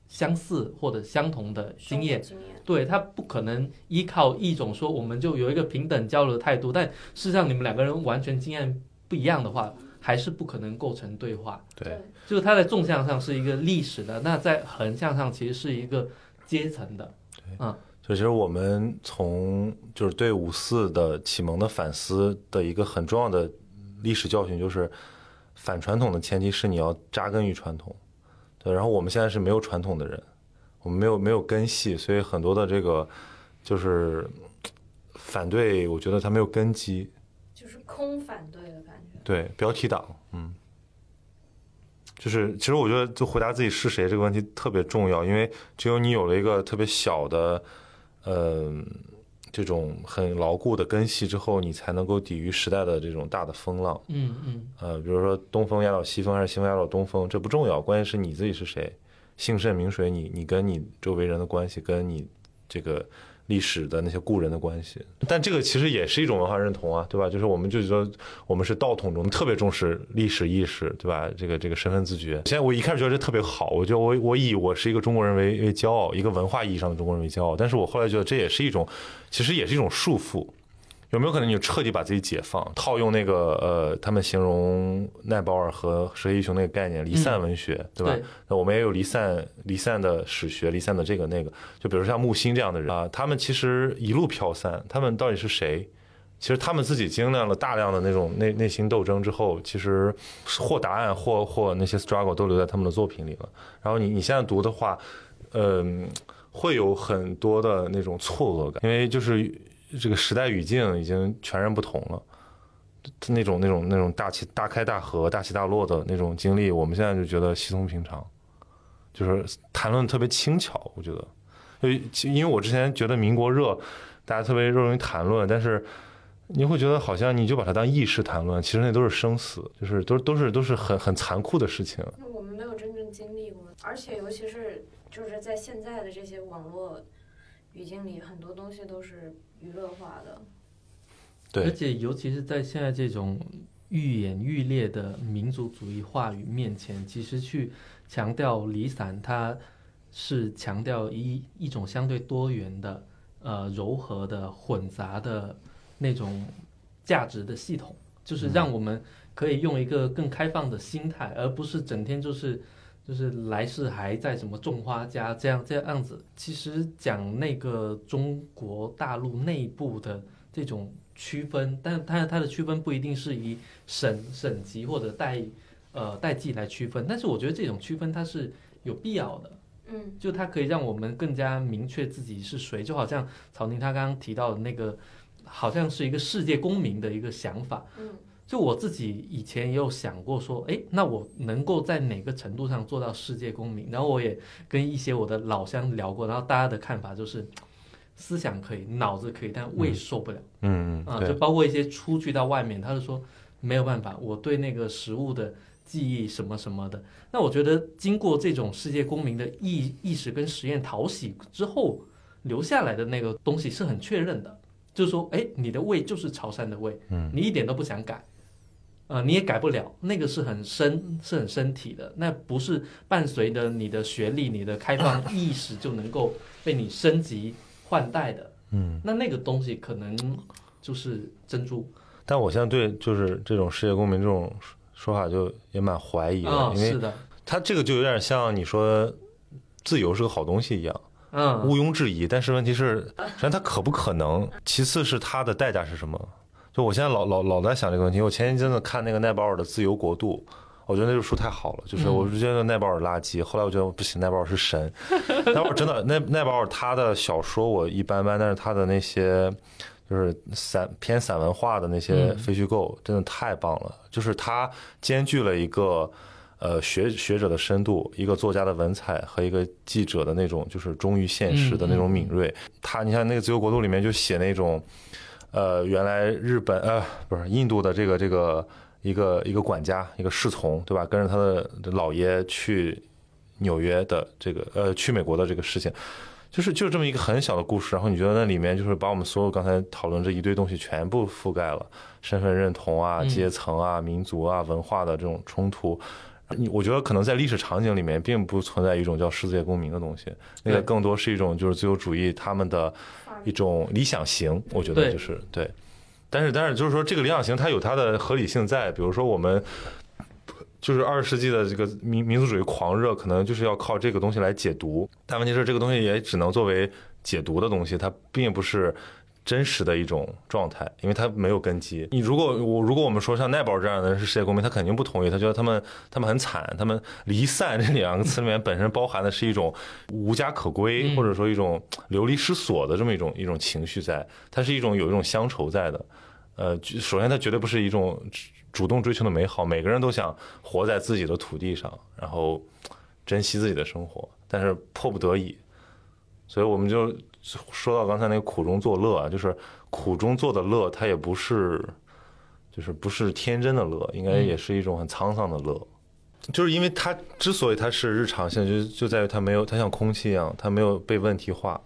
Speaker 3: 相似或者相同的经验，对他不可能依靠一种说我们就有一个平等交流的态度，但事实上你们两个人完全经验不一样的话，还是不可能构成对话。
Speaker 1: 对，
Speaker 3: 就是它在纵向上是一个历史的，那在横向上其实是一个阶层的。
Speaker 1: 对，嗯，就其实我们从就是对五四的启蒙的反思的一个很重要的。历史教训就是，反传统的前提是你要扎根于传统，对。然后我们现在是没有传统的人，我们没有没有根系，所以很多的这个就是反对，我觉得它没有根基，
Speaker 2: 就是空反对的感觉。
Speaker 1: 对，标题党，嗯，就是其实我觉得就回答自己是谁这个问题特别重要，因为只有你有了一个特别小的，呃，这种很牢固的根系之后，你才能够抵御时代的这种大的风浪。
Speaker 3: 嗯嗯
Speaker 1: 呃，比如说东风压倒西风还是西风压倒东风，这不重要，关键是你自己是谁，姓甚名谁，你你跟你周围人的关系，跟你这个历史的那些故人的关系。但这个其实也是一种文化认同啊，对吧？就是我们就说我们是道统中特别重视历史意识，对吧？这个这个身份自觉。现在我一开始觉得这特别好，我觉得我我以我是一个中国人为为骄傲，一个文化意义上的中国人为骄傲。但是我后来觉得这也是一种，其实也是一种束缚。有没有可能你就彻底把自己解放？套用那个呃，他们形容奈保尔和蛇蝎一雄那个概念，离散文学，对吧？
Speaker 3: 对
Speaker 1: 那我们也有离散离散的史学，离散的这个那个。就比如像木心这样的人啊，他们其实一路飘散，他们到底是谁？其实他们自己经历了大量的那种内内心斗争之后，其实或答案或或那些 struggle 都留在他们的作品里了。然后你你现在读的话，嗯、会有很多的那种错愕感，因为就是这个时代语境已经全然不同了。那种那种那种大起大开大合、大起大落的那种经历，我们现在就觉得稀松平常，就是谈论特别轻巧。我觉得，因为因为我之前觉得民国热，大家特别热容易谈论，但是你会觉得好像你就把它当轶事谈论，其实那都是生死，就是都都是都是很很残酷的事情。
Speaker 2: 我们没有真正经历过，而且尤其是就是在现在的这些网络语境里，很多东西都是娱乐化的。
Speaker 1: 对而，
Speaker 3: 且尤其是在现在这种愈演愈烈的民族主义话语面前，其实去强调离散，它是强调一一种相对多元的、呃柔和的、混杂的那种价值的系统，就是让我们可以用一个更开放的心态，而不是整天就是。就是来世还在什么种花家这样这样子，其实讲那个中国大陆内部的这种区分，但它它的区分不一定是以省省级或者代呃代际来区分，但是我觉得这种区分它是有必要的，
Speaker 2: 嗯。
Speaker 3: 就它可以让我们更加明确自己是谁，就好像曹宁他刚刚提到的那个，好像是一个世界公民的一个想法，
Speaker 2: 嗯
Speaker 3: 就我自己以前也有想过说，诶，那我能够在哪个程度上做到世界公民？然后我也跟一些我的老乡聊过，然后大家的看法就是，思想可以，脑子可以，但胃受不了。
Speaker 1: 嗯
Speaker 3: 啊，
Speaker 1: 嗯，
Speaker 3: 就，包括一些出去到外面，他就说没有办法，我对那个食物的记忆什么什么的。那我觉得经过这种世界公民的意意识跟实验淘洗之后，留下来的那个东西是很确认的，就是说，哎，你的胃就是潮汕的胃，
Speaker 1: 嗯
Speaker 3: 你一点都不想改。呃，你也改不了，那个是很深，是很身体的，那不是伴随着你的学历、你的开放意识就能够被你升级换代的。
Speaker 1: 嗯。
Speaker 3: 那那个东西可能就是珍珠
Speaker 1: 但我现在对就是这种世界公民这种说法就也蛮怀疑的，
Speaker 3: 啊，
Speaker 1: 因为
Speaker 3: 是的，
Speaker 1: 它这个就有点像你说自由是个好东西一样，
Speaker 3: 嗯，
Speaker 1: 毋庸置疑。但是问题是，首先它可不可能？其次是它的代价是什么？就我现在老老老在想这个问题。我前一阵子看那个奈保尔的《自由国度》，我觉得那本书太好了，就是
Speaker 3: 嗯
Speaker 1: 我是觉得奈保尔垃圾。后来我觉得不行，奈保尔是神。奈保尔真的，奈奈保尔他的小说我一般般，但是他的那些就是散偏散文化的那些
Speaker 3: 嗯
Speaker 1: 非虚构，真的太棒了。就是他兼具了一个呃学学者的深度，一个作家的文采和一个记者的那种就是忠于现实的那种敏锐。他你看那个《自由国度》里面就写那种呃原来日本呃不是印度的这个这个一个一个管家一个侍从对吧，跟着他的老爷去纽约的这个呃去美国的这个事情。就是就是这么一个很小的故事，然后你觉得那里面就是把我们所有刚才讨论这一堆东西全部覆盖了，身份认同啊、阶层啊、民族啊、文化的这种冲突。你我觉得可能在历史场景里面，并不存在一种叫世界公民的东西，那个更多是一种就是自由主义他们的一种理想型，我觉得就是对。但是但是就是说这个理想型它有它的合理性在，比如说我们就是二十世纪的这个民民族主义狂热，可能就是要靠这个东西来解读。但问题是，这个东西也只能作为解读的东西，它并不是真实的一种状态，因为它没有根基。你如果我如果我们说像奈保这样的人是世界公民，他肯定不同意，他觉得他们他们很惨，他们离散这两个词里面本身包含的是一种无家可归，或者说一种流离失所的这么一种一种情绪在，它是一种有一种乡愁在的。呃，首先它绝对不是一种主动追求的美好，每个人都想活在自己的土地上，然后珍惜自己的生活，但是迫不得已，所以我们就。说到刚才那个苦中作乐啊，就是苦中作的乐，它也不是，就是不是天真的乐，应该也是一种很沧桑的乐。就是因为它之所以它是日常性，就就在于它没有，它像空气一样，它没有被问题化。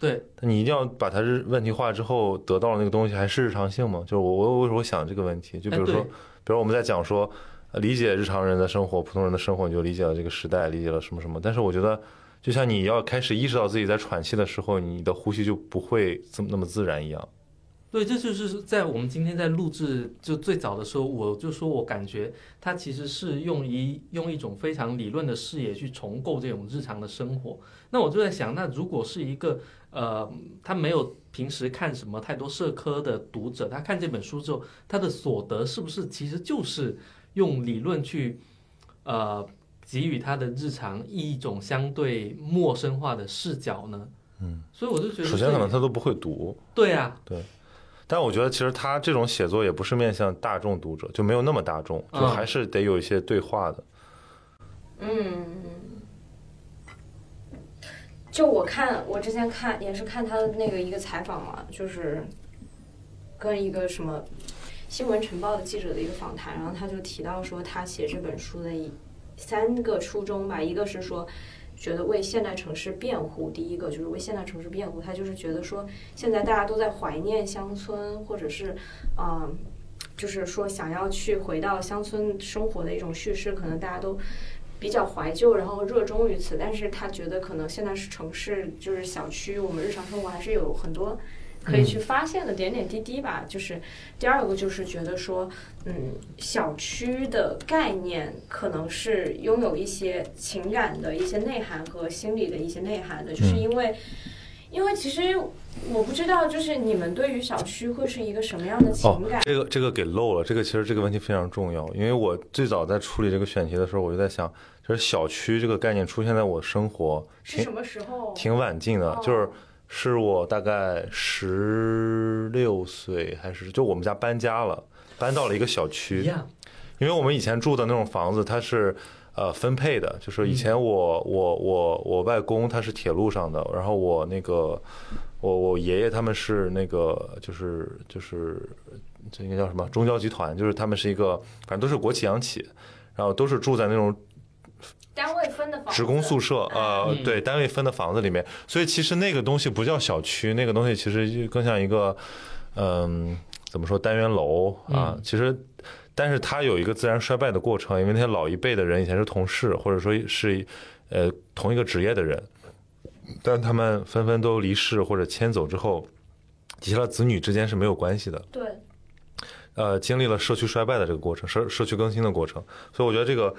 Speaker 3: 对，
Speaker 1: 你一定要把它日问题化之后得到了那个东西，还是日常性吗？就是我我为什么想这个问题？就比如说，比如我们在讲说理解日常人的生活，普通人的生活，你就理解了这个时代，理解了什么什么。但是我觉得。就像你要开始意识到自己在喘气的时候，你的呼吸就不会这么那么自然一样。
Speaker 3: 对，这就是在我们今天在录制就最早的时候，我就说我感觉他其实是用一用一种非常理论的视野去重构这种日常的生活。那我就在想，那如果是一个呃，他没有平时看什么太多社科的读者，他看这本书之后，他的所得是不是其实就是用理论去呃。给予他的日常一种相对陌生化的视角呢？嗯，所以我就觉得，
Speaker 1: 首先可能他都不会读。
Speaker 3: 对呀，
Speaker 1: 对。但我觉得其实他这种写作也不是面向大众读者，就没有那么大众，就还是得有一些对话的。
Speaker 2: 嗯，就我看，我之前看也是看他的那个一个采访嘛，就是跟一个什么新闻晨报的记者的一个访谈，然后他就提到说他写这本书的一。三个初衷吧，一个是说，觉得为现代城市辩护。第一个就是为现代城市辩护，他就是觉得说，现在大家都在怀念乡村，或者是，嗯，就是说想要去回到乡村生活的一种叙事，可能大家都比较怀旧，然后热衷于此。但是他觉得可能现在是城市，就是小区，我们日常生活还是有很多。可以去发现的点点滴滴吧，就是第二个就是觉得说，嗯，小区的概念可能是拥有一些情感的一些内涵和心理的一些内涵的，就是因为，因为其实我不知道，就是你们对于小区会是一个什么样的情感？
Speaker 1: 这个这个给漏了，这个其实这个问题非常重要，因为我最早在处理这个选题的时候，我就在想，就是小区这个概念出现在我生活
Speaker 2: 是什么时候？
Speaker 1: 挺晚近的，就是。是我大概十六岁，还是就我们家搬家了，搬到了一个小区。因为我们以前住的那种房子，它是呃分配的，就是以前我我我我外公他是铁路上的，然后我那个我我爷爷他们是那个就是就是这应该叫什么中交集团，就是他们是一个反正都是国企央企，然后都是住在那种。
Speaker 2: 单位分的房，
Speaker 1: 职工宿舍，呃，对，单位分的房子里面，所以其实那个东西不叫小区，那个东西其实更像一个，嗯，怎么说单元楼啊？其实，但是它有一个自然衰败的过程，因为那些老一辈的人以前是同事，或者说是呃同一个职业的人，但他们纷纷都离世或者迁走之后，底下的子女之间是没有关系的。
Speaker 2: 对。
Speaker 1: 呃，经历了社区衰败的这个过程，社社区更新的过程，所以我觉得这个。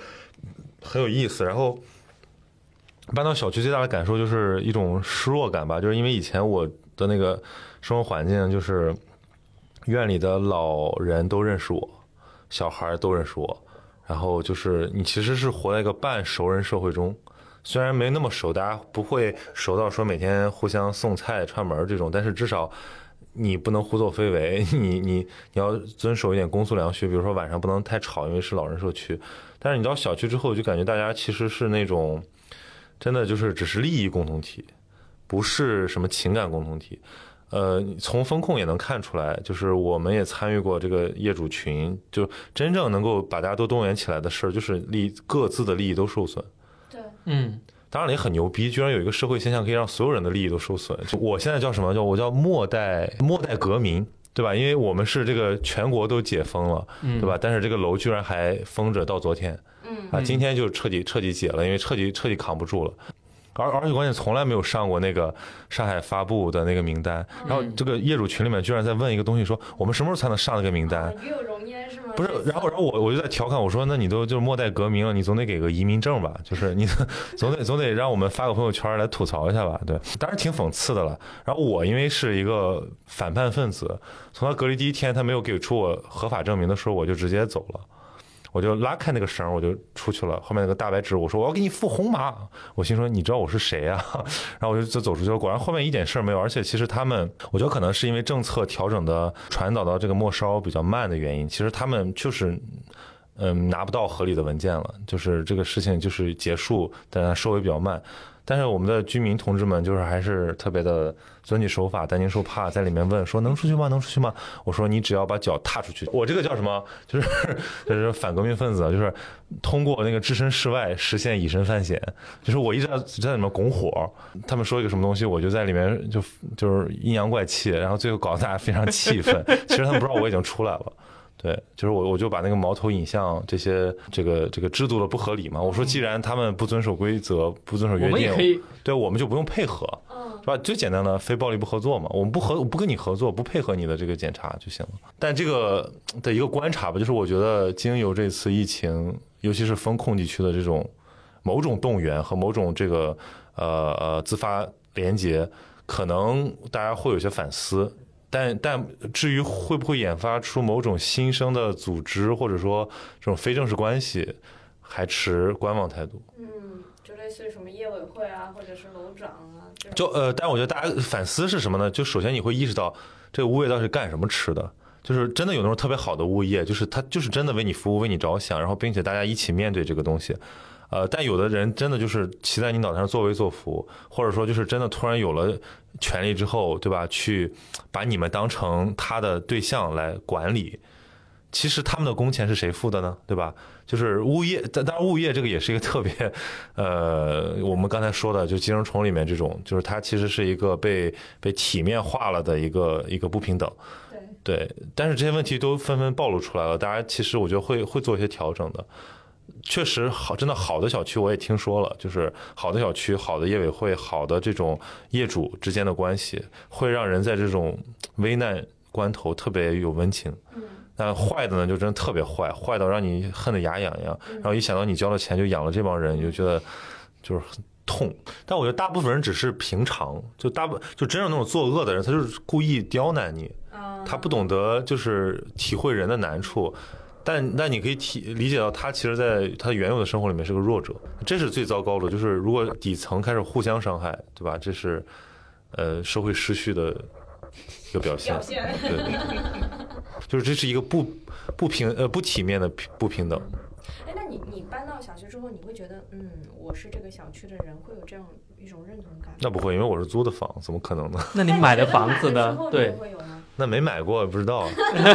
Speaker 1: 很有意思，然后搬到小区最大的感受就是一种失落感吧，就是因为以前我的那个生活环境就是院里的老人都认识我，小孩都认识我，然后就是你其实是活在一个半熟人社会中，虽然没那么熟，大家不会熟到说每天互相送菜串门这种，但是至少你不能胡作非为，你你你要遵守一点公序良序，比如说晚上不能太吵，因为是老人社区。但是你到小区之后，就感觉大家其实是那种，真的就是只是利益共同体，不是什么情感共同体。呃，从风控也能看出来，就是我们也参与过这个业主群，就真正能够把大家都动员起来的事儿，就是利各自的利益都受损。
Speaker 2: 对，
Speaker 3: 嗯，
Speaker 1: 当然了，也很牛逼，居然有一个社会现象可以让所有人的利益都受损。就我现在叫什么叫我叫末代末代革命。对吧？因为我们是这个全国都解封了，对吧？但是这个楼居然还封着到昨天，啊，今天就彻底彻底解了，因为彻底彻底扛不住了。而而且关键从来没有上过那个上海发布的那个名单，然后这个业主群里面居然在问一个东西，说我们什么时候才能上那个名单？
Speaker 2: 与有荣焉是吗？
Speaker 1: 不是，然后然后我我就在调侃我说，那你都就是末代革命了，你总得给个移民证吧？就是你 总得总得让我们发个朋友圈来吐槽一下吧？对，当然挺讽刺的了。然后我因为是一个反叛分子，从他隔离第一天他没有给出我合法证明的时候，我就直接走了。我就拉开那个绳，我就出去了。后面那个大白纸，我说我要给你付红码。我心说你知道我是谁啊？然后我就就走出去了。果然后面一点事儿没有。而且其实他们，我觉得可能是因为政策调整的传导到这个末梢比较慢的原因，其实他们就是嗯拿不到合理的文件了，就是这个事情就是结束，但收尾比较慢。但是我们的居民同志们就是还是特别的遵纪守法、担惊受怕，在里面问说能出去吗？能出去吗？我说你只要把脚踏出去，我这个叫什么？就是就是反革命分子，就是通过那个置身事外实现以身犯险。就是我一直在在里面拱火，他们说一个什么东西，我就在里面就就是阴阳怪气，然后最后搞得大家非常气愤。其实他们不知道我已经出来了。对，就是我，我就把那个矛头引向这些这个这个制度的不合理嘛。我说，既然他们不遵守规则，不遵守约定，对，我们就不用配合，是吧？最简单的非暴力不合作嘛。我们不合，不跟你合作，不配合你的这个检查就行了。但这个的一个观察吧，就是我觉得经由这次疫情，尤其是风控地区的这种某种动员和某种这个呃呃自发联结，可能大家会有些反思。但但至于会不会研发出某种新生的组织，或者说这种非正式关系，还持观望态度。
Speaker 2: 嗯，就类似于什么业委会啊，或者是楼长啊。
Speaker 1: 就呃，但我觉得大家反思是什么呢？就首先你会意识到这个物业到底是干什么吃的？就是真的有那种特别好的物业，就是他就是真的为你服务、为你着想，然后并且大家一起面对这个东西。呃，但有的人真的就是骑在你脑袋上作威作福，或者说就是真的突然有了权利之后，对吧？去把你们当成他的对象来管理，其实他们的工钱是谁付的呢？对吧？就是物业，当然物业这个也是一个 特别，呃，我们刚才说的就寄生虫里面这种，就是它其实是一个被被体面化了的一个一个不平等。
Speaker 2: 对。
Speaker 1: 对，但是这些问题都纷纷暴露出来了，大家其实我觉得会会做一些调整的。确实好，真的好的小区我也听说了，就是好的小区、好的业委会、好的这种业主之间的关系，会让人在这种危难关头特别有温情。
Speaker 2: 嗯。
Speaker 1: 那坏的呢，就真的特别坏，坏到让你恨得牙痒痒。然后一想到你交了钱就养了这帮人，你就觉得就是很痛。但我觉得大部分人只是平常，就大部就真正那种作恶的人，他就是故意刁难你。他不懂得就是体会人的难处。但但你可以体理解到，他其实在他原有的生活里面是个弱者，这是最糟糕的。就是如果底层开始互相伤害，对吧？这是呃社会失序的一个表现。对，就是这是一个不不平呃不体面的不平等。
Speaker 2: 哎，那你你搬到小区之后，你会觉得嗯，我是这个小区的人，会有这样一种认同感？
Speaker 1: 那不会，因为我是租的房，怎么可能呢？
Speaker 3: 那你买的房子呢？对。
Speaker 1: 那没买过，不知道。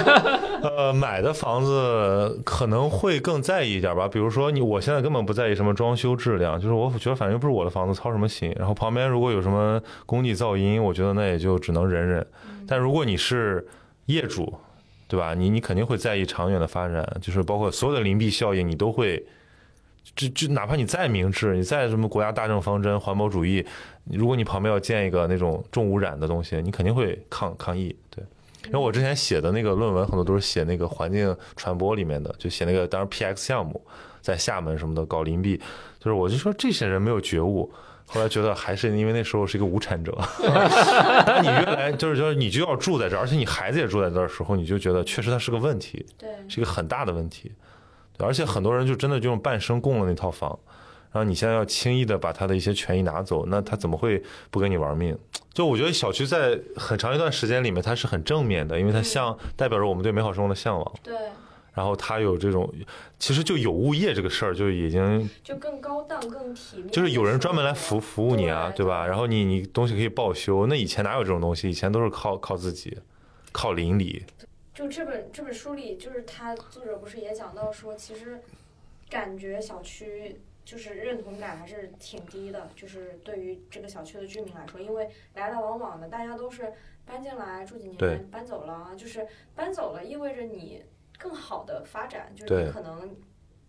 Speaker 1: 呃，买的房子可能会更在意一点吧。比如说，你我现在根本不在意什么装修质量，就是我觉得反正又不是我的房子，操什么心。然后旁边如果有什么工地噪音，我觉得那也就只能忍忍。但如果你是业主，对吧？你你肯定会在意长远的发展，就是包括所有的邻避效应，你都会。就就哪怕你再明智，你再什么国家大政方针、环保主义，如果你旁边要建一个那种重污染的东西，你肯定会抗抗议。对，因为我之前写的那个论文很多都是写那个环境传播里面的，就写那个当时 PX 项目在厦门什么的搞林壁，就是我就说这些人没有觉悟，后来觉得还是因为那时候是一个无产者。但你原来就是说你就要住在这儿，而且你孩子也住在这儿的时候，你就觉得确实它是个问题，
Speaker 2: 对，
Speaker 1: 是一个很大的问题。而且很多人就真的就用半生供了那套房，然后你现在要轻易的把他的一些权益拿走，那他怎么会不跟你玩命？就我觉得小区在很长一段时间里面它是很正面的，因为它像代表着我们对美好生活的向往。
Speaker 2: 对。
Speaker 1: 然后它有这种，其实就有物业这个事儿就已经
Speaker 2: 就更高档、更体面。
Speaker 1: 就是有人专门来服服务你啊，对吧？然后你你东西可以报修，那以前哪有这种东西？以前都是靠靠自己，靠邻里。
Speaker 2: 就这本这本书里，就是他作者不是也讲到说，其实感觉小区就是认同感还是挺低的，就是对于这个小区的居民来说，因为来来往往的，大家都是搬进来住几年，搬走了，就是搬走了意味着你更好的发展，就是你可能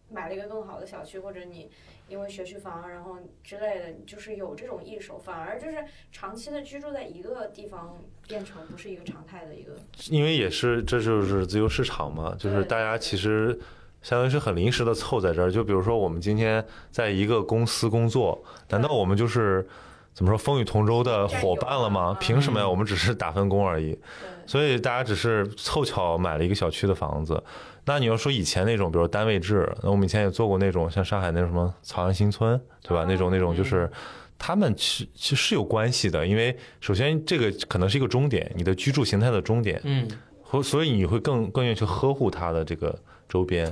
Speaker 2: 买了一个更好的小区，或者你因为学区房然后之类的，就是有这种一手，反而就是长期的居住在一个地方变成不是一个常态的一个。
Speaker 1: 因为也是这就是自由市场嘛，就是大家其实相当于是很临时的凑在这儿。就比如说我们今天在一个公司工作，难道我们就是怎么说风雨同舟的伙伴了吗？凭什么呀？
Speaker 3: 嗯
Speaker 1: 我们只是打分工而已。所以大家只是凑巧买了一个小区的房子。那你要说以前那种，比如单位制，那我们以前也做过那种，像上海那种什么草岸新村，对吧？那种那种就是。他们其其实是有关系的，因为首先这个可能是一个终点，你的居住形态的终点，
Speaker 3: 嗯，
Speaker 1: 所所以你会更更愿意去呵护它的这个周边，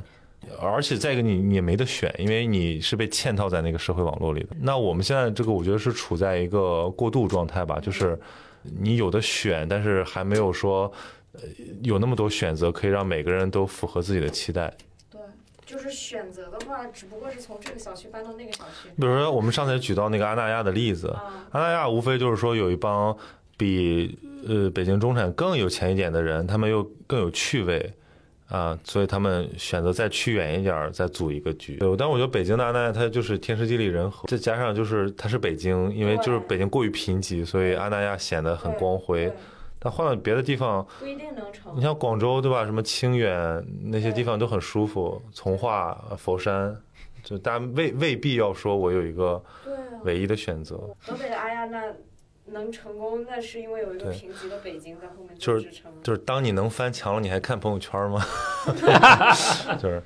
Speaker 1: 而且再一个你你也没得选，因为你是被嵌套在那个社会网络里的。那我们现在这个我觉得是处在一个过渡状态吧，就是你有的选，但是还没有说呃有那么多选择可以让每个人都符合自己的期待。
Speaker 2: 对，就是选择的话，只不过是从这个小区搬到那个小区。
Speaker 1: 比如说我们上次举到那个阿那亚的例子，
Speaker 2: 啊，
Speaker 1: 阿那亚无非就是说有一帮比呃北京中产更有钱一点的人，他们又更有趣味啊，所以他们选择再去远一点儿，再组一个局。对，但我觉得北京的阿那亚它就是天时地利人和，再加上就是它是北京，因为就是北京过于贫瘠，所以阿那亚显得很光辉
Speaker 2: 对。
Speaker 1: 但换到别的地方，
Speaker 2: 不一定能成。
Speaker 1: 你像广州对吧？什么清远那些地方都很舒服，从化、佛山，就大家未未必要说我有一个唯一的选择。
Speaker 2: 河北的阿亚那能成功，那是因为有一个
Speaker 1: 对
Speaker 2: 贫瘠的北京在后面
Speaker 1: 就是
Speaker 2: 支撑。
Speaker 1: 就是当你能翻墙了，你还看朋友圈吗？就是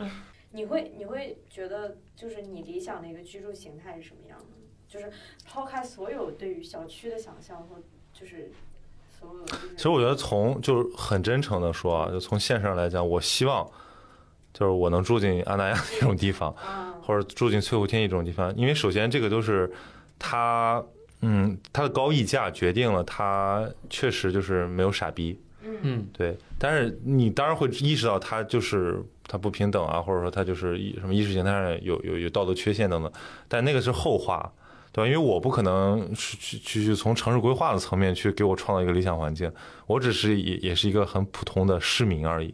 Speaker 2: 你会你会觉得，就是你理想的一个居住形态是什么样的？就是抛开所有对于小区的想象或就是所有的。
Speaker 1: 其实我觉得从就是很真诚的说啊，就从现实上来讲，我希望就是我能住进阿那亚那种地方，
Speaker 2: 啊，
Speaker 1: 或者住进翠湖天意这种地方，因为首先这个都是它，嗯，它的高溢价决定了它确实就是没有傻逼，
Speaker 2: 嗯
Speaker 3: 嗯，
Speaker 1: 对，但是你当然会意识到它就是它不平等啊，或者说它就是意什么意识形态上有有有道德缺陷等等，但那个是后话，对吧？因为我不可能去去去去从城市规划的层面去给我创造一个理想环境，我只是也也是一个很普通的市民而已，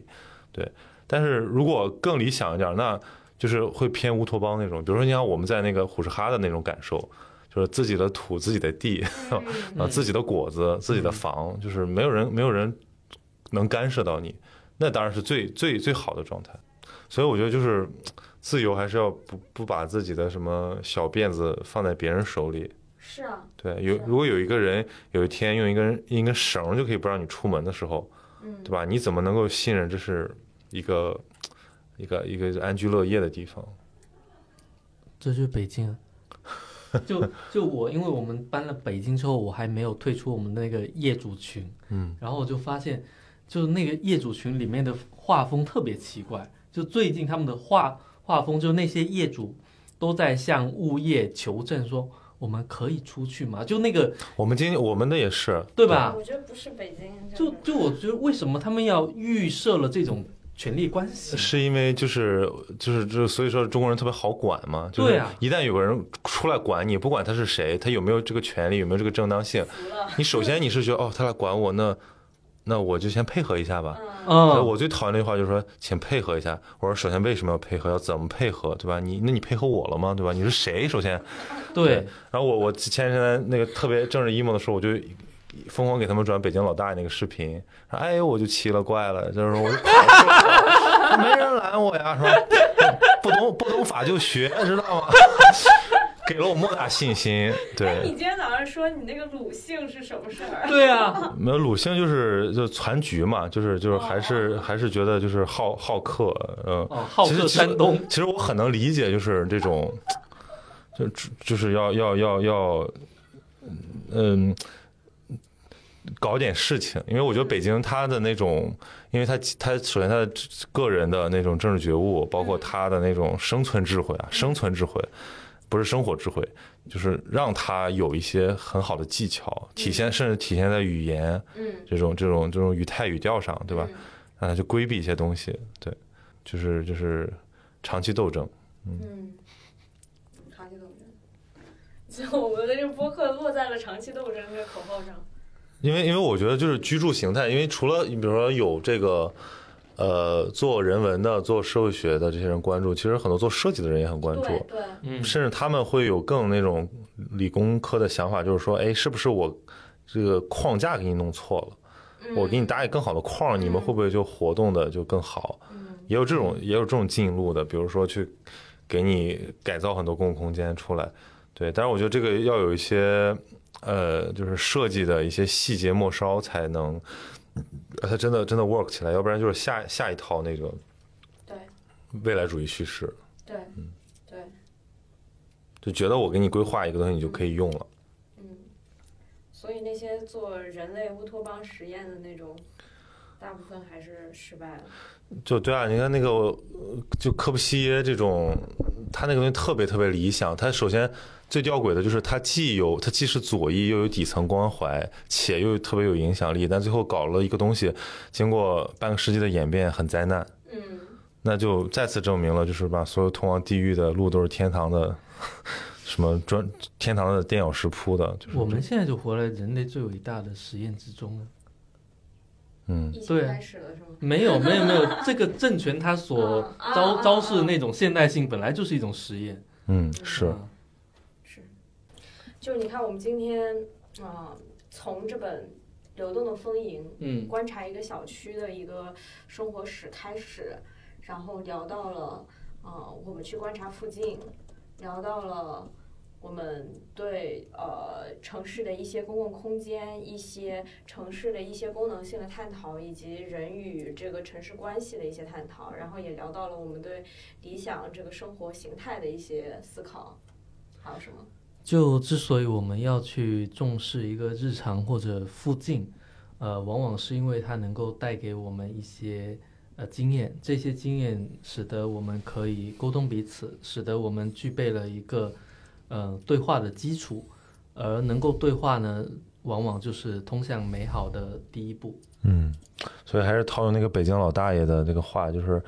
Speaker 1: 对。但是如果更理想一点，那就是会偏乌托邦那种，比如说你像我们在那个虎什哈的那种感受，就是自己的土、自己的地，
Speaker 2: 嗯
Speaker 1: 啊，自己的果子、自己的房，就是没有人没有人能干涉到你，那当然是最最最好的状态。所以我觉得就是自由还是要不不把自己的什么小辫子放在别人手里。
Speaker 2: 是啊，
Speaker 1: 对，有
Speaker 2: 是
Speaker 1: 如果有一个人有一天用一根一根绳就可以不让你出门的时候，
Speaker 2: 嗯，
Speaker 1: 对吧？你怎么能够信任这是一个一个一个安居乐业的地方？
Speaker 3: 这就是北京啊。就就我，因为我们搬了北京之后，我还没有退出我们那个业主群，
Speaker 1: 嗯，
Speaker 3: 然后我就发现，就是那个业主群里面的画风特别奇怪。就最近他们的画画风，就那些业主都在向物业求证说，我们可以出去吗？就那个
Speaker 1: 我们今天我们的也是，
Speaker 3: 对吧？
Speaker 2: 我觉得不是北京这
Speaker 3: 就，就我觉得为什么他们要预设了这种权力关系？
Speaker 1: 是因为就是就是就所以说中国人特别好管嘛，就是
Speaker 3: 对啊
Speaker 1: 一旦有个人出来管你，不管他是谁，他有没有这个权利，有没有这个正当性，你首先你是觉得哦，他来管我，那那我就先配合一下吧。
Speaker 2: 嗯，
Speaker 3: 嗯，
Speaker 1: 我最讨厌那句话就是说，请配合一下。我说首先为什么要配合？要怎么配合？对吧？你那你配合我了吗？对吧？你是谁？首先，
Speaker 3: 对，
Speaker 1: 然后我我前几天那个特别政治 emo 的时候，我就疯狂给他们转北京老大爷那个视频，哎呦我就奇了怪了，就是说我就跑出来了，没人拦我呀，是吧？不懂不懂法就学，知道吗？给了我莫大信心。
Speaker 2: 哎，
Speaker 1: 对
Speaker 2: 你，今天早上说你那个鲁姓是什么事儿？
Speaker 3: 对啊，
Speaker 1: 没有鲁迅就是就攒局嘛，就是就是还是还是觉得就是好好客，嗯。
Speaker 3: 哦，好客山东，
Speaker 1: 其实我很能理解，就是这种，就就是要要要要，嗯，搞点事情，因为我觉得北京它的那种，因为他他首先他的个人的那种政治觉悟，包括他的那种生存智慧啊，生存智慧，不是生活智慧，就是让他有一些很好的技巧，体现甚至体现在语言
Speaker 2: 嗯，
Speaker 1: 这种这种这种语态语调上，对吧？
Speaker 2: 嗯？
Speaker 1: 让他去规避一些东西，对，就是就是长期斗争。
Speaker 2: 嗯，长期斗争。最后，我们的这个播客落在了“长期斗争”这个口号上。
Speaker 1: 因为因为我觉得就是居住形态，因为除了你比如说有这个，呃做人文的、做社会学的这些人关注，其实很多做设计的人也很关注。
Speaker 2: 对对，
Speaker 3: 嗯，
Speaker 1: 甚至他们会有更那种理工科的想法，就是说，哎，是不是我这个框架给你弄错了？
Speaker 2: 嗯
Speaker 1: 我给你搭一个更好的框，你们会不会就活动的就更好？
Speaker 2: 嗯
Speaker 1: 也有这种也有这种进路的，比如说去给你改造很多公共空间出来。对，但是我觉得这个要有一些呃，就是设计的一些细节末梢才能，呃它真的真的 work 起来，要不然就是下下一套那个
Speaker 2: 对
Speaker 1: 未来主义叙事，
Speaker 2: 对
Speaker 1: 嗯
Speaker 2: 对，
Speaker 1: 就觉得我给你规划一个东西，你就可以用了。
Speaker 2: 嗯，所以那些做人类乌托邦实验的那种，大部分还是失败了。
Speaker 1: 就对啊，你看那个呃就科布西耶这种，他那个东西特别特别理想。他首先最吊诡的就是它既有它既是左翼，又有底层关怀，且又特别有影响力，但最后搞了一个东西，经过半个世纪的演变，很灾难。
Speaker 2: 嗯，
Speaker 1: 那就再次证明了，就是把所有通往地狱的路都是天堂的，什么专天堂的电影石铺的，就是
Speaker 3: 我们现在就活在人类最伟大的实验之中了。
Speaker 1: 嗯
Speaker 3: 对
Speaker 2: 开始了是吗？
Speaker 3: 没有，没有，没有，这个政权它所昭
Speaker 2: 啊
Speaker 3: 昭示的那种现代性，本来就是一种实验。
Speaker 1: 嗯是
Speaker 3: 嗯
Speaker 2: 是，就你看我们今天啊、从这本《流动的丰盈》
Speaker 3: 嗯
Speaker 2: 观察一个小区的一个生活史开始，然后聊到了呃，我们去观察附近，聊到了我们对呃城市的一些公共空间、一些城市的一些功能性的探讨，以及人与这个城市关系的一些探讨，然后也聊到了我们对理想这个生活形态的一些思考，还有什么？
Speaker 3: 就之所以我们要去重视一个日常或者附近，呃，往往是因为它能够带给我们一些呃经验，这些经验使得我们可以沟通彼此，使得我们具备了一个呃对话的基础，而能够对话呢，往往就是通向美好的第一步。
Speaker 1: 嗯，所以还是套用那个北京老大爷的这个话，就是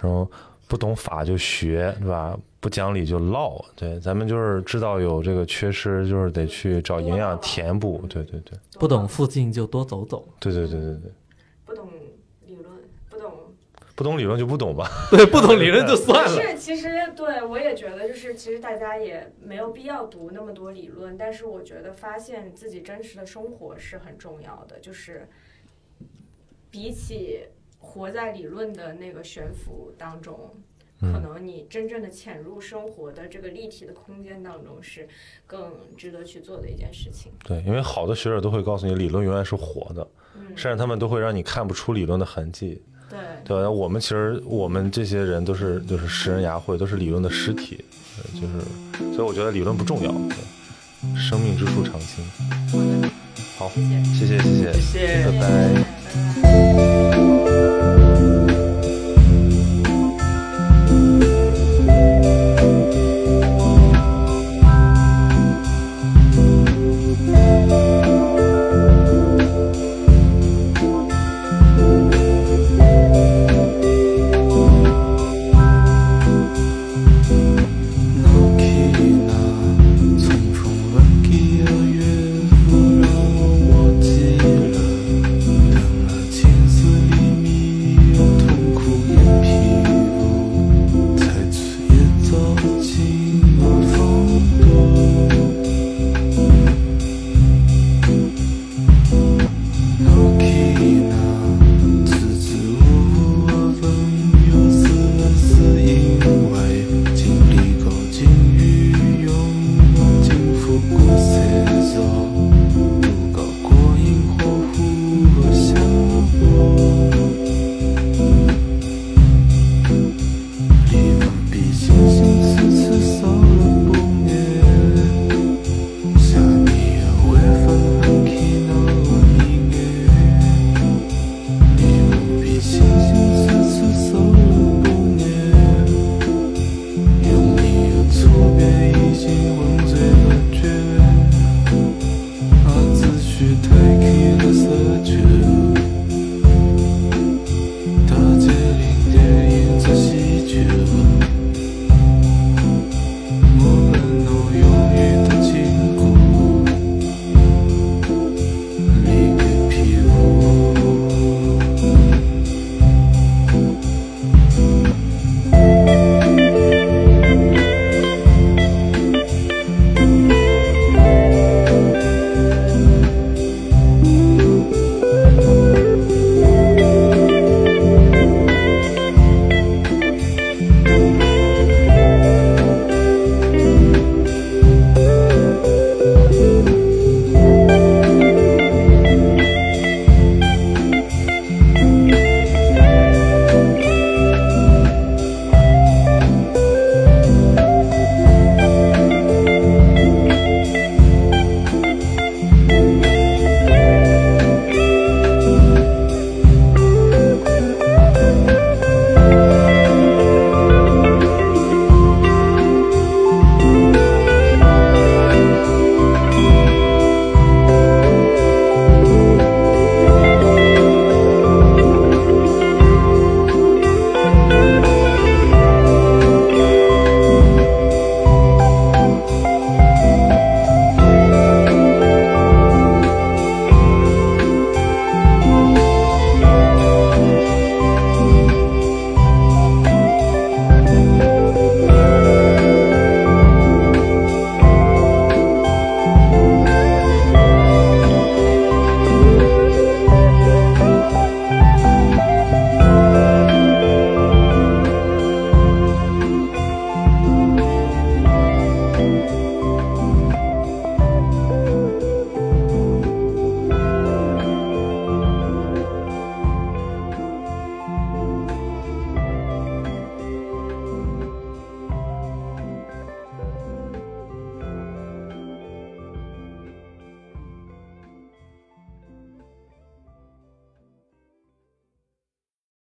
Speaker 1: 什么不懂法就学，对吧？不讲理就唠。对，咱们就是知道有这个缺失，就是得去找营养填补。对对对，
Speaker 3: 不懂附近就多走走，
Speaker 1: 对对对对对，
Speaker 2: 不懂理论，不懂
Speaker 1: 不懂理论就不懂吧。
Speaker 3: 对，不懂理论就算了。
Speaker 2: 是，其实对我也觉得，就是其实大家也没有必要读那么多理论，但是我觉得发现自己真实的生活是很重要的，就是比起活在理论的那个悬浮当中。可
Speaker 1: 嗯，
Speaker 2: 能你真正的潜入生活的这个立体的空间当中，是更值得去做的一件事情。
Speaker 1: 对，因为好的学者都会告诉你，理论永远是活的，
Speaker 2: 嗯，
Speaker 1: 甚至他们都会让你看不出理论的痕迹。
Speaker 2: 对，
Speaker 1: 对吧？我们其实我们这些人都是就是食人牙慧，都是理论的尸体，呃就是所以我觉得理论不重要。对生命之树常青。好，
Speaker 2: 谢谢，
Speaker 1: 谢谢谢谢，
Speaker 3: 谢谢
Speaker 1: 拜拜。
Speaker 2: 拜拜。